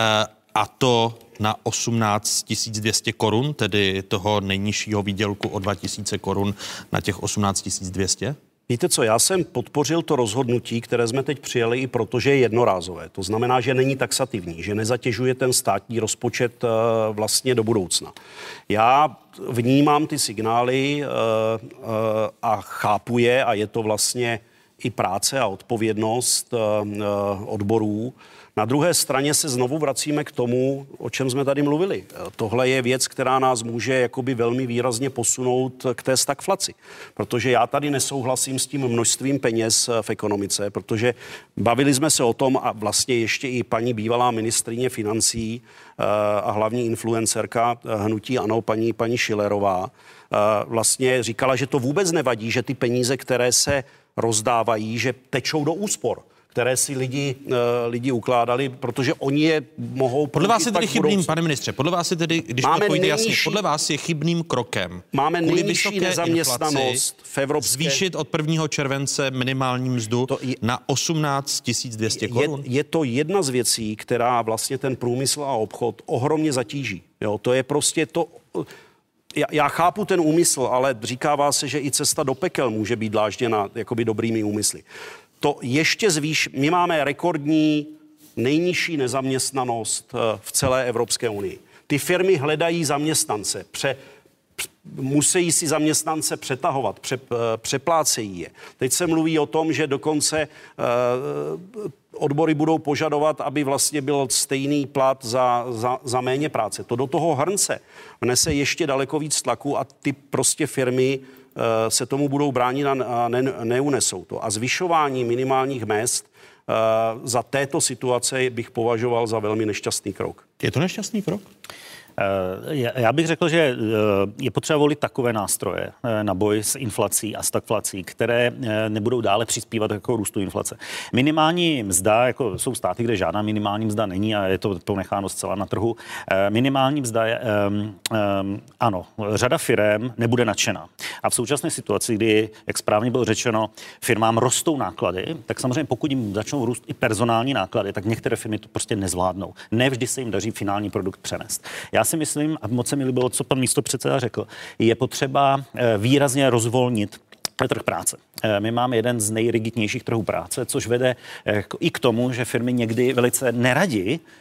a to na 18 200 korun, tedy toho nejnižšího výdělku o 2 000 korun na těch 18 200? Víte co, já jsem podpořil to rozhodnutí, které jsme teď přijali i protože je jednorázové. To znamená, že není taxativní, že nezatěžuje ten státní rozpočet eh, vlastně do budoucna. Já vnímám ty signály eh, eh, a chápu je a je to vlastně i práce a odpovědnost odborů, na druhé straně se znovu vracíme k tomu, o čem jsme tady mluvili. Tohle je věc, která nás může jakoby velmi výrazně posunout k té stagflaci. Protože já tady nesouhlasím s tím množstvím peněz v ekonomice, protože bavili jsme se o tom a vlastně ještě i paní bývalá ministrině financí eh, a hlavní influencerka hnutí ano, paní, paní Šilerová, vlastně říkala, že to vůbec nevadí, že ty peníze, které se rozdávají, že tečou do úspor které si lidi, uh, lidi ukládali, protože oni je mohou... Podle vás je tedy chybným, pane ministře, podle vás je tedy, když máme nejnižší, jasně, podle vás je chybným krokem máme nejnižší nezaměstnanost v Evropské... zvýšit od 1. července minimální mzdu to je, na 18 200 korun? Je, je to jedna z věcí, která vlastně ten průmysl a obchod ohromně zatíží. Jo, to je prostě to já, já chápu ten úmysl, ale říkává se, že i cesta do pekel může být dlážděna jakoby dobrými úmysly to ještě zvýš. My máme rekordní nejnižší nezaměstnanost eh, v celé Evropské unii. Ty firmy hledají zaměstnance, pře, musí si zaměstnance přetahovat, pře, eh, přeplácejí je. Teď se mluví o tom, že dokonce uh, odbory budou požadovat, aby vlastně byl stejný plat za, za, za méně práce. To do toho hrnce vnese ještě daleko víc tlaku a ty prostě firmy Eh, se tomu budou bránit a ne, neunesou to. A zvyšování minimálních mest eh, za této situace bych považoval za velmi nešťastný krok. Je to nešťastný krok? Eh, já bych řekl, že eh, je potřeba volit takové nástroje eh, na boj s inflací a stagflací, které nebudou dále přispívat jako růstu inflace. Minimální mzda, jako jsou státy, kde žádná minimální mzda není a je to ponecháno zcela na trhu. Minimální mzda je, um, um, ano, řada firm nebude nadšená. A v současné situaci, kdy, jak správně bylo řečeno, firmám rostou náklady, tak samozřejmě pokud jim začnou růst i personální náklady, tak některé firmy to prostě nezvládnou. Nevždy se jim daří finální produkt přenést. Já si myslím, a moc se mi líbilo, co pan místo předseda řekl, je potřeba eh, výrazně rozvolnit trh práce. Eh, my máme jeden z nejrigidnějších trhů práce, což vede eh, i k tomu, že firmy někdy velice neradí eh,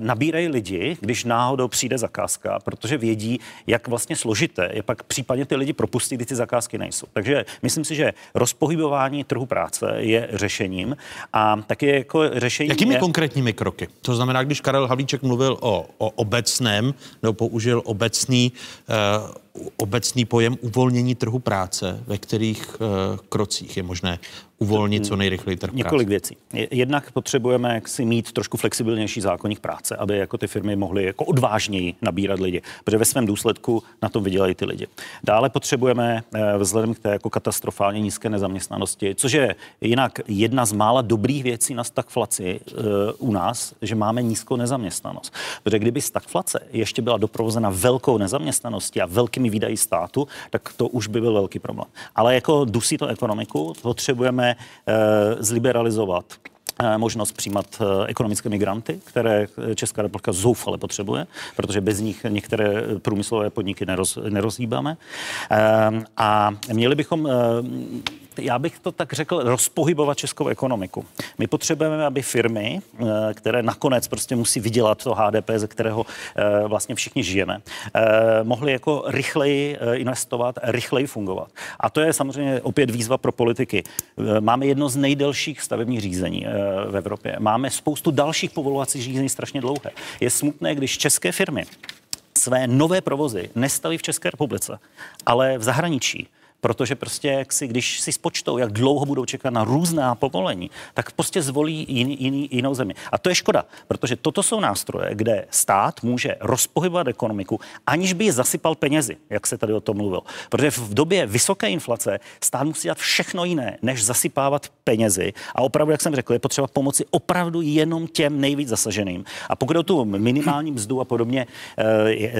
nabírají lidi, když náhodou přijde zakázka, protože vědí, jak vlastně složité je pak případně ty lidi propustit, kdy ty zakázky nejsou. Takže myslím si, že rozpohybování trhu práce je řešením a taky jako řešení. Jakými je... konkrétními kroky? To znamená, když Karel Havlíček mluvil o, o obecném, nebo použil obecný uh, obecný pojem uvolnění trhu práce, ve kterých uh, krocích je možné uvolnit co nejrychleji trh Několik věcí. Jednak potřebujeme si mít trošku flexibilnější zákonník práce, aby jako ty firmy mohly jako odvážněji nabírat lidi, protože ve svém důsledku na tom vydělají ty lidi. Dále potřebujeme eh, vzhledem k té jako katastrofálně nízké nezaměstnanosti, což je jinak jedna z mála dobrých věcí na stagflaci uh, u nás, že máme nízkou nezaměstnanost. Protože kdyby stagflace ještě byla doprovozena velkou nezaměstnaností a velkými výdaji státu, tak to už by byl velký problém. Ale jako dusí to ekonomiku, potřebujeme Eh, zliberalizovat eh, možnost přijímat eh, ekonomické migranty, které Česká republika zoufale potřebuje, protože bez nich některé průmyslové podniky neroz, nerozhýbáme. A měli bychom já bych to tak řekl, rozpohybovat českou ekonomiku. My potřebujeme, aby firmy, eh, které nakonec prostě musí vydělat to HDP, ze kterého eh, vlastně všichni žijeme, eh, mohly jako rychleji investovat, rychleji fungovat. A to je samozřejmě opět výzva pro politiky. Máme jedno z nejdelších stavebních řízení v Evropě. Máme spoustu dalších povolovacích řízení strašně dlouhé. Je smutné, když české firmy své nové provozy nestaví v České republice, ale v zahraničí protože prostě jak si, když si spočtou, jak dlouho budou čekat na různá povolení, tak prostě zvolí jiný, jiný, jinou zemi. A to je škoda, protože toto jsou nástroje, kde stát může rozpohybovat ekonomiku, aniž by je zasypal penězi, jak se tady o tom mluvil. Protože v době vysoké inflace stát musí dělat všechno jiné, než zasypávat penězi. A opravdu, jak jsem řekl, je potřeba pomoci opravdu jenom těm nejvíc zasaženým. A pokud o tu minimální mzdu a podobně, eh, eh,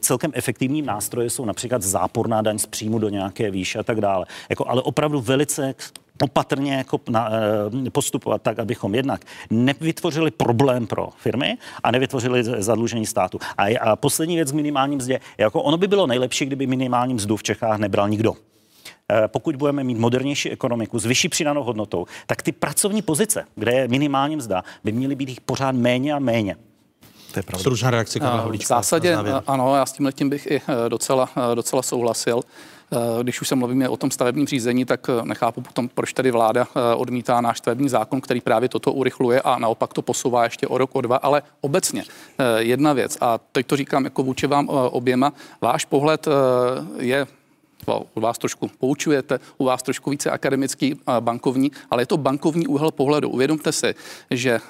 celkem efektivní nástroje jsou například záporná daň z příjmu do nějaké výše a tak dále. Jako, ale opravdu velice opatrně jako na, eh, postupovat tak, abychom jednak nevytvořili problém pro firmy a nevytvořili zadlužení státu. A, a poslední věc k minimální mzdě. Jako ono by bylo nejlepší, kdyby minimální mzdu v Čechách nebral nikdo eh, pokud budeme mít modernější ekonomiku s vyšší přidanou hodnotou, tak ty pracovní pozice, kde je minimální mzda, by měly být jich pořád méně a méně. To je pravda. Stručná reakce V zásadě ano, já s tím letím bych i eh, docela, docela souhlasil. Eh, když už se mluvíme o tom stavebním řízení, tak eh, nechápu potom, proč tady vláda eh, odmítá náš stavební zákon, který právě toto urychluje a naopak to posouvá ještě o rok, o dva. Ale obecně jedna věc, a teď to říkám jako vůči vám oběma, váš pohled je u vás trošku poučujete, u vás trošku více akademický, bankovní, ale je to bankovní úhel pohledu. Uvědomte si, že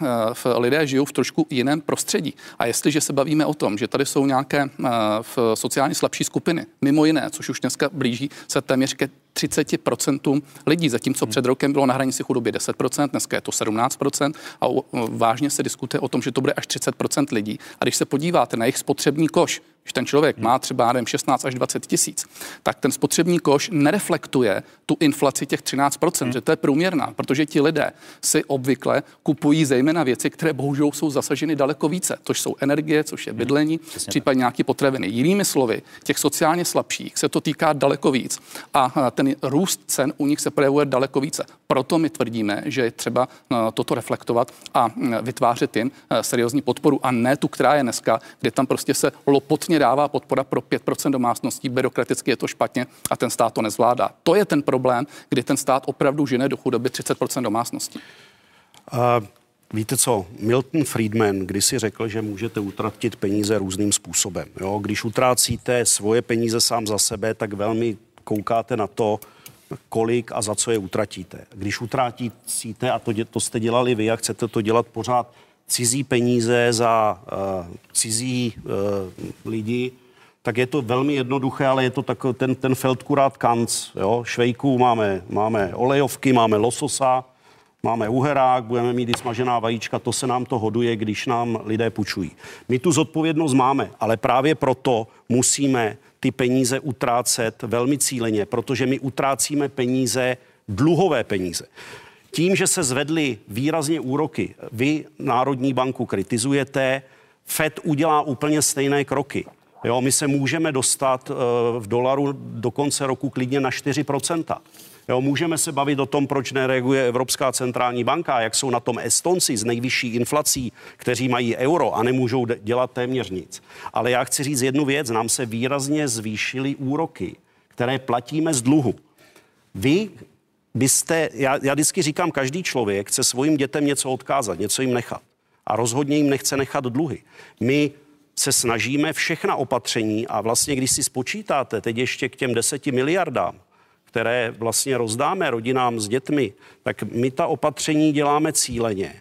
lidé žijou v trošku jiném prostředí. A jestliže se bavíme o tom, že tady jsou nějaké v sociálně slabší skupiny, mimo jiné, což už dneska blíží se téměř ke 30% lidí, zatímco před rokem bylo na hranici chudoby 10%, dneska je to 17% a vážně se diskutuje o tom, že to bude až 30% lidí. A když se podíváte na jejich spotřební koš, když ten člověk má třeba nevím, 16 až 20 tisíc, tak ten spotřební koš nereflektuje tu inflaci těch 13%, hmm. že to je průměrná, protože ti lidé si obvykle kupují zejména věci, které bohužel jsou zasaženy daleko více, což jsou energie, což je bydlení, hmm. případně nějaké potraviny. Jinými slovy, těch sociálně slabších se to týká daleko víc a ten růst cen u nich se projevuje daleko více. Proto my tvrdíme, že je třeba eh, toto reflektovat a eh, vytvářet jim eh, seriózní podporu a ne tu, která je dneska, kde tam prostě se lopotně dává podpora pro 5% domácností, byrokraticky je to špatně a ten stát to nezvládá. To je ten problém, kdy ten stát opravdu žene do chudoby 30% domácností. Uh... Víte co, Milton Friedman kdysi řekl, že můžete utratit peníze různým způsobem. Jo? Když utrácíte svoje peníze sám za sebe, tak velmi koukáte na to, kolik a za co je utratíte. Když utratíte, a to, to jste dělali vy a chcete to dělat pořád, cizí peníze za uh, cizí uh, lidi, tak je to velmi jednoduché, ale je to takový ten, ten Feldkurát Kanc. Jo? Švejků máme, máme olejovky, máme lososa, máme uherák, budeme mít i smažená vajíčka, to se nám to hoduje, když nám lidé půjčují. My tu zodpovědnost máme, ale právě proto musíme ty peníze utrácet velmi cíleně, protože my utrácíme peníze, dluhové peníze. Tím, že se zvedly výrazně úroky, vy Národní banku kritizujete, Fed udělá úplně stejné kroky. Jo, my se můžeme dostat v dolaru do konce roku klidně na 4%. Jo, můžeme se bavit o tom, proč nereaguje Evropská centrální banka, jak jsou na tom Estonci s nejvyšší inflací, kteří mají euro a nemůžou dělat téměř nic. Ale já chci říct jednu věc, nám se výrazně zvýšily úroky, které platíme z dluhu. Vy byste, já, já vždycky říkám, každý člověk chce svým dětem něco odkázat, něco jim nechat. A rozhodně jim nechce nechat dluhy. My se snažíme všechna opatření a vlastně, když si spočítáte teď ještě k těm deseti miliardám, které vlastně rozdáme rodinám s dětmi, tak my ta opatření děláme cíleně.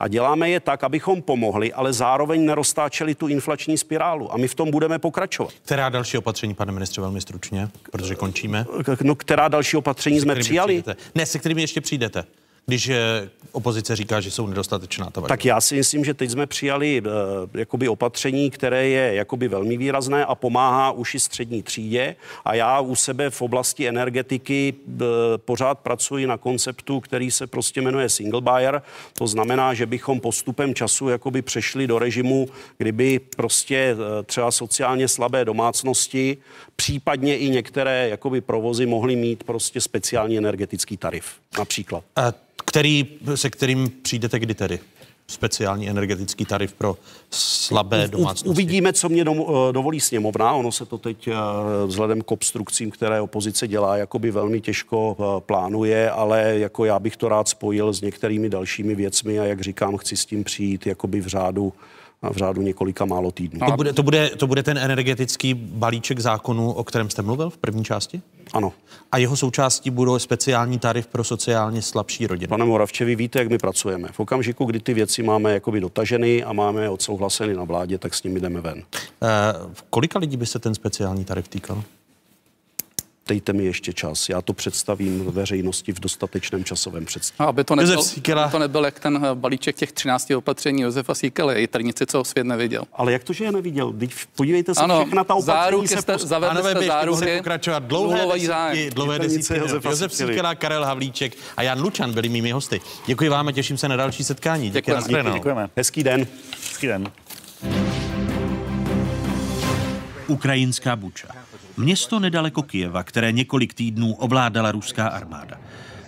A děláme je tak, abychom pomohli, ale zároveň neroztáčeli tu inflační spirálu. A my v tom budeme pokračovat. Která další opatření, pane ministře, velmi stručně, protože končíme? No, která další opatření jsme přijali? Přijdete? Ne, se kterými ještě přijdete když eh, opozice říká, že jsou nedostatečná ta Tak já si myslím, že teď jsme přijali uh, jakoby opatření, které je jakoby velmi výrazné a pomáhá už i střední třídě. A já u sebe v oblasti energetiky uh, pořád pracuji na konceptu, který se prostě jmenuje single buyer. To znamená, že bychom postupem času jakoby přešli do režimu, kdyby prostě uh, třeba sociálně slabé domácnosti, případně i některé jakoby provozy mohly mít prostě speciální energetický tarif například. A který, se kterým přijdete kdy tedy? speciální energetický tarif pro slabé domácnosti. Uvidíme, co mě eh, dovolí sněmovna. Ono se to teď eh, vzhledem k obstrukcím, které opozice dělá, jakoby velmi těžko eh, plánuje, ale jako já bych to rád spojil s některými dalšími věcmi a jak říkám, chci s tím přijít jakoby v řádu v řádu několika málo týdnů. To bude, to, bude, to bude ten energetický balíček zákonu, o kterém jste mluvil v první části? Ano. A jeho součástí budou speciální tarif pro sociálně slabší rodiny. Pane Moravče, vy víte, jak my pracujeme. V okamžiku, kdy ty věci máme jakoby dotaženy a máme je odsouhlaseny na vládě, tak s nimi jdeme ven. Uh, kolika lidí by se ten speciální tarif týkal? Dejte mi ještě čas, já to představím veřejnosti v dostatečném časovém představu. A aby to nebyl, to nebyl jak ten eh, balíček těch 13 opatření Josefa Síkely, i trnici, co svět neviděl. Ale jak to, že je neviděl? Teď podívejte se, ano, všechna ta opatření záruky se jste, zavedli jste záruky, pokračovat dlouhé desítky, dlouhé desítky. Josef Síkela, Karel Havlíček a Jan Lučan byli mými hosty. Děkuji vám a těším se na další setkání. Děkujeme. Děkujeme. Děkujeme. Hezký den. Hezký den. Ukrajinská buča. Město nedaleko Kijeva, které několik týdnů ovládala ruská armáda.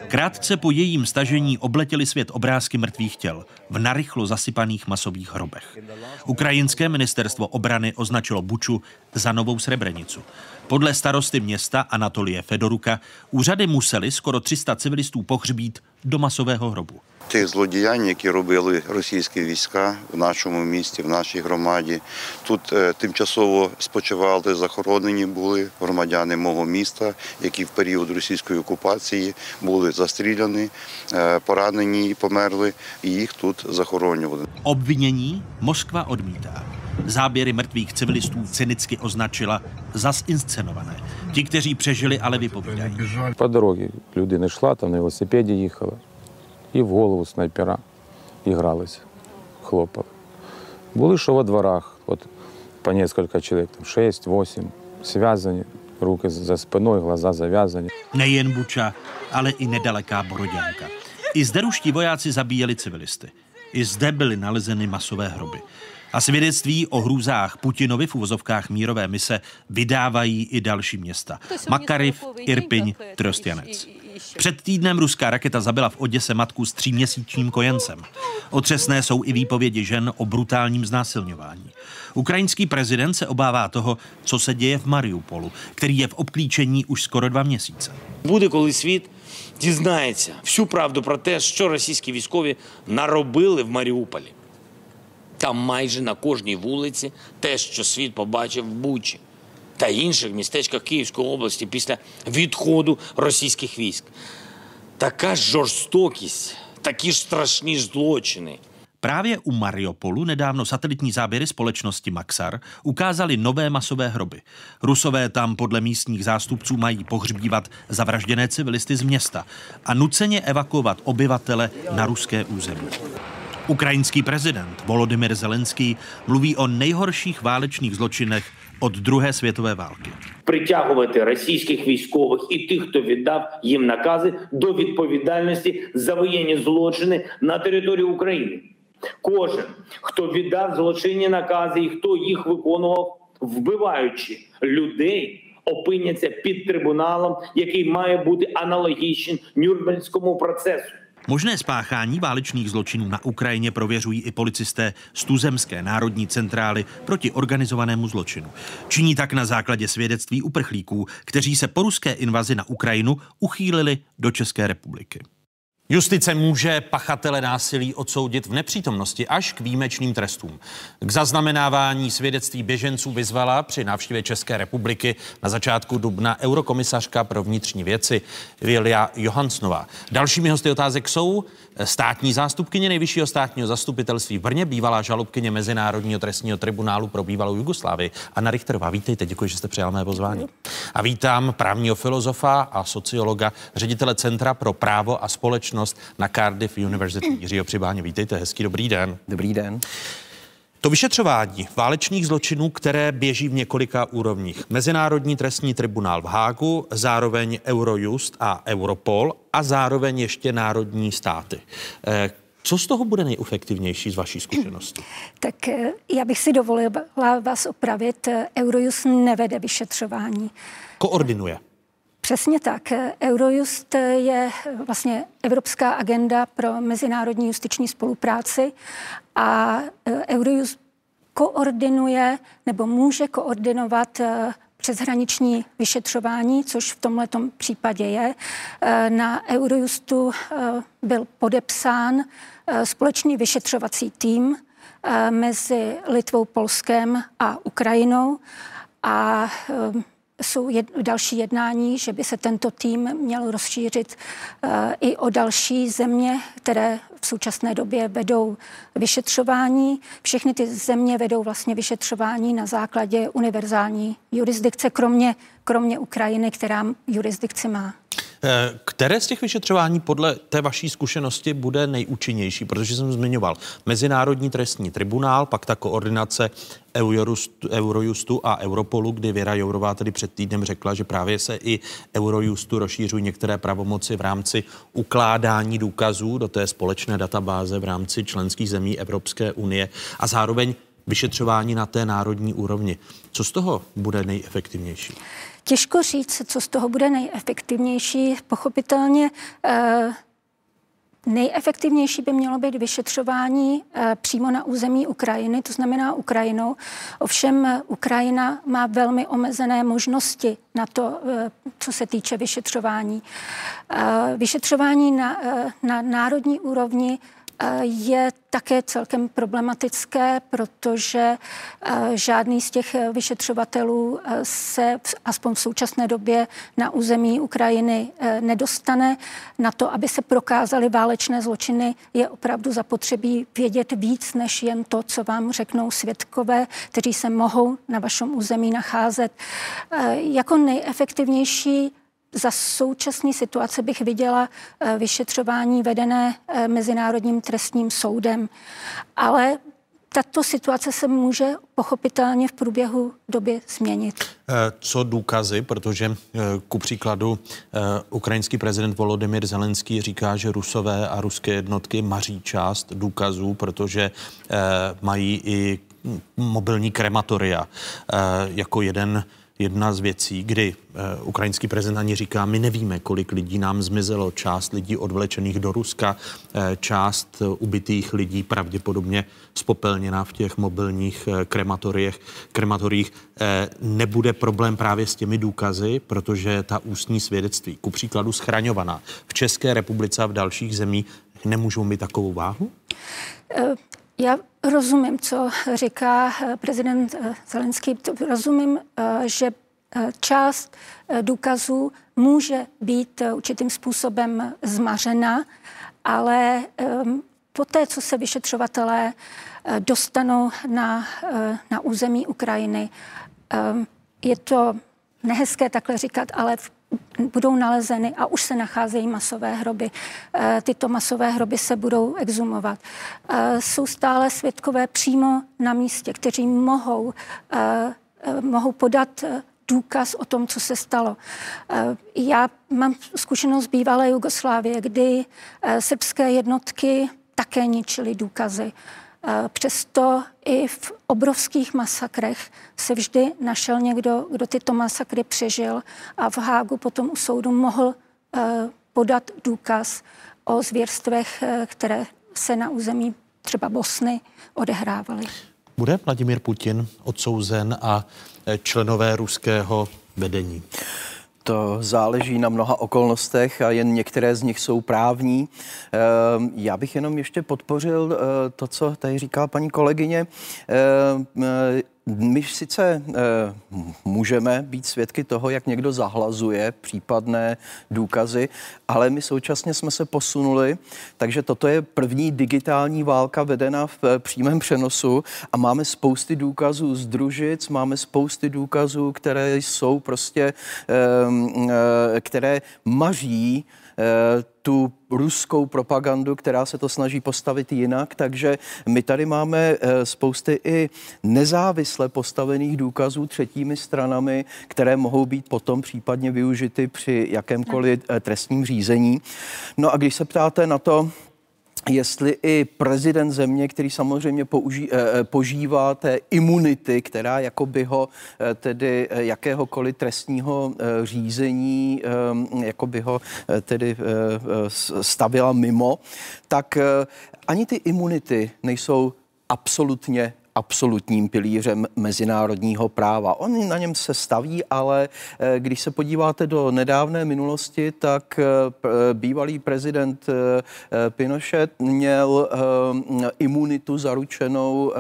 Krátce po jejím stažení obletěli svět obrázky mrtvých těl v narychlo zasypaných masových hrobech. Ukrajinské ministerstvo obrany označilo Buču za novou Srebrenicu. Podle starosty města Anatolie Fedoruka úřady museli skoro 300 civilistů pohřbít do masového hrobu. Тих злодіянь, які робили російські війська в нашому місті, в нашій громаді. Тут е, тимчасово спочивали, захоронені були громадяни мого міста, які в період російської окупації були застріляні, е, поранені і померли, і їх тут захоронювали. Obvinění Moskva odmítá. Záběry mrtvých civilistů cynicky označila za zinscenované. Ti, kteří přežili, ale vypovídají. По дорогі людина йшла, там на велосипеді їхала. і в голову снайпера і гралися, хлопали. Були що во дворах, от по несколько чоловік, там 6-8, зв'язані, руки за спиною, глаза зав'язані. Nejen Buča, ale i nedaleká Boroděnka. I zde ruští vojáci zabíjeli civilisty. I zde byly nalezeny masové hroby. A svědectví o hrůzách Putinovi v uvozovkách mírové mise vydávají i další města. Makariv, Irpiň, Trostjanec. Před týdnem ruská raketa zabila v Oděse matku s tříměsíčním kojencem. Otřesné jsou i výpovědi žen o brutálním znásilňování. Ukrajinský prezident se obává toho, co se děje v Mariupolu, který je v obklíčení už skoro dva měsíce. Bude, коли світ дізнається всю правду про те, що російські військові наробили в Маріуполі. Там майже на кожній вулиці те, що світ побачив в Бучі та інших містечках Київської області після відходу російських військ. Така жорстокість, такі ж страшні злочини. Právě u Mariupolu nedávno satelitní záběry společnosti Maxar ukázaly nové masové hroby. Rusové tam podle místních zástupců mají pohřbívat zavražděné civilisty z města a nuceně evakuovat obyvatele na ruské území. Ukrajinský prezident Volodymyr Zelenský mluví o nejhorších válečných zločinech od druhé světové války. Притягувати російських військових і тих, хто віддав їм накази до відповідальності за воєнні злочини на території України. Кожен, хто віддав злочинні накази і хто їх виконував, вбиваючи людей, опиняться під трибуналом, який має бути аналогічним Нюрнберзькому процесу. Možné spáchání válečných zločinů na Ukrajině prověřují i policisté z Tuzemské národní centrály proti organizovanému zločinu. Činí tak na základě svědectví uprchlíků, kteří se po ruské invazi na Ukrajinu uchýlili do České republiky. Justice může pachatele násilí odsoudit v nepřítomnosti až k výjimečným trestům. K zaznamenávání svědectví běženců vyzvala při návštěvě České republiky na začátku dubna eurokomisařka pro vnitřní věci Vilja Johansnová. Dalšími hosty otázek jsou státní zástupkyně nejvyššího státního zastupitelství v Brně, bývalá žalobkyně Mezinárodního trestního tribunálu pro bývalou Jugoslávii. Anna Richterová, vítejte, děkuji, že jste přijal mé pozvání. A vítám právního filozofa a sociologa, ředitele Centra pro právo a společnost na Cardiff University. Jiřího Přibáně, vítejte, hezký dobrý den. Dobrý den. To vyšetřování válečných zločinů, které běží v několika úrovních. Mezinárodní trestní tribunál v Hágu, zároveň Eurojust a Europol a zároveň ještě národní státy. Eh, co z toho bude nejefektivnější z vaší zkušenosti? Tak eh, já bych si dovolila vás opravit. Eurojust nevede vyšetřování. Koordinuje. Přesně tak. Eurojust je vlastně Evropská agenda pro mezinárodní justiční spolupráci a Eurojust koordinuje nebo může koordinovat přeshraniční vyšetřování, což v tomhle případě je. Na Eurojustu byl podepsán společný vyšetřovací tým mezi Litvou, Polskem a Ukrajinou a jsou jed, další jednání, že by se tento tým měl rozšířit uh, i o další země, které v současné době vedou vyšetřování. Všechny ty země vedou vlastně vyšetřování na základě univerzální jurisdikce, kromě, kromě Ukrajiny, která jurisdikci má. Eh, které z těch vyšetřování podle té vaší zkušenosti bude nejúčinnější? Protože jsem zmiňoval Mezinárodní trestní tribunál, pak ta koordinace Eurojustu, a Europolu, kdy Věra Jourová tedy před týdnem řekla, že právě se i Eurojustu rozšířují některé pravomoci v rámci ukládání důkazů do té společné databáze v rámci členských zemí Evropské unie a zároveň vyšetřování na té národní úrovni. Co z toho bude nejefektivnější? Těžko říct, co z toho bude nejefektivnější. Pochopitelně eh, Nejefektivnější by mělo být vyšetřování eh, přímo na území Ukrajiny, to znamená Ukrajinou. Ovšem Ukrajina má velmi omezené možnosti na to, eh, co se týče vyšetřování. Vyšetřování na, na národní úrovni je také celkem problematické, protože eh, žádný z těch vyšetřovatelů eh, se aspoň v současné době na území Ukrajiny eh, nedostane. Na to, aby se prokázaly válečné zločiny, je opravdu zapotřebí vědět víc, než jen to, co vám řeknou svědkové, kteří se mohou na vašem území nacházet. Jako nejefektivnější za současné situace bych viděla eh, vyšetřování vedené eh, Mezinárodním trestním soudem, ale tato situace se může pochopitelně v průběhu doby změnit. Eh, co důkazy, protože ku příkladu ukrajinský prezident Volodymyr Zelenský říká, že rusové a ruské jednotky maří část důkazů, protože mají i mobilní krematoria jako jeden jedna z věcí, kdy uh, ukrajinský prezident ani říká, my nevíme, kolik lidí nám zmizelo, část lidí odvlečených do Ruska, uh, část uh, ubitých lidí pravděpodobně spopelněná v těch mobilních uh, krematoriích. nebude problém právě s těmi důkazy, protože ta ústní svědectví, ku příkladu schraňovaná v České republice a v dalších zemích, nemůžou mít takovou váhu? Já rozumím, co říká eh, prezident eh, Zelenský. Rozumím, eh, že část důkazů může být určitým způsobem zmařena, ale po té, co se vyšetřovatelé dostanou na, na území Ukrajiny, je to nehezké takhle říkat, ale v budou nalezeny a už se nacházejí masové hroby. Eh, tyto masové hroby se budou exumovat. Eh, jsou stále svědkové přímo na místě, kteří mohou, eh, mohou podat důkaz o tom, co se stalo. Já mám zkušenost z bývalé Jugoslávie, kdy srbské jednotky také ničili důkazy. Eh, přesto i v obrovských masakrech se vždy našel někdo, kdo tyto masakry přežil a v Hágu potom u soudu mohl eh, podat důkaz o zvěrstvech, eh, které se na území třeba Bosny odehrávaly. Bude Vladimír Putin odsouzen a členové ruského vedení? To záleží na mnoha okolnostech a jen některé z nich jsou právní. Ehm, já bych jenom ještě podpořil eh, to, co tady říká paní kolegyně. My sice e, můžeme být svědky toho, jak někdo zahlazuje případné důkazy, ale my současně jsme se posunuli, takže toto je první digitální válka vedena v e, přímém přenosu a máme spousty důkazů z družic, máme spousty důkazů, které jsou prostě, e, e, které maří tu ruskou propagandu, která se to snaží postavit jinak. Takže my tady máme eh, spousty i nezávisle postavených důkazů třetími stranami, které mohou být potom případně využity při jakémkoliv eh, trestním řízení. No a když se ptáte na to, jestli i prezident země, který samozřejmě použí, eh, eh, požívá té imunity, která jako by ho eh, tedy jakéhokoliv trestního řízení, jako by ho tedy stavila mimo, tak ani ty imunity nejsou absolutně absolutním pilířem mezinárodního práva. On na něm se staví, ale eh, když se podíváte do nedávné minulosti, tak eh, bývalý prezident eh, Pinochet měl imunitu zaručenou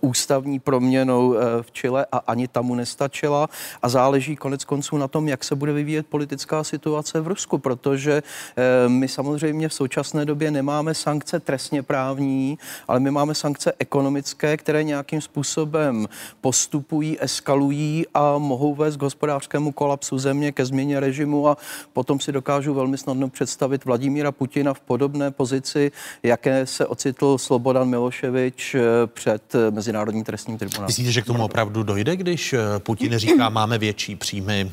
ústavní proměnou v Chile a ani tam mu nestačila a záleží konec konců na tom, jak se bude vyvíjet politická situace v Rusku, protože my samozřejmě v současné době nemáme sankce trestně právní, ale my máme sankce ekonomické, které které nějakým způsobem postupují, eskalují a mohou vést k hospodářskému kolapsu země, ke změně režimu a potom si dokážu velmi snadno představit Vladimíra Putina v podobné pozici, jaké se ocitl Slobodan Miloševič eh, před eh, Mezinárodním trestním tribunálem. Myslíte, že k tomu opravdu dojde, když eh, Putin říká, máme větší příjmy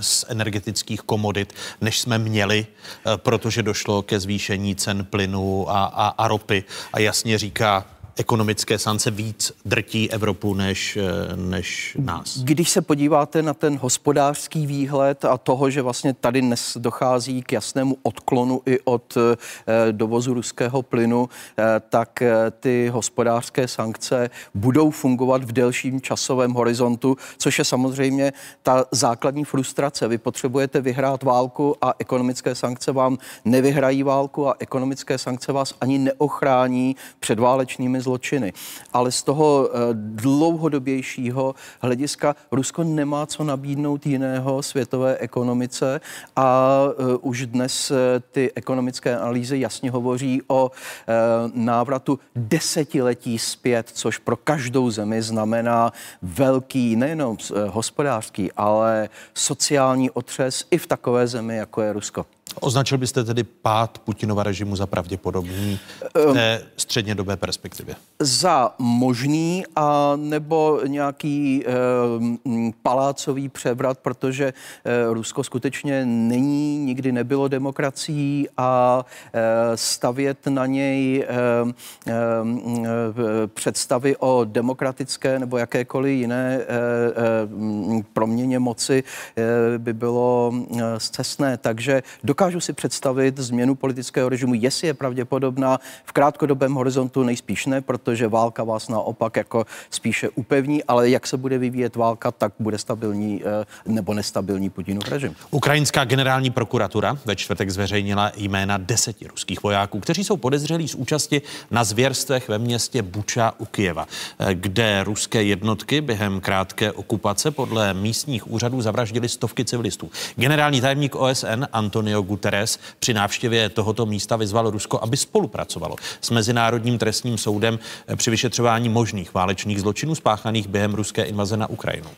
z energetických komodit, než jsme měli, protože došlo ke zvýšení cen plynu a, a, a ropy a jasně říká, ekonomické sance víc drtí Evropu než, eh, než nás. Když se podíváte na ten hospodářský výhled a toho, že vlastně tady dnes dochází k jasnému odklonu i od eh, dovozu ruského plynu, eh, tak ty hospodářské sankce budou fungovat v delším časovém horizontu, což je samozřejmě ta základní frustrace. Vy potřebujete vyhrát válku a ekonomické sankce vám nevyhrají válku a ekonomické sankce vás ani neochrání před válečnými zločiny. Ale z toho eh, dlouhodobějšího hlediska Rusko nemá co nabídnout jiného světové ekonomice a eh, už dnes eh, ty ekonomické analýzy jasně hovoří o návratu desetiletí zpět, což pro každou zemi znamená velký nejenom hospodářský, ale sociální otřes i v takové zemi, jako je Rusko. Označil byste tedy pád Putinova režimu za pravděpodobný v té střednědobé perspektivě? Za možný a nebo nějaký e, palácový převrat, protože e, Rusko skutečně není, nikdy nebylo demokracií a e, stavět na něj e, e, představy o demokratické nebo jakékoliv jiné e, e, proměně moci by bylo zcestné. Takže dokážu Dokážu si představit změnu politického režimu, jestli je pravděpodobná v krátkodobém horizontu nejspíš ne, protože válka vás naopak jako spíše upevní, ale jak se bude vyvíjet válka, tak bude stabilní eh, nebo nestabilní Putinův režim. Ukrajinská generální prokuratura ve čtvrtek zveřejnila jména deseti ruských vojáků, kteří jsou podezřelí z účasti na zvěrstvech ve městě Buča u Kijeva, eh, kde ruské jednotky během krátké okupace podle místních úřadů zavraždili stovky civilistů. Generální tajemník OSN Antonio Guterres při návštěvě tohoto místa vyzval Rusko, aby spolupracovalo s Mezinárodním trestním soudem při vyšetřování možných válečných zločinů spáchaných během ruské invaze na Ukrajinu.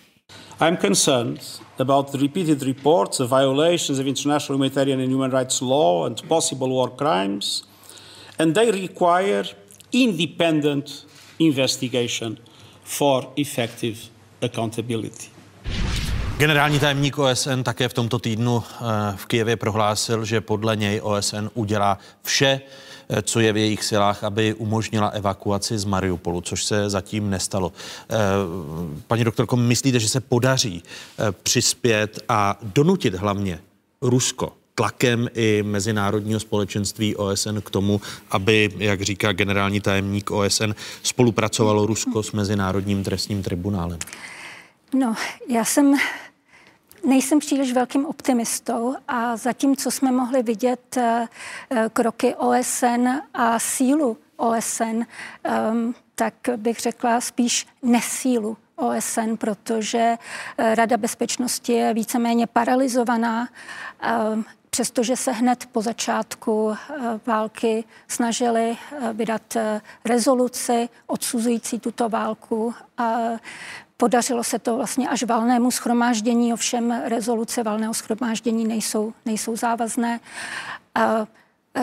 I'm concerned about the repeated reports of violations of international humanitarian and human rights law and possible war crimes, and they require independent investigation for effective accountability. Generální tajemník OSN také v tomto týdnu eh, v Kijevě prohlásil, že podle něj OSN udělá vše, eh, co je v jejich silách, aby umožnila evakuaci z Mariupolu, což se zatím nestalo. Eh, paní doktorko, myslíte, že se podaří přispět a donutit hlavně Rusko tlakem i mezinárodního společenství OSN k tomu, aby, jak říká generální tajemník OSN, spolupracovalo Rusko s Mezinárodním trestním tribunálem? No, já jsem Nejsem příliš velkým optimistou a zatím, co jsme mohli vidět eh, eh, kroky OSN a sílu OSN, ehm, tak bych řekla spíš nesílu OSN, protože eh, Rada bezpečnosti je víceméně paralizovaná, ehm, přestože se hned po začátku války snažili vydat rezoluci odsuzující tuto válku. Podařilo se to vlastně až valnému schromáždění, ovšem rezoluce valného schromáždění nejsou, nejsou závazné. A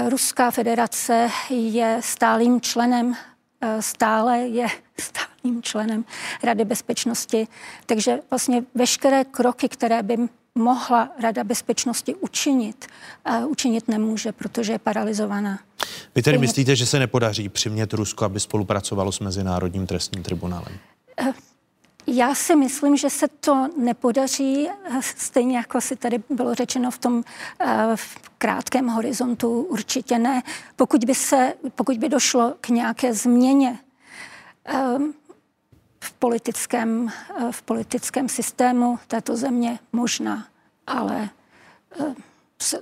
Ruská federace je stálým členem, stále je stálým členem Rady bezpečnosti, takže vlastně veškeré kroky, které by mohla Rada bezpečnosti učinit, učinit nemůže, protože je paralizovaná. Vy tedy myslíte, že se nepodaří přimět Rusko, aby spolupracovalo s Mezinárodním trestním tribunálem? Eh, já si myslím, že se to nepodaří, stejně jako si tady bylo řečeno v tom eh, v krátkém horizontu, určitě ne. Pokud by, se, pokud by došlo k nějaké změně ehm, v politickém, eh, v politickém systému této země, možná, ale eh,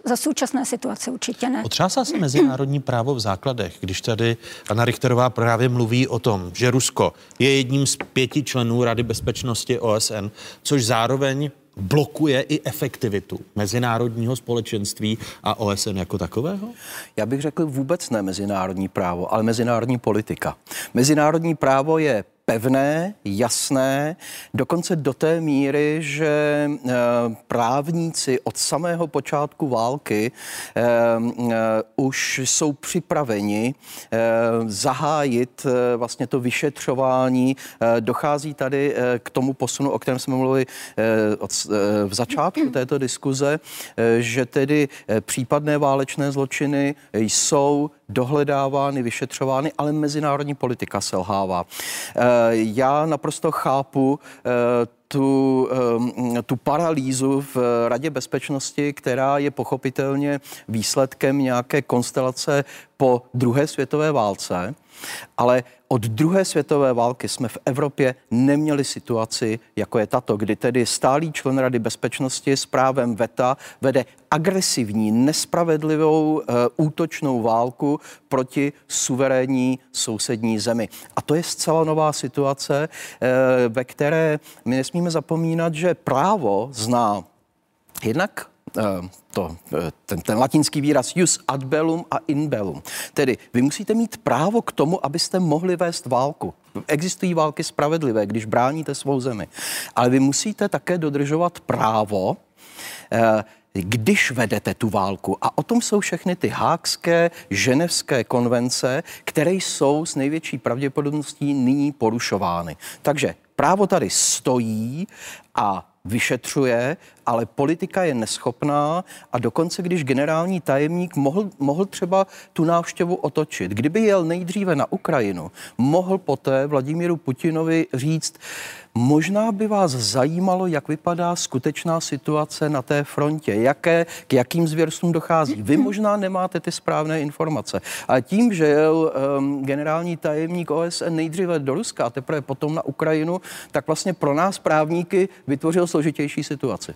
za současné situace určitě ne. Otřásá se mezinárodní právo v základech, když tady Anna Richterová právě mluví o tom, že Rusko je jedním z pěti členů Rady bezpečnosti OSN, což zároveň blokuje i efektivitu mezinárodního společenství a OSN jako takového? Já bych řekl vůbec ne mezinárodní právo, ale mezinárodní politika. Mezinárodní právo je pevné, jasné, dokonce do té míry, že eh, právníci od samého počátku války eh, eh, už jsou připraveni zahájit vlastně to vyšetřování. Dochází tady k tomu posunu, o kterém jsme mluvili v začátku této diskuze, že tedy případné válečné zločiny jsou dohledávány, vyšetřovány, ale mezinárodní politika selhává. Eh, já naprosto chápu eh, tu, eh, tu paralýzu v Radě bezpečnosti, která je pochopitelně výsledkem nějaké konstelace po druhé světové válce. Ale od druhé světové války jsme v Evropě neměli situaci, jako je tato, kdy tedy stálý člen Rady bezpečnosti s právem VETA vede agresivní, nespravedlivou e, útočnou válku proti suverénní sousední zemi. A to je zcela nová situace, e, ve které my nesmíme zapomínat, že právo zná jednak to, eh, ten, ten latinský výraz jus ad bellum a in bellum. Tedy vy musíte mít právo k tomu, abyste mohli vést válku. Existují války spravedlivé, když bráníte svou zemi. Ale vy musíte také dodržovat právo, eh, když vedete tu válku. A o tom jsou všechny ty hákské, ženevské konvence, které jsou s největší pravděpodobností nyní porušovány. Takže právo tady stojí a vyšetřuje, ale politika je neschopná a dokonce, když generální tajemník mohl, mohl třeba tu návštěvu otočit, kdyby jel nejdříve na Ukrajinu, mohl poté Vladimíru Putinovi říct, Možná by vás zajímalo, jak vypadá skutečná situace na té frontě, jaké, k jakým zvěrstvům dochází. Vy možná nemáte ty správné informace. A tím, že jel um, generální tajemník OSN nejdříve do Ruska a teprve potom na Ukrajinu, tak vlastně pro nás právníky vytvořil složitější situaci.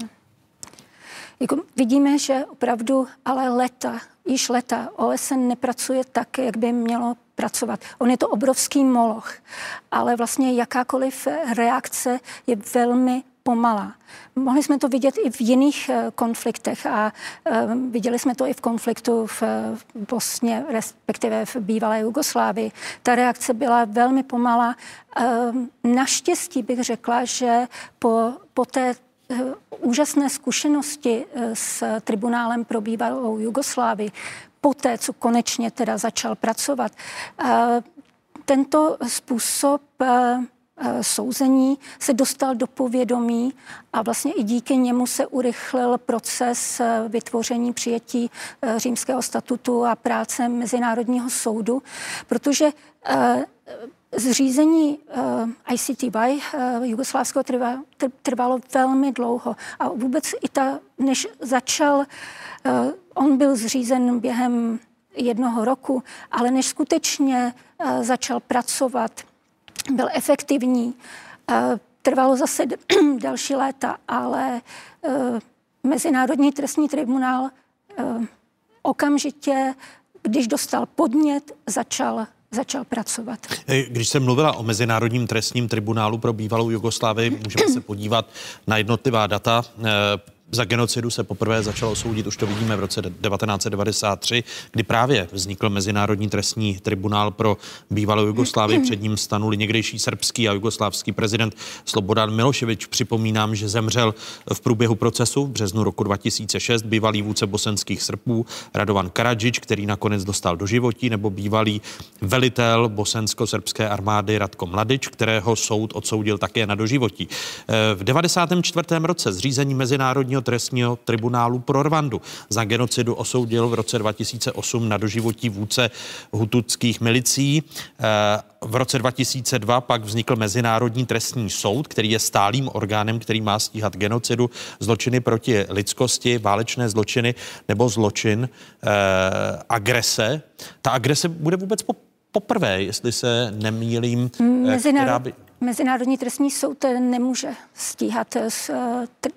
Jako vidíme, že opravdu ale leta, již leta OSN nepracuje tak, jak by mělo pracovat. On je to obrovský moloch, ale vlastně jakákoliv reakce je velmi pomalá. Mohli jsme to vidět i v jiných uh, konfliktech a uh, viděli jsme to i v konfliktu v, v Bosně, respektive v bývalé Jugoslávii. Ta reakce byla velmi pomalá. Uh, naštěstí bych řekla, že po, po té úžasné zkušenosti s tribunálem pro bývalou Jugoslávii, poté, co konečně teda začal pracovat, tento způsob eh, souzení se dostal do povědomí a vlastně i díky němu se urychlil proces eh, vytvoření přijetí eh, římského statutu a práce Mezinárodního soudu, protože Zřízení uh, ICTY uh, jugoslávského trvalo, trvalo velmi dlouho. A vůbec i ta, než začal, uh, on byl zřízen během jednoho roku, ale než skutečně uh, začal pracovat, byl efektivní, uh, trvalo zase další léta, ale uh, Mezinárodní trestní tribunál uh, okamžitě, když dostal podnět, začal začal pracovat. Když jsem mluvila o Mezinárodním trestním tribunálu pro bývalou Jugoslávii, můžeme se podívat na jednotlivá data. Za genocidu se poprvé začalo soudit, už to vidíme v roce 1993, kdy právě vznikl Mezinárodní trestní tribunál pro bývalou Jugoslávii. Před ním stanuli někdejší srbský a jugoslávský prezident Slobodan Miloševič. Připomínám, že zemřel v průběhu procesu v březnu roku 2006 bývalý vůdce bosenských Srbů Radovan Karadžič, který nakonec dostal do životí, nebo bývalý velitel bosensko-srbské armády Radko Mladič, kterého soud odsoudil také na doživotí. V 94. roce zřízení Mezinárodního Mezinárodního trestního tribunálu pro Rwandu. Za genocidu osoudil v roce 2008 na doživotí vůdce hututských milicí. Eh, v roce 2002 pak vznikl Mezinárodní trestní soud, který je stálým orgánem, který má stíhat genocidu, zločiny proti lidskosti, válečné zločiny nebo zločin eh, agrese. Ta agrese bude vůbec po, poprvé, jestli se nemýlím. Eh, Mezinárod... by... Mezinárodní trestní soud nemůže stíhat s, t,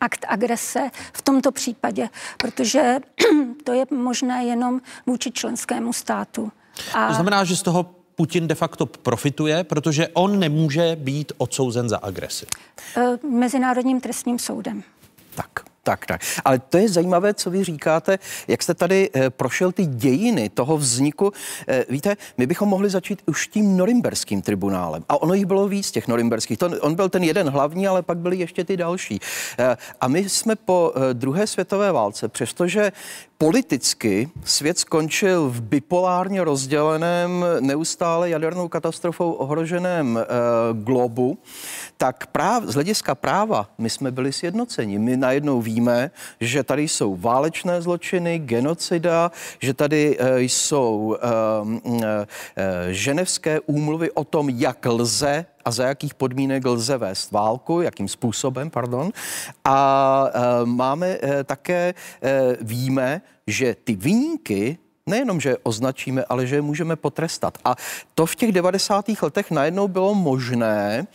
akt agrese v tomto případě, protože to je možné jenom vůči členskému státu. A... To znamená, že z toho Putin de facto profituje, protože on nemůže být odsouzen za agresi. Eh, Mezinárodním trestním soudem. Tak. Tak, tak. Ale to je zajímavé, co vy říkáte, jak jste tady e, prošel ty dějiny toho vzniku. E, víte, my bychom mohli začít už tím norimberským tribunálem. A ono jich bylo víc, těch norimberských. To, on byl ten jeden hlavní, ale pak byly ještě ty další. E, a my jsme po druhé světové válce, přestože politicky svět skončil v bipolárně rozděleném, neustále jadernou katastrofou ohroženém globu, tak práv, z hlediska práva my jsme byli sjednoceni. My najednou víme, že tady jsou válečné zločiny, genocida, že tady e, jsou e, e, ženevské úmluvy o tom, jak lze a za jakých podmínek lze vést válku, jakým způsobem, pardon. A máme také, víme, že ty výjimky nejenom, že označíme, ale že je můžeme potrestat. A to v těch 90. letech najednou bylo možné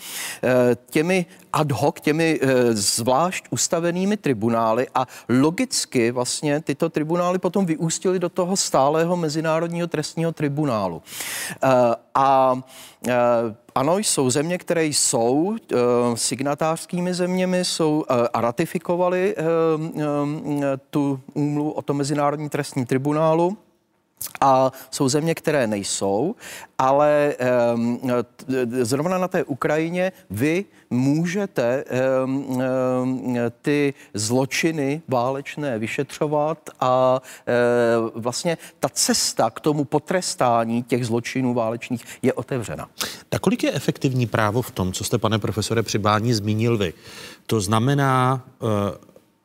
eh, těmi ad hoc, těmi eh, zvlášť ustavenými tribunály a logicky vlastně tyto tribunály potom vyústily do toho stálého mezinárodního trestního tribunálu. Eh, a ano, jsou země, které jsou signatářskými zeměmi, jsou a ratifikovali tu úmluvu o tom mezinárodním trestním tribunálu. A jsou země, které nejsou, ale um, zrovna na té Ukrajině vy můžete um, um, ty zločiny válečné vyšetřovat a uh, vlastně ta cesta k tomu potrestání těch zločinů válečných je otevřena. Tak kolik je efektivní právo v tom, co jste, pane profesore Přibání, zmínil vy? To znamená, uh,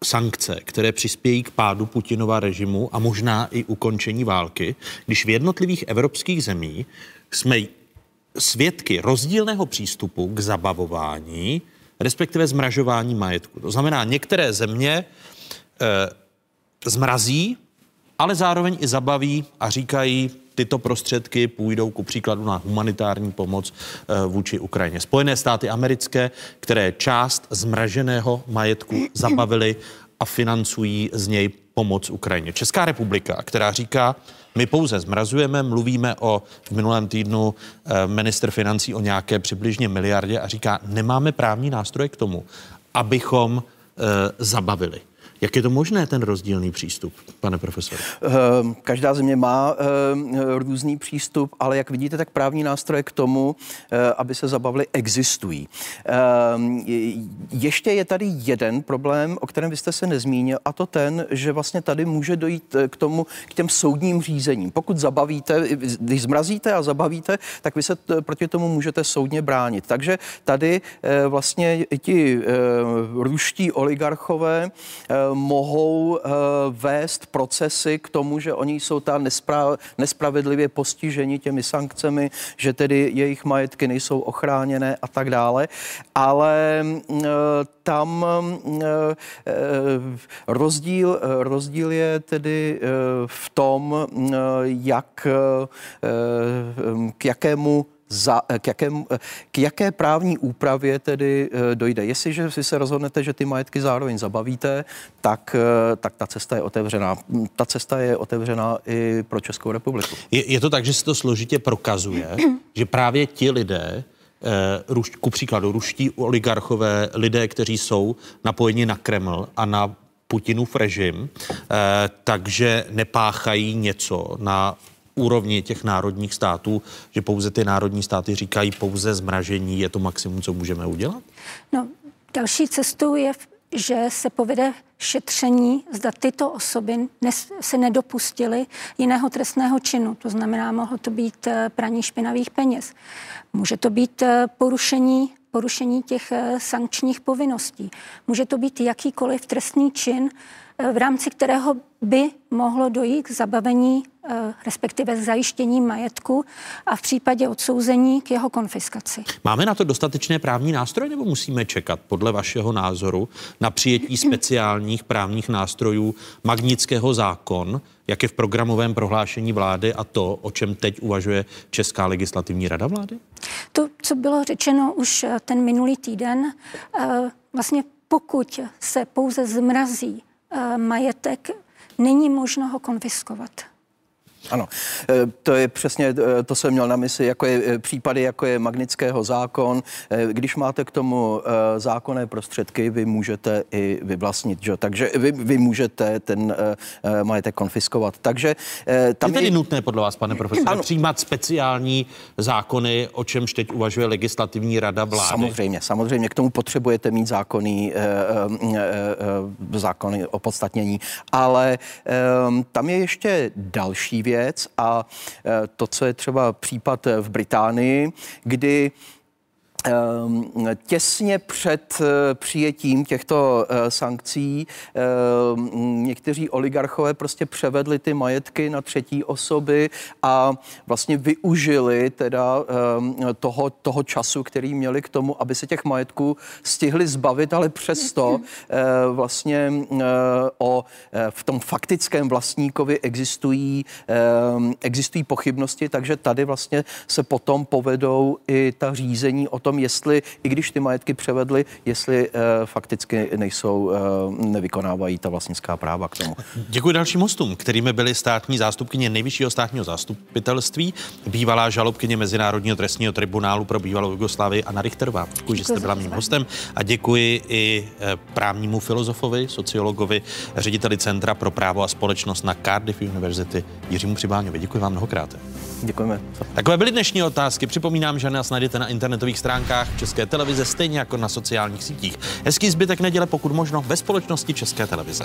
sankce, které přispějí k pádu Putinova režimu a možná i ukončení války, když v jednotlivých evropských zemích jsme svědky rozdílného přístupu k zabavování, respektive zmražování majetku. To znamená, některé země e, zmrazí, ale zároveň i zabaví a říkají, tyto prostředky půjdou ku příkladu na humanitární pomoc eh, vůči Ukrajině. Spojené státy americké, které část zmraženého majetku zabavili a financují z něj pomoc Ukrajině. Česká republika, která říká, my pouze zmrazujeme, mluvíme o v minulém týdnu eh, minister financí o nějaké přibližně miliardě a říká, nemáme právní nástroje k tomu, abychom e, zabavili. Jak je to možné, ten rozdílný přístup, pane profesor? Ehm, každá země má ehm, různý přístup, ale jak vidíte, tak právní nástroje k tomu, eh, aby se zabavili, existují. Ehm, ještě je tady jeden problém, o kterém vy jste se nezmínil, a to ten, že vlastně tady může dojít eh, k tomu, k těm soudním řízením. Pokud zabavíte, když zmrazíte a zabavíte, tak vy se proti tomu můžete soudně bránit. Takže tady eh, vlastně ti ruští oligarchové mohou vést procesy k tomu, že oni jsou ta nespra- nespravedlivě postiženi těmi sankcemi, že tedy jejich majetky nejsou ochráněné a tak dále. Ale tam rozdíl, rozdíl je tedy v tom, jak k jakému za, k, jakém, k jaké právní úpravě tedy eh, dojde. Jestliže si se rozhodnete, že ty majetky zároveň zabavíte, tak, eh, tak ta cesta je otevřená. Ta cesta je otevřená i pro Českou republiku. Je, je to tak, že se to složitě prokazuje, že právě ti lidé, eh, ku příkladu ruští oligarchové, lidé, kteří jsou napojeni na Kreml a na Putinův režim, takže nepáchají něco na úrovni těch národních států, že pouze ty národní státy říkají pouze zmražení je to maximum, co můžeme udělat? No, další cestou je, že se povede šetření, zda tyto osoby nes, se nedopustily jiného trestného činu. To znamená, mohlo to být eh, praní špinavých peněz. Může to být eh, porušení porušení těch eh, sankčních povinností. Může to být jakýkoliv trestný čin, v rámci kterého by mohlo dojít k zabavení, eh, respektive zajištění majetku a v případě odsouzení k jeho konfiskaci. Máme na to dostatečné právní nástroje nebo musíme čekat podle vašeho názoru na přijetí speciálních právních nástrojů magnického zákon, jak je v programovém prohlášení vlády a to, o čem teď uvažuje Česká legislativní rada vlády? To, co bylo řečeno už eh, ten minulý týden, eh, vlastně pokud se pouze zmrazí majetek není možno ho konfiskovat. Ano, e, to je přesně, e, to jsem měl na mysli, jako je e, případy, jako je Magnického zákon. Když máte k tomu zákonné prostředky, vy můžete i vyvlastnit, že? takže vy, vy můžete ten majetek konfiskovat. Takže tam je tedy je... nutné podle vás, pane profesore, ano. přijímat speciální zákony, o čemž teď uvažuje legislativní rada vlády? Samozřejmě, samozřejmě. K tomu potřebujete mít zákonný, zákony o podstatnění. Ale tam je ještě další věc, věc a e, to, co je třeba případ v Británii, kdy těsně před eh, přijetím těchto eh, sankcí ehm, někteří oligarchové prostě převedli ty majetky na třetí osoby a vlastně využili teda ehm, toho, toho času, který měli k tomu, aby se těch majetků stihli zbavit, ale přesto eh, vlastně o, v tom faktickém vlastníkovi existují, existují pochybnosti, takže tady vlastně se potom povedou i ta řízení o tom, tom, jestli, i když ty majetky převedly, jestli uh, fakticky nejsou, uh, nevykonávají ta vlastnická práva k tomu. Děkuji dalším hostům, kterými byly státní zástupkyně nejvyššího státního zástupitelství, bývalá žalobkyně Mezinárodního trestního tribunálu pro bývalou Jugoslávii Anna Richterová. Děkuji, že jste byla mým hostem a děkuji i eh, právnímu filozofovi, sociologovi, řediteli Centra pro právo a společnost na Cardiff University Jiřímu Přibáňovi. Děkuji vám mnohokrát. Děkujeme. Takové byly dnešní otázky. Připomínám, že nás najdete na internetových stránkách České televize, stejně jako na sociálních sítích. Hezký zbytek neděle, pokud možno, ve společnosti České televize.